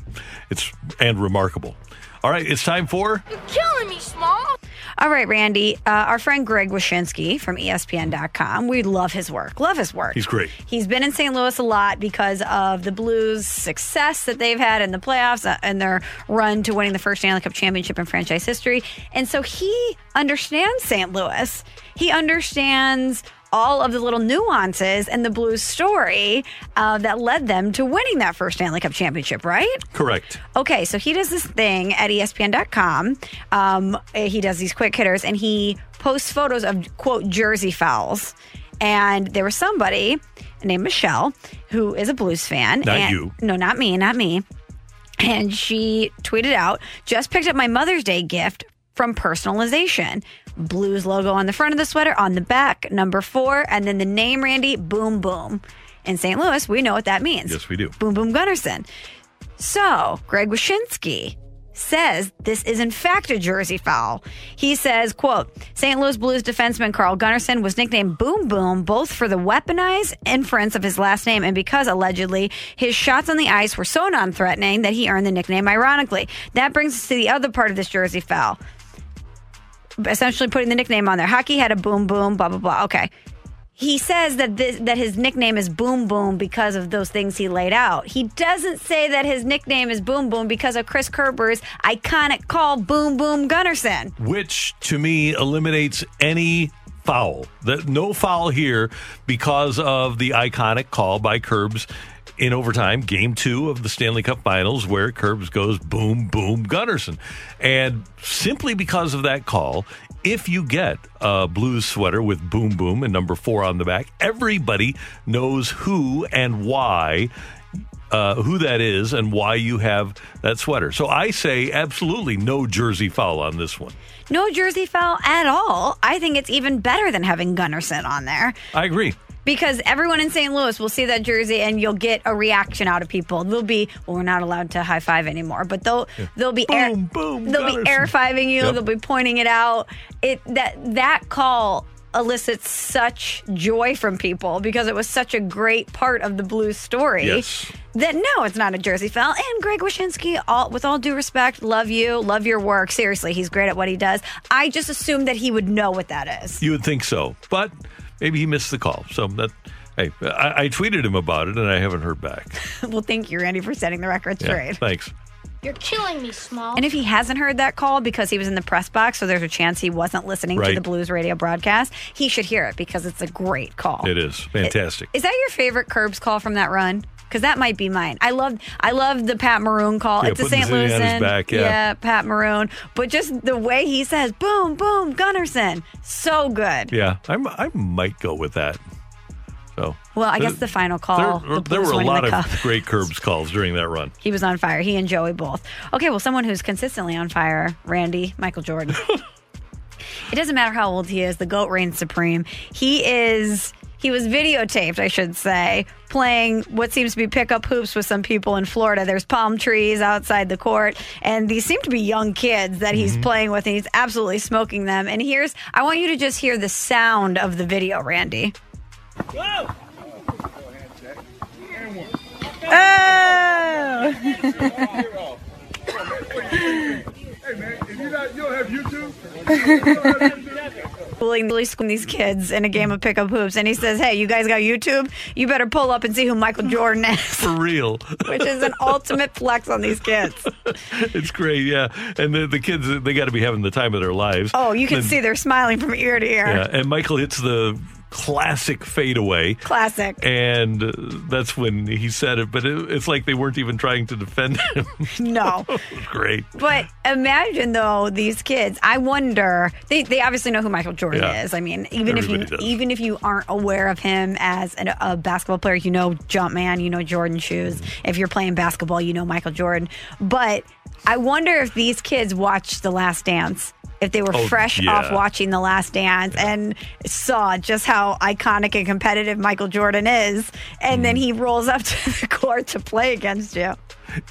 It's and remarkable. All right, it's time for
You're killing me, Small.
All right, Randy, uh, our friend Greg Wyshynski from ESPN.com, we love his work. Love his work.
He's great.
He's been in St. Louis a lot because of the Blues' success that they've had in the playoffs uh, and their run to winning the first Stanley Cup championship in franchise history. And so he understands St. Louis. He understands all of the little nuances and the Blues story uh, that led them to winning that first Stanley Cup championship, right?
correct.
Okay, so he does this thing at ESPN.com. Um, he does these quick hitters and he posts photos of, quote, jersey fouls. And there was somebody named Michelle who is a Blues fan.
Not
and-
you.
No, not me, not me. And she tweeted out, just picked up my Mother's Day gift from personalization. Blues logo on the front of the sweater, on the back, number four, and then the name Randy, boom, boom. In St. Louis, we know what that means.
Yes, we do.
Boom Boom Gunnarsson. So, Greg Wyshynski says this is in fact a jersey foul. He says, quote, St. Louis Blues defenseman Carl Gunnarsson was nicknamed Boom Boom both for the weaponized inference of his last name and because allegedly his shots on the ice were so non-threatening that he earned the nickname ironically. That brings us to the other part of this jersey foul. Essentially putting the nickname on there. Hockey had a boom boom, blah blah blah. Okay he says that this, that his nickname is Boom Boom because of those things he laid out. He doesn't say that his nickname is Boom Boom because of Chris Kerber's iconic call Boom Boom Gunnarsson.
which to me eliminates any foul. That no foul here because of the iconic call by Curbs in overtime, game two of the Stanley Cup Finals, where Curbs goes boom, boom, Gunnarsson. And simply because of that call, if you get a blues sweater with boom, boom and number four on the back, everybody knows who and why uh, who that is and why you have that sweater. So I say absolutely no jersey foul on this one.
No jersey foul at all. I think it's even better than having Gunnarsson on there.
I agree.
Because everyone in St. Louis will see that jersey and you'll get a reaction out of people. They'll be well, we're not allowed to high five anymore, but they'll they'll be boom, air, they'll be air fiving you.
Yep.
They'll be pointing it out. It that that call elicits such joy from people because it was such a great part of the Blues story.
Yes.
That no, it's not a jersey foul. And Greg Wyshynski, all with all due respect, love you, love your work. Seriously, he's great at what he does. I just assumed that he would know what that is.
You would think so, but maybe he missed the call. So that hey, I, I tweeted him about it and I haven't heard back.
well, thank you, Randy, for setting the record
Yeah,
straight.
thanks.
You're killing me, Small.
And if he hasn't heard that call because he was in the press box, so there's a chance he wasn't listening to the Blues radio broadcast, he should hear it because it's a great call.
It is fantastic.
Is that your favorite Curbs call from that run? Because that might be mine. I love, I love the Pat Maroon call.
Yeah,
it's a St. Louis
back, yeah.
Pat Maroon. But just the way he says, "Boom, boom, Gunnarsson," so good.
yeah, I'm, I might go with that. So
Well, I guess the final call.
there,
the
there were a lot
the
of great curbs calls during that run.
He was on fire. He and Joey both. Okay, well, someone who's consistently on fire, Randy, Michael Jordan. it doesn't matter how old he is, the GOAT reigns supreme. He is, he was videotaped, I should say, playing what seems to be pickup hoops with some people in Florida. There's palm trees outside the court, and these seem to be young kids that he's mm-hmm. playing with, and he's absolutely smoking them. And here's, I want you to just hear the sound of the video, Randy. Oh! Schooling schooling these kids in a game of pickup hoops, and he says, "Hey, you guys got YouTube? You better pull up and see who Michael Jordan is,"
For real.
which is an ultimate flex on these kids.
it's great, yeah. And the, the kids, they got to be having the time of their lives.
Oh, you can see they're smiling from ear to ear.
Yeah, and Michael hits the classic fadeaway.
Classic.
And uh, that's when he said it, but it, it's like they weren't even trying to defend him.
No.
great.
But imagine though these kids. I wonder they, they obviously know who Michael Jordan
Yeah.
is. I mean, even if you
does.
even if you aren't aware of him as an, a basketball player, you know Jumpman, you know Jordan shoes. If you're playing basketball, you know Michael Jordan. But I wonder if these kids watched The Last Dance. If they were
Oh,
fresh
yeah.
off watching The Last Dance and saw just how iconic and competitive Michael Jordan is, and
Mm.
then he rolls up to the court to play against you.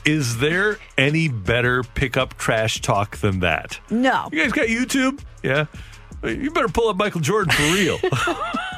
Is there any better pickup trash talk than that?
No.
You guys got YouTube? Yeah. You better pull up Michael Jordan for real.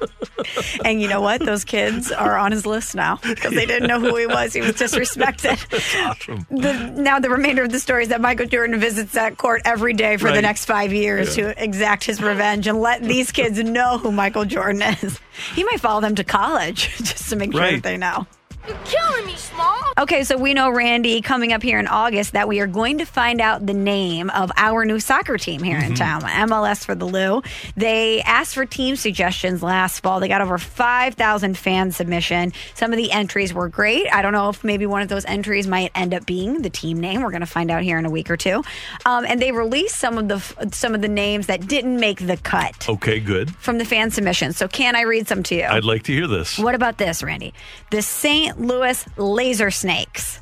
And you know what? Those kids are on his list now because they didn't know who he was. He was disrespected.
awesome.
The, now, the remainder of the story is that Michael Jordan visits that court every day for the next five years
Yeah.
to exact his revenge and let these kids know who Michael Jordan is. He might follow them to college just to make sure
Right.
that they know.
You're killing me, Small.
Okay, so we know, Randy, coming up here in August, that we are going to find out the name of our new soccer team here in
Mhm.
town, MLS for the Lou. They asked for team suggestions last fall. They got over 5,000 fan submission. Some of the entries were great. I don't know if maybe one of those entries might end up being the team name. We're going to find out here in a week or two. Um, and they released some of the some of the names that didn't make the cut
Okay, good.
from the fan submissions. So can I read some to you?
I'd like to hear this.
What about this, Randy? The St. Louis Laser Snakes.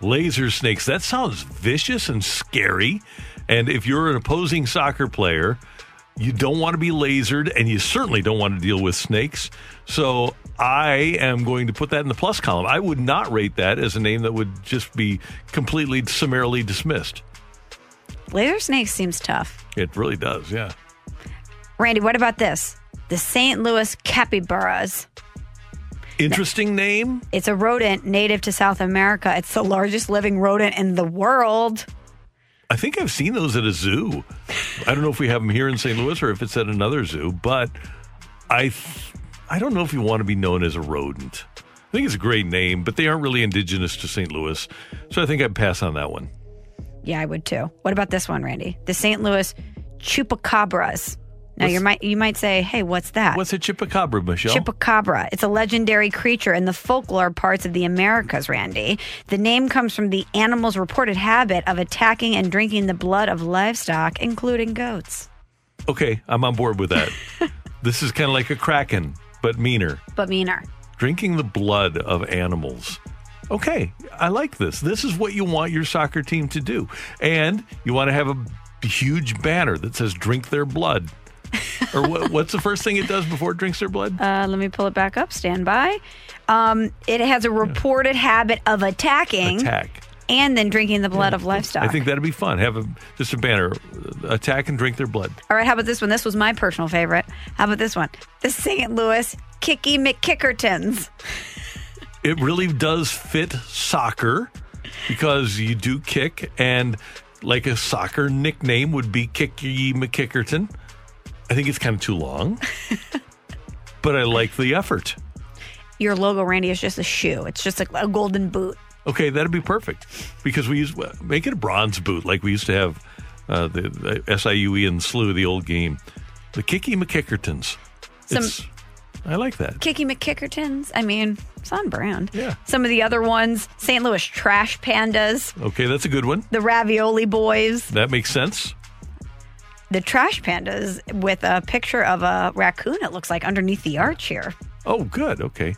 Laser snakes. That sounds vicious and scary. And if you're an opposing soccer player, you don't want to be lasered and you certainly don't want to deal with snakes. So I am going to put that in the plus column. I would not rate that as a name that would just be completely summarily dismissed.
Laser Snakes seems tough.
It really does, yeah.
Randy, what about this? The St. Louis Capybaras.
Interesting name.
It's a rodent native to South America. It's the largest living rodent in the world.
I think I've seen those at a zoo. I don't know if we have them here in St. Louis or if it's at another zoo, but I th- I don't know if you want to be known as a rodent. I think it's a great name, but they aren't really indigenous to St. Louis. So I think I'd pass on that one.
Yeah, I would too. What about this one, Randy? The St. Louis Chupacabras. Now you might you might say, "Hey, what's that?"
What's a chupacabra, Michelle?
Chupacabra. It's a legendary creature in the folklore parts of the Americas, Randy. The name comes from the animal's reported habit of attacking and drinking the blood of livestock, including goats.
okay, I'm on board with that. this is kind of like a kraken, but meaner.
But meaner.
Drinking the blood of animals. Okay, I like this. This is what you want your soccer team to do. And you want to have a huge banner that says drink their blood. or what, what's the first thing it does before it drinks their blood?
Uh, let me pull it back up. Stand by. Um, it has a reported habit of attacking
Attack.
and then drinking the blood of livestock.
I think that'd be fun. Have a, just a banner, attack and drink their blood.
All right, how about this one? This was my personal favorite. How about this one? The St. Louis Kicky McKickertons.
It really does fit soccer because you do kick, and like a soccer nickname would be Kicky McKickerton. I think it's kind of too long, but I like the effort.
Your logo, Randy, is just a shoe. It's just a, a golden boot.
Okay, that'd be perfect because we use make it a bronze boot like we used to have uh, the, the SIUE and SLU, the old game. The Kiki McKickertons.
Some-
It's, I like that.
Kiki McKickertons. I mean, it's on brand.
Yeah.
Some of the other ones St. Louis Trash Pandas,
Okay, that's a good one.
the Ravioli Boys,
That makes sense.
The Trash Pandas with a picture of a raccoon, it looks like, underneath the arch here.
Oh, good. Okay.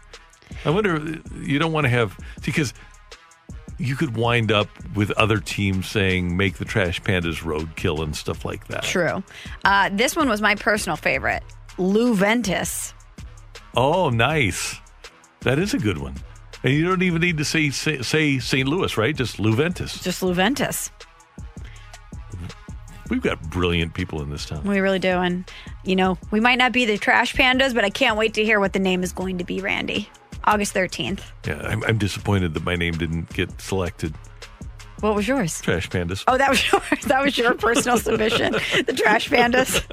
I wonder, you don't want to have, because you could wind up with other teams saying, make the Trash Pandas roadkill and stuff like that.
True. Uh, this one was my personal favorite Lou Ventus.
Oh, nice. That is a good one. And you don't even need to say say, say St. Louis, right? Just Luventus.
Just Lou Ventus.
We've got brilliant people in this town.
We really do. And, you know, we might not be the Trash Pandas, but I can't wait to hear what the name is going to be, Randy. August 13th.
Yeah, I'm, I'm disappointed that my name didn't get selected.
What was yours?
Trash Pandas.
Oh, that was yours. That was your personal submission. The Trash Pandas.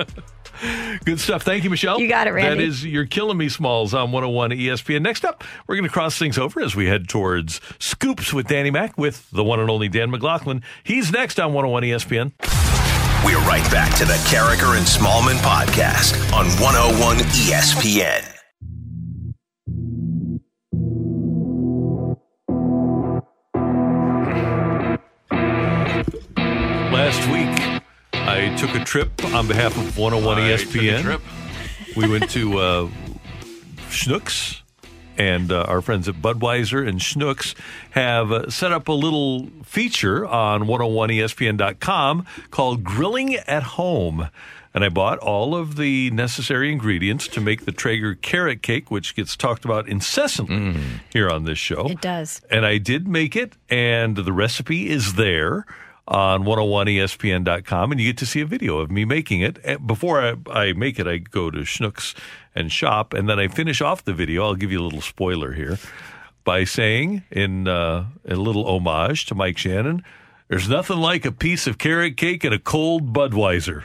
Good stuff. Thank you, Michelle.
You got it, Randy.
That is You're Killing Me Smalls on 101 ESPN. Next up, we're going to cross things over as we head towards Scoops with Danny Mac with the one and only Dan McLaughlin. He's next on 101 ESPN.
We're right back to the Karraker and Smallmon podcast on 101 ESPN.
Last week, I took a trip on behalf of 101
I took a
ESPN.
trip.
We went to uh, Schnucks, and uh, our friends at Budweiser and Schnucks have uh, set up a little feature on 101ESPN.com called Grilling at Home. And I bought all of the necessary ingredients to make the Traeger carrot cake, which gets talked about incessantly here on this show.
It does.
And I did make it, and the recipe is there on 101ESPN.com, and you get to see a video of me making it. Before I, I make it, I go to Schnucks and shop, and then I finish off the video. I'll give you a little spoiler here by saying, in uh, a little homage to Mike Shannon, there's nothing like a piece of carrot cake and a cold Budweiser.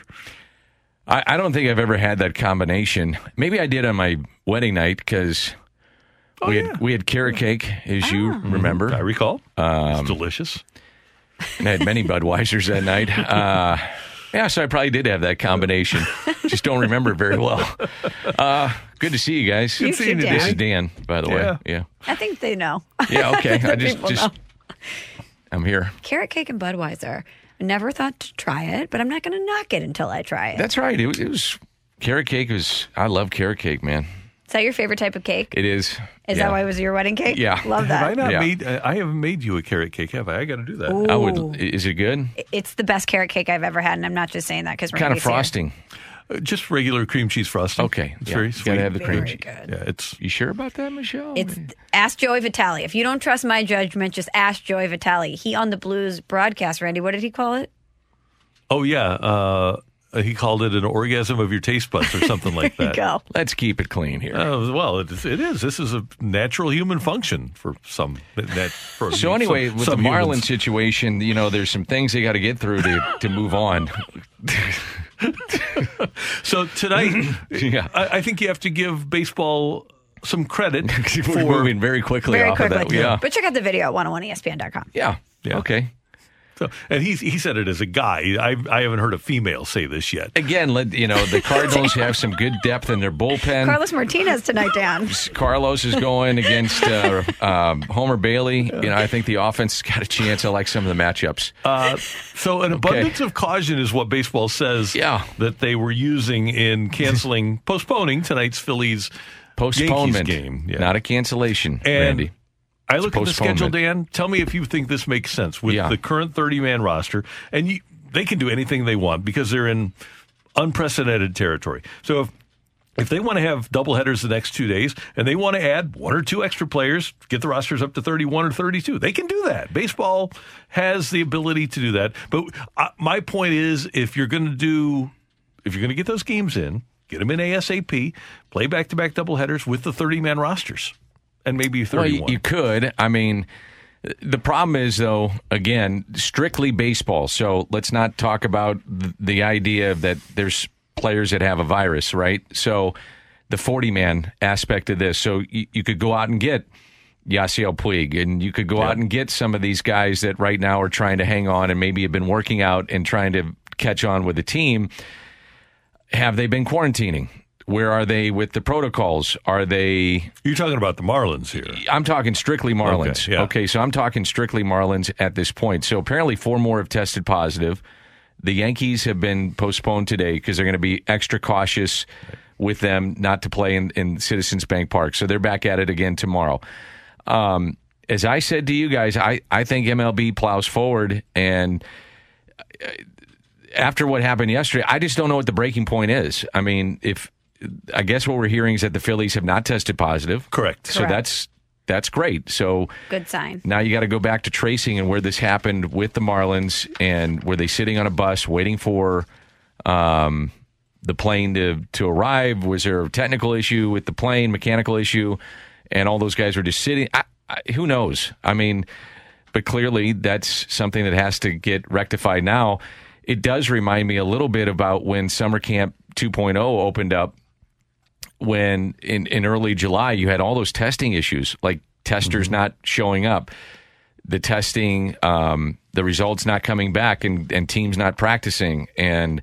I, I don't think I've ever had that combination. Maybe I did on my wedding night because we had we had carrot cake, as you remember.
I recall.
Um,
it's delicious.
And I had many Budweisers that night. Uh, yeah, so I probably did have that combination. Just don't remember it very well. Uh, good to see you guys.
You too, Dan.
This is Dan, by the
Yeah.
way. Yeah.
I think they know.
Yeah. Okay. I just, just
know.
I'm here.
Carrot cake and Budweiser. I never thought to try it, but I'm not going to knock it until I try it.
That's right. It, was- it was carrot cake. Was I love carrot cake, man.
Is that your favorite type of cake?
It is.
Is
Yeah.
that why it was your wedding cake?
Yeah.
Love that.
Have I not
Yeah.
made? uh, I haven't made you a carrot cake, have I? I got to do that.
I
Ooh.
would. Is it good?
It's the best carrot cake I've ever had, and I'm not just saying that because
Kind of frosting.
Uh, just regular cream cheese frosting.
Okay.
It's
yeah.
very
You
sweet.
Gotta have the cream
Very
cheese.
good.
Yeah, it's.
You sure about that, Michelle?
It's ask Joey Vitale. If you don't trust my judgment, just ask Joey Vitale. He on the Blues broadcast. Randy, what did he call it?
Oh yeah. Uh, he called it an orgasm of your taste buds or something like that.
go.
Let's keep it clean here.
Uh, well, it is, it is. This is a natural human function for some. That, for
So
some-
anyway, with
some
the Marlin
humans.
situation, you know, there's some things they got to get through to to move on.
So tonight,
Yeah.
I, I think you have to give baseball some credit
We're
for
moving very quickly
Very
off
quickly.
of that. Yeah.
But check out the video at 101ESPN.com.
yeah.
Yeah.
Okay.
So, and he he said it as a guy. I I haven't heard a female say this yet.
Again, let you know the Cardinals have some good depth in their bullpen.
Carlos Martinez tonight, Dan.
Carlos is going against uh, um, Homer Bailey. You know, I think the offense has got a chance. I like some of the matchups.
Uh, so an abundance of caution is what baseball says.
Yeah.
that they were using in canceling, postponing tonight's Phillies
Postponement,
Yankees game. Yeah.
not a cancellation.
And
Randy,
I look at the schedule. Dan. Tell me if you think this makes sense with
Yeah.
the current 30 man roster. And you, they can do anything they want because they're in unprecedented territory. So if if they want to have doubleheaders the next two days and they want to add one or two extra players, get the rosters up to 31 or 32, they can do that. Baseball has the ability to do that. But uh, my point is if you're going to do, if you're going to get those games in, get them in ASAP, play back to back doubleheaders with the 30 man rosters and maybe
Well,
31.
you, you could. I mean, the problem is, though, again, strictly baseball. So let's not talk about the idea that there's players that have a virus, right? So the 40 man aspect of this. So you, you could go out and get Yasiel Puig, and you could go out and get some of these guys that right now are trying to hang on and maybe have been working out and trying to catch on with the team. Have they been quarantining? Where are they with the protocols? Are they
You're talking about the Marlins here.
I'm talking strictly Marlins.
Okay, yeah.
so I'm talking strictly Marlins at this point. So apparently, four more have tested positive. The Yankees have been postponed today because they're going to be extra cautious with them not to play in, in Citizens Bank Park. So they're back at it again tomorrow. Um, as I said to you guys, I, I think MLB plows forward. And uh, after what happened yesterday, I just don't know what the breaking point is. I mean, if I guess what we're hearing is that the Phillies have not tested positive.
Correct.
So
Correct.
that's that's great. So
Good sign.
now you got to go back to tracing and where this happened with the Marlins and were they sitting on a bus waiting for um, the plane to to arrive? Was there a technical issue with the plane, mechanical issue? and all those guys were just sitting. I, I, who knows? I mean, but clearly that's something that has to get rectified now. It does remind me a little bit about when summer camp 2.0 opened up when in, in early July you had all those testing issues, like testers not showing up, the testing, um, the results not coming back, and, and teams not practicing. And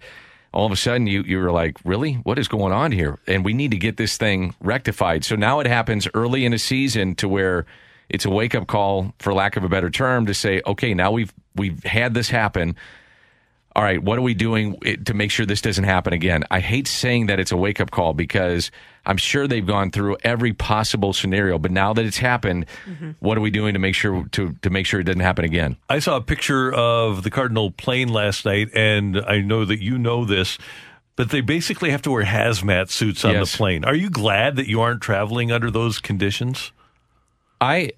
all of a sudden you, you were like, really? What is going on here? And we need to get this thing rectified. So now it happens early in a season to where it's a wake up call, for lack of a better term, to say, okay, now we've we've had this happen all right, what are we doing to make sure this doesn't happen again? I hate saying that it's a wake up call because I'm sure they've gone through every possible scenario, but now that it's happened,
Mm-hmm.
what are we doing to make sure to to make sure it doesn't happen again?
I saw a picture of the Cardinal plane last night, and I know that you know this, but they basically have to wear hazmat suits on
Yes.
the plane. Are you glad that you aren't traveling under those conditions?
I.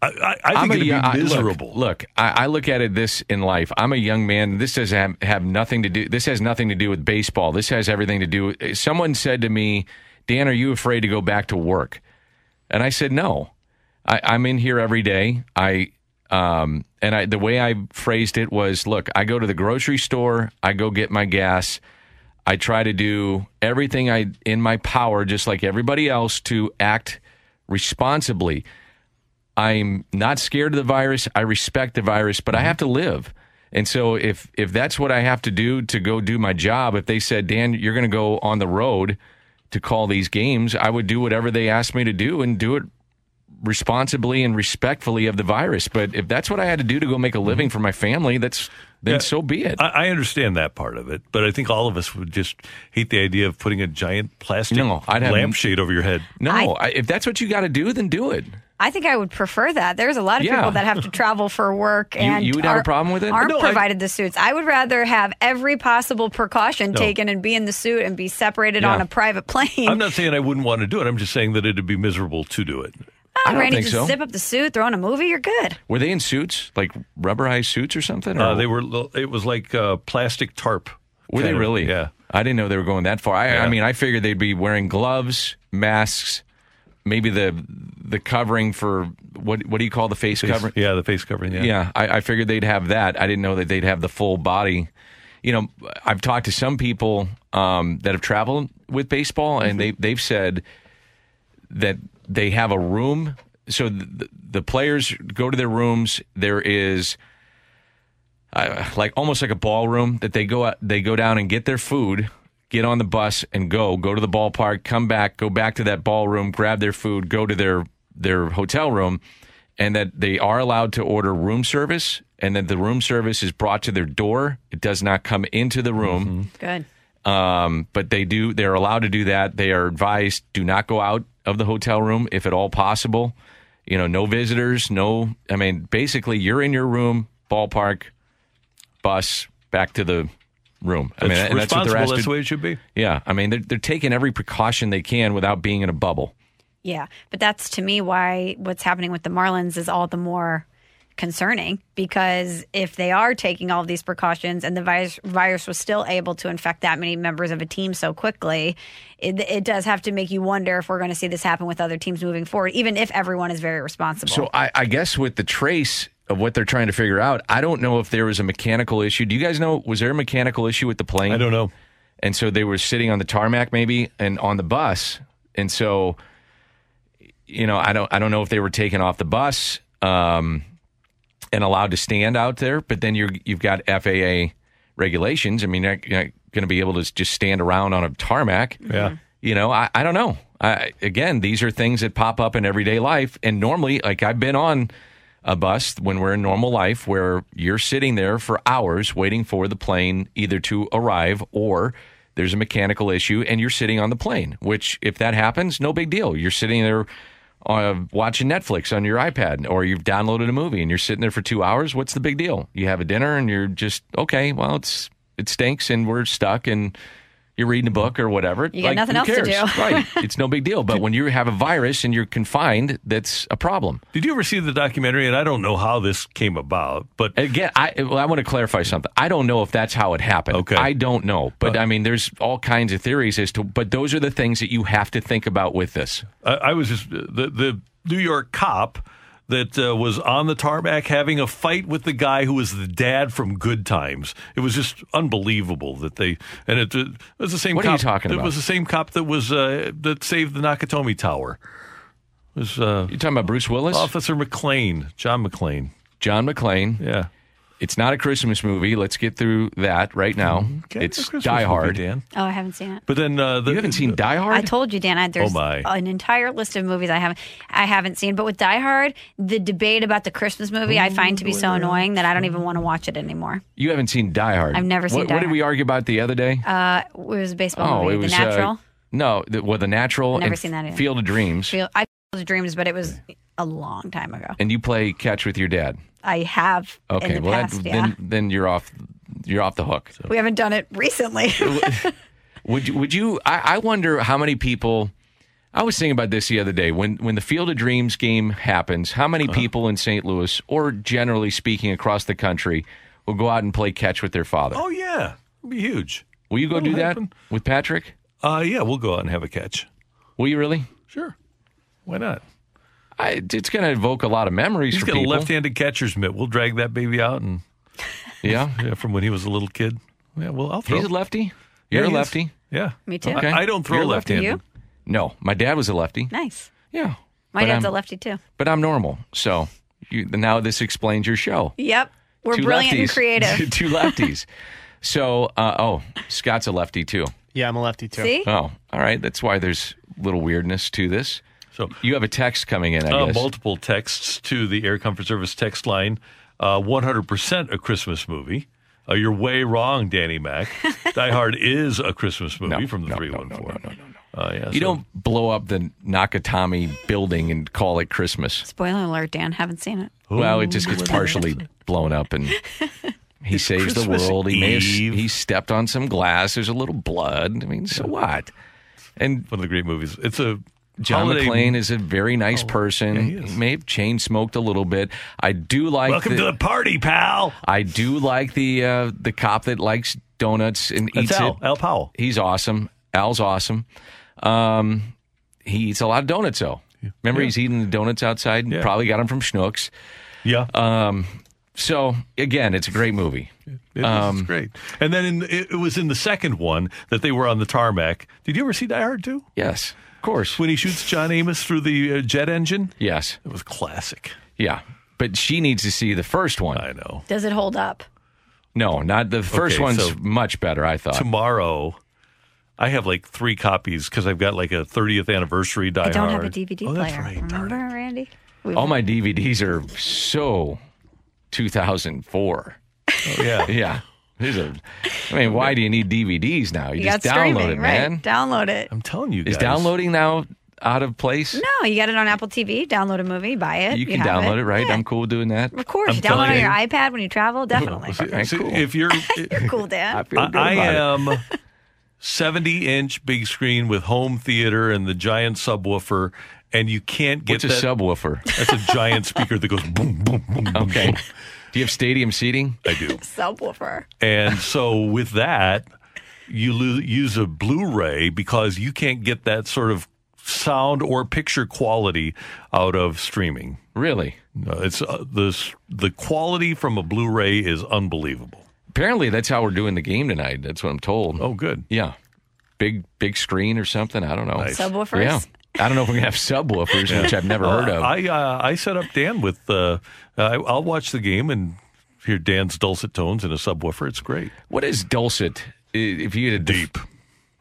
I, I, think it'd be
young- I- look,
miserable.
Look, I, I look at it this in life. I'm a young man. This does have, have nothing to do. This has nothing to do with baseball. This has everything to do. with Someone said to me, "Dan, are you afraid to go back to work?" And I said, "No. I, I'm in here every day. I um, and I the way I phrased it was, look, I go to the grocery store. I go get my gas." I try to do everything I in my power, just like everybody else, to act responsibly. I'm not scared of the virus. I respect the virus, but I mm-hmm. have to live. And so if if that's what I have to do to go do my job, if they said, "Dan, you're going to go on the road to call these games," I would do whatever they asked me to do and do it responsibly and respectfully of the virus. But if that's what I had to do to go make a living mm-hmm. for my family, that's then
Yeah,
so be it.
I, I understand that part of it, but I think all of us would just hate the idea of putting a giant plastic
No, I'd
lampshade over your head.
no, I, if that's what you got to do, then do it.
I think I would prefer that. There's a lot of
Yeah.
people that have to travel for work and
you would have a
are-
problem with it?
Aren't
No, I-
provided the suits. I would rather have every possible precaution
No.
taken and be in the suit and be separated
Yeah.
on a private plane.
I'm not saying I wouldn't want to do it. I'm just saying that it'd be miserable to do it.
I'm
don't
ready
think
to
so.
zip up the suit, throw in a movie. You're good.
Were they in suits, like rubberized suits or something? Or
Uh, they were. It was like uh, plastic tarp.
Were they
of-
really?
Yeah.
I didn't know they were going that far. I,
Yeah.
I mean, I figured they'd be wearing gloves, masks, maybe the the covering for what what do you call the face,
Face-
covering?
Yeah, the face covering. Yeah.
Yeah, I, I figured they'd have that. I didn't know that they'd have the full body. You know, I've talked to some people um, that have traveled with baseball, and they they've said that they have a room. So the, the players go to their rooms. There is uh, like almost like a ballroom that they go out, they go down and get their food, get on the bus and go go to the ballpark, come back, go back to that ballroom, grab their food, go to their their hotel room, and that they are allowed to order room service, and that the room service is brought to their door. It does not come into the room.
Good.
Um, but they do. They're allowed to do that. They are advised do not go out of the hotel room if at all possible. You know, no visitors. No. I mean, basically, you're in your room, ballpark, bus, back to the room. I mean,
That's
that's what they're
responsible.
asked
That's
to-
the way it should be.
Yeah, I mean, they're they're taking every precaution they can without being in a bubble.
Yeah, but that's to me why what's happening with the Marlins is all the more concerning because if they are taking all of these precautions and the virus, virus was still able to infect that many members of a team so quickly, it, it does have to make you wonder if we're going to see this happen with other teams moving forward, even if everyone is very responsible.
So I, I guess with the trace of what they're trying to figure out, I don't know if there was a mechanical issue. Do you guys know? Was there a mechanical issue with the plane? I
don't know.
And so they were sitting on the tarmac, maybe, and on the bus, and so you know, I don't, I don't know if they were taken off the bus um, and allowed to stand out there. But then you're, you've got FAA regulations. I mean, you're not, not going to be able to just stand around on a tarmac.
Yeah.
You know, I, I don't know. I, again, these are things that pop up in everyday life. And normally, like I've been on a bus when we're in normal life where you're sitting there for hours waiting for the plane either to arrive or there's a mechanical issue and you're sitting on the plane, which if that happens, no big deal. You're sitting there uh, watching Netflix on your iPad or you've downloaded a movie and you're sitting there for two hours. What's the big deal? You have a dinner and you're just, okay, well, it's, it stinks and we're stuck and You're reading a book or whatever.
You got nothing
who
else to do.
right. It's no big deal. But when you have a virus and you're confined, that's a problem.
Did you ever see the documentary? And I don't know how this came about, but
Again, I well, I want to clarify something. I don't know if that's how it happened.
Okay.
I don't know, but uh, I mean, there's all kinds of theories as to. But those are the things that you have to think about with this.
I, I was just the the New York cop that uh, was on the tarmac having a fight with the guy who was the dad from Good Times. It was just unbelievable that they and it, it was the same.
What are
cop,
you talking about?
It was the same cop that was uh, that saved the Nakatomi Tower. It was uh,
You talking about Bruce Willis?
Officer McClane, John McClane.
John McClane?
Yeah.
It's not a Christmas movie. Let's get through that right now.
Okay,
it's
a Christmas
Die
movie,
Hard.
Dan.
Oh, I haven't seen it.
But then uh, the,
You haven't seen Die Hard?
I told you, Dan. I, there's
Oh, my.
an entire list of movies I haven't I haven't seen. But with Die Hard, the debate about the Christmas movie I find to be so annoying that I don't even want to watch it anymore.
You haven't seen Die Hard.
I've never seen
what,
Die
What did
Hard.
we argue about the other day?
Uh, it was a baseball
oh,
movie,
it was
The Natural.
Uh, no, the, well, the Natural.
Never
and
seen that either.
Field of Dreams.
Feel I feel dreams, but it was a long time ago.
and you play catch with your dad.
I have
Okay,
in the
well,
past.
that,
yeah,
then then you're off. You're off the hook.
we haven't done it recently.
Would you? Would you? I, I wonder how many people. I was thinking about this the other day. When when the Field of Dreams game happens, how many
Uh-huh.
people in St. Louis, or generally speaking across the country, will go out and play catch with their father?
Oh yeah, It'd be huge.
will you go
that'll
do that with Patrick?
Uh, yeah, we'll go out and have a catch.
Will you really?
Sure. Why not?
I, it's going to evoke a lot of memories
He's
for
got
people.
a left-handed catcher's mitt. We'll drag that baby out and
yeah,
yeah, from when he was a little kid. Yeah, well, I'll throw.
he's a lefty. You're a
he is.
lefty.
Yeah,
Me too.
Okay.
I, I don't throw
You're
left-handed.
No, my dad was a lefty.
nice.
Yeah,
My dad's
I'm-
a lefty too.
but I'm normal. So you, now this explains your show.
Yep, we're
Two
brilliant and creative.
Two lefties. So, uh, oh, Scott's a lefty too.
Yeah, I'm a lefty too.
See,
Oh, all right. That's why there's little weirdness to this.
So
You have a text coming in, I
uh,
guess.
multiple texts to the Air Comfort Service text line. Uh, 100% a Christmas movie. Uh, you're way wrong, Danny Mac. Die Hard is a Christmas movie
No,
from the
no,
314.
no, no, no, no, no.
Uh, yeah,
you
so-
don't blow up the Nakatomi building and call it Christmas.
spoiler alert, Dan. Haven't seen it.
Well, it just gets partially blown up and he saves the world. He may have, he stepped on some glass. There's a little blood. I mean, so what? And
one of the great movies. It's a
John
holiday-
McClane is a very nice person.
yeah, he is.
may have chain smoked a little bit. I do like
Welcome to the party, pal.
I do like the uh, the cop that likes donuts and
That's
eats
Al,
it.
Al Powell.
He's awesome. Al's awesome. Um, he eats a lot of donuts though. Remember,
Yeah.
he's eating the donuts outside.
Yeah.
Probably got them from Schnucks.
Yeah,
Um, so again, it's a great movie.
it
um,
great. And then in, it, it was in the second one that they were on the tarmac. Did you ever see Die Hard 2?
Yes, of course.
When he shoots John Amos through the uh, jet engine?
Yes,
It was classic.
yeah. But she needs to see the first one.
I know.
Does it hold up?
No, not the first
Okay,
one's
so-
much better. I thought.
Tomorrow, I have like three copies because I've got like a 30th anniversary Die
I don't
Hard.
have a DVD
oh,
player.
That's right. darn
Remember,
it.
Randy? We've-
All my DVDs are so 2004.
Oh, yeah.
Yeah. There's a, I mean, why do you need DVDs now? You,
you
just download
streaming,
it,
right?
man.
Download it.
I'm telling you guys.
Is downloading now out of place?
No, you got it on Apple TV. Download a movie, buy it.
you can
have
download it, right?
Yeah.
I'm cool doing that.
Of course,
I'm
you download
telling
on your iPad when you travel. Definitely,
Okay,
So
cool.
If you're,
you're cool, Dan.
feel good
I, I
about it.
am 70 inch big screen with home theater and the giant subwoofer, and you can't get
What's a subwoofer?
That's a giant speaker that goes boom, boom, boom, boom.
Okay.
boom.
Do you have stadium seating?
I do.
Subwoofer.
And so with that, you lo- use a Blu-ray because you can't get that sort of sound or picture quality out of streaming.
Really?
No, it's uh, the the quality from a Blu-ray is unbelievable.
Apparently, that's how we're doing the game tonight. That's what I'm told.
Oh, good.
Yeah. Big, big screen or something. I don't know.
Nice.
Subwoofers.
Yeah. I don't know if we're going to have subwoofers, which I've never heard of.
Uh, I uh, I set up Dan with. Uh, I, I'll watch the game and hear Dan's dulcet tones in a subwoofer. It's great.
what is dulcet? If you get a def-
Deep.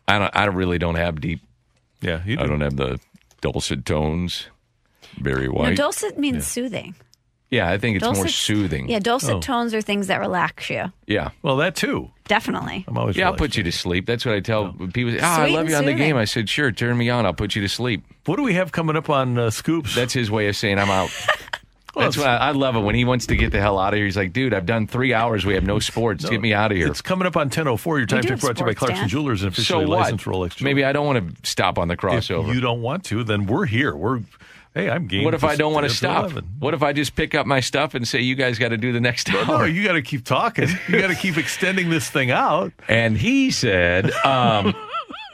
I don't. I really don't have deep.
Yeah, you do.
I don't have the dulcet tones. Very
No,
white.
dulcet means soothing.
Yeah, I think it's more
Dulcet-
soothing.
Yeah, dulcet
Oh.
tones are things that relax you.
Yeah.
Well, that too.
Definitely.
I'm always.
Yeah, I'll
relaxed.
put you to sleep. That's what I tell people. Ah, I
Sweet
love
and
you on the
soothing.
game. I said, sure, turn me on. I'll put you to sleep.
What do we have coming up on uh, Scoops?
That's his way of saying I'm out. That's why I, I love it when he wants to get the hell out of here. He's like, dude, I've done three hours. We have no sports.
No,
get me out of here.
It's coming up on 10.04. Your time
do
check
have
brought to you by
sports,
Clarkson
Dan.
Jewelers and
so
officially
what?
licensed Rolex Jewelers.
Maybe I don't want to stop on the
if
crossover.
you don't want to, then we're here. We're hey, I'm game.
what if I don't want to stop?
11.
What if I just pick up my stuff and say, you guys got to do the next hour?
no, you got to keep talking. You got to keep extending this thing out.
And he said, um,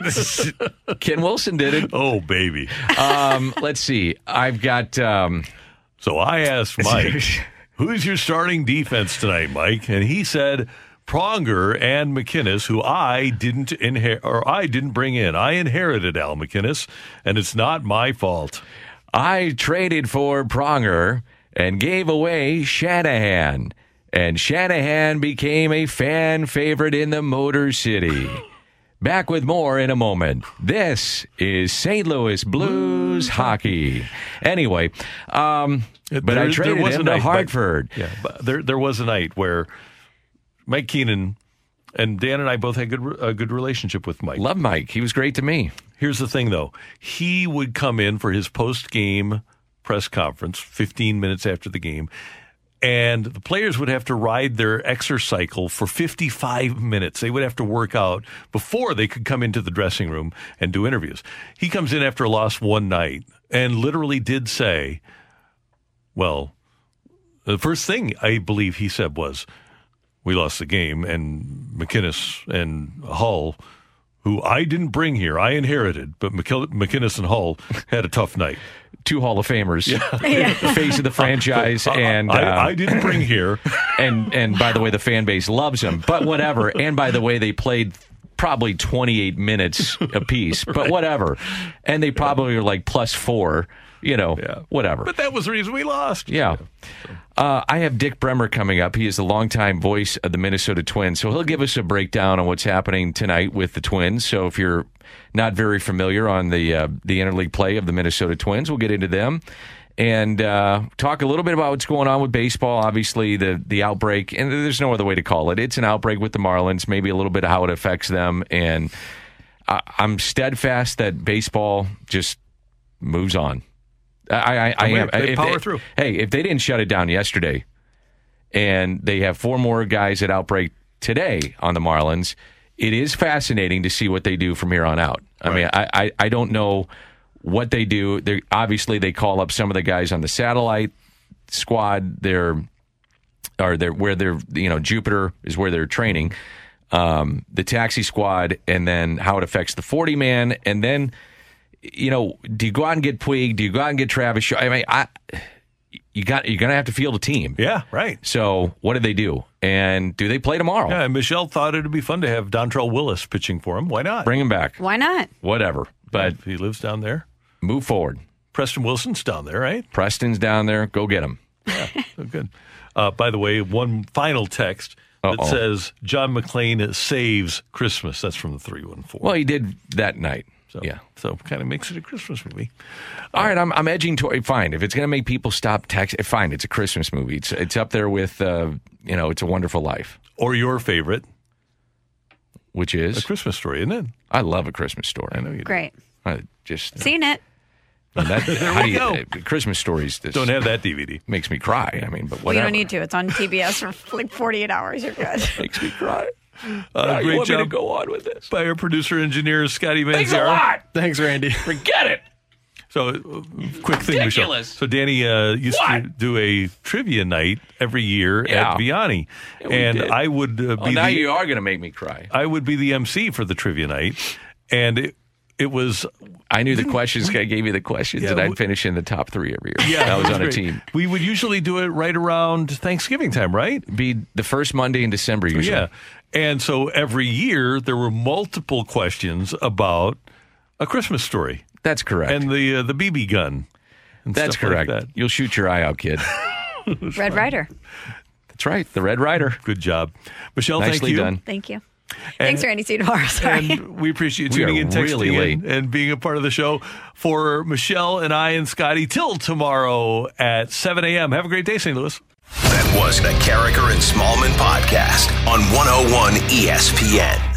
Ken Wilson did it.
Oh, baby.
Um, let's see. I've got. Um,
So I asked Mike, who's your starting defense tonight, Mike? And he said Pronger and MacInnis, who I didn't inherit or I didn't bring in. I inherited Al MacInnis, and it's not my fault.
I traded for Pronger and gave away Shanahan. And Shanahan became a fan favorite in the Motor City. Back with more in a moment. This is St. Louis Blues hockey. Anyway, um, but I
There-
traded
was a
him to
night, but-
Hartford.
yeah, but there there was a night where Mike Keenan and Dan and I both had good a good relationship with Mike.
Love Mike. He was great to me.
Here's the thing, though. He would come in for his post game press conference 15 minutes after the game, and the players would have to ride their exercycle for 55 minutes. They would have to work out before they could come into the dressing room and do interviews. He comes in after a loss one night and literally did say, Well, the first thing I believe he said was, We lost the game, and MacInnis and Hull who I didn't bring here. I inherited, but McKill- MacInnis and Hull had a tough night.
Two Hall of Famers, the face of the franchise, and
I,
uh,
I didn't bring here.
and and by the way, the fan base loves him. But whatever. And by the way, they played probably 28 minutes apiece. But whatever. And they probably are like plus four. You know, whatever.
But that was the reason we lost.
Yeah. Uh, I have Dick Bremer coming up. He is the longtime voice of the Minnesota Twins. So he'll give us a breakdown on what's happening tonight with the Twins. So if you're not very familiar on the uh, the interleague play of the Minnesota Twins, we'll get into them and uh, talk a little bit about what's going on with baseball. Obviously, the the outbreak, and there's no other way to call it. It's an outbreak with the Marlins. Maybe a little bit of how it affects them, and I, I'm steadfast that baseball just moves on. I, I, I am.
they power through.
Hey, if they didn't shut it down yesterday, and they have four more guys at outbreak today on the Marlins, it is fascinating to see what they do from here on out. I mean, I, I, I don't know what they do. They obviously they call up some of the guys on the satellite squad. They're or they're where they're you know Jupiter is where they're training. Um, the taxi squad, and then how it affects the forty man, and then you know, do you go out and get Puig? Do you go out and get Travis Shaw? I mean, I you got you're gonna have to field a team.
Yeah, right.
So what do they do? And do they play tomorrow?
Yeah, and Michelle thought it'd be fun to have Dontrelle Willis pitching for him. Why not?
Bring him back.
Why not?
Whatever. But
he lives down there.
Move forward.
Preston Wilson's down there, right?
Preston's down there. Go get him.
Oh, good. Uh, by the way, one final text that
Uh-oh.
says John McClane saves Christmas. That's from the 314.
Well, he did that night.
So,
yeah.
So kind of makes it a Christmas movie.
All right, I'm I'm edging toward fine. If it's going to make people stop text, fine. It's a Christmas movie. It's it's up there with uh, you know, it's a Wonderful Life,
Or your favorite,
which is A
Christmas Story, isn't it?
I love a Christmas story.
I know you do.
Great.
I just
Seen it.
and that,
There
how
we
do you,
go.
uh, Christmas stories just
Don't have that DVD.
makes me cry. I mean, but
Well, you don't need to. It's on TBS for like 48 hours. You're good.
makes me cry.
Uh,
Now you
great
want me to
job
go on with this?
by our producer engineer, Scotty
Thanks a lot.
Thanks, Randy.
Forget it.
So, uh, quick thing, Michelle.
Ridiculous.
So, Danny uh, used to do a trivia night every year
Yeah.
at Vianney,
Yeah, we
and
did.
I would uh,
Oh,
be
now
the,
you are going to make me cry.
I would be the MC for the trivia night, and it, it was
I knew the questions. I gave you the questions,
Yeah,
and I'd finish in the top three every year.
yeah,
I was on a
great.
team.
We would usually do it right around Thanksgiving time, right?
Be the first Monday in December usually.
Yeah, and so every year there were multiple questions about a Christmas story
That's correct.
and the uh, the BB gun. and
That's
stuff like
correct. You'll shoot your eye out, kid.
Red Ryder.
That's right. The Red Ryder.
Good job, Michelle. thank you.
done.
Thank you. Thanks,
And-
Randy. See you tomorrow. Sorry.
And we appreciate
We
tuning
are
in, texting
really late.
in, and being a part of the show. For Michelle and I and Scotty, till tomorrow at 7 a.m. Have a great day, St. Louis.
That was the Karraker and Smallmon podcast on 101 ESPN.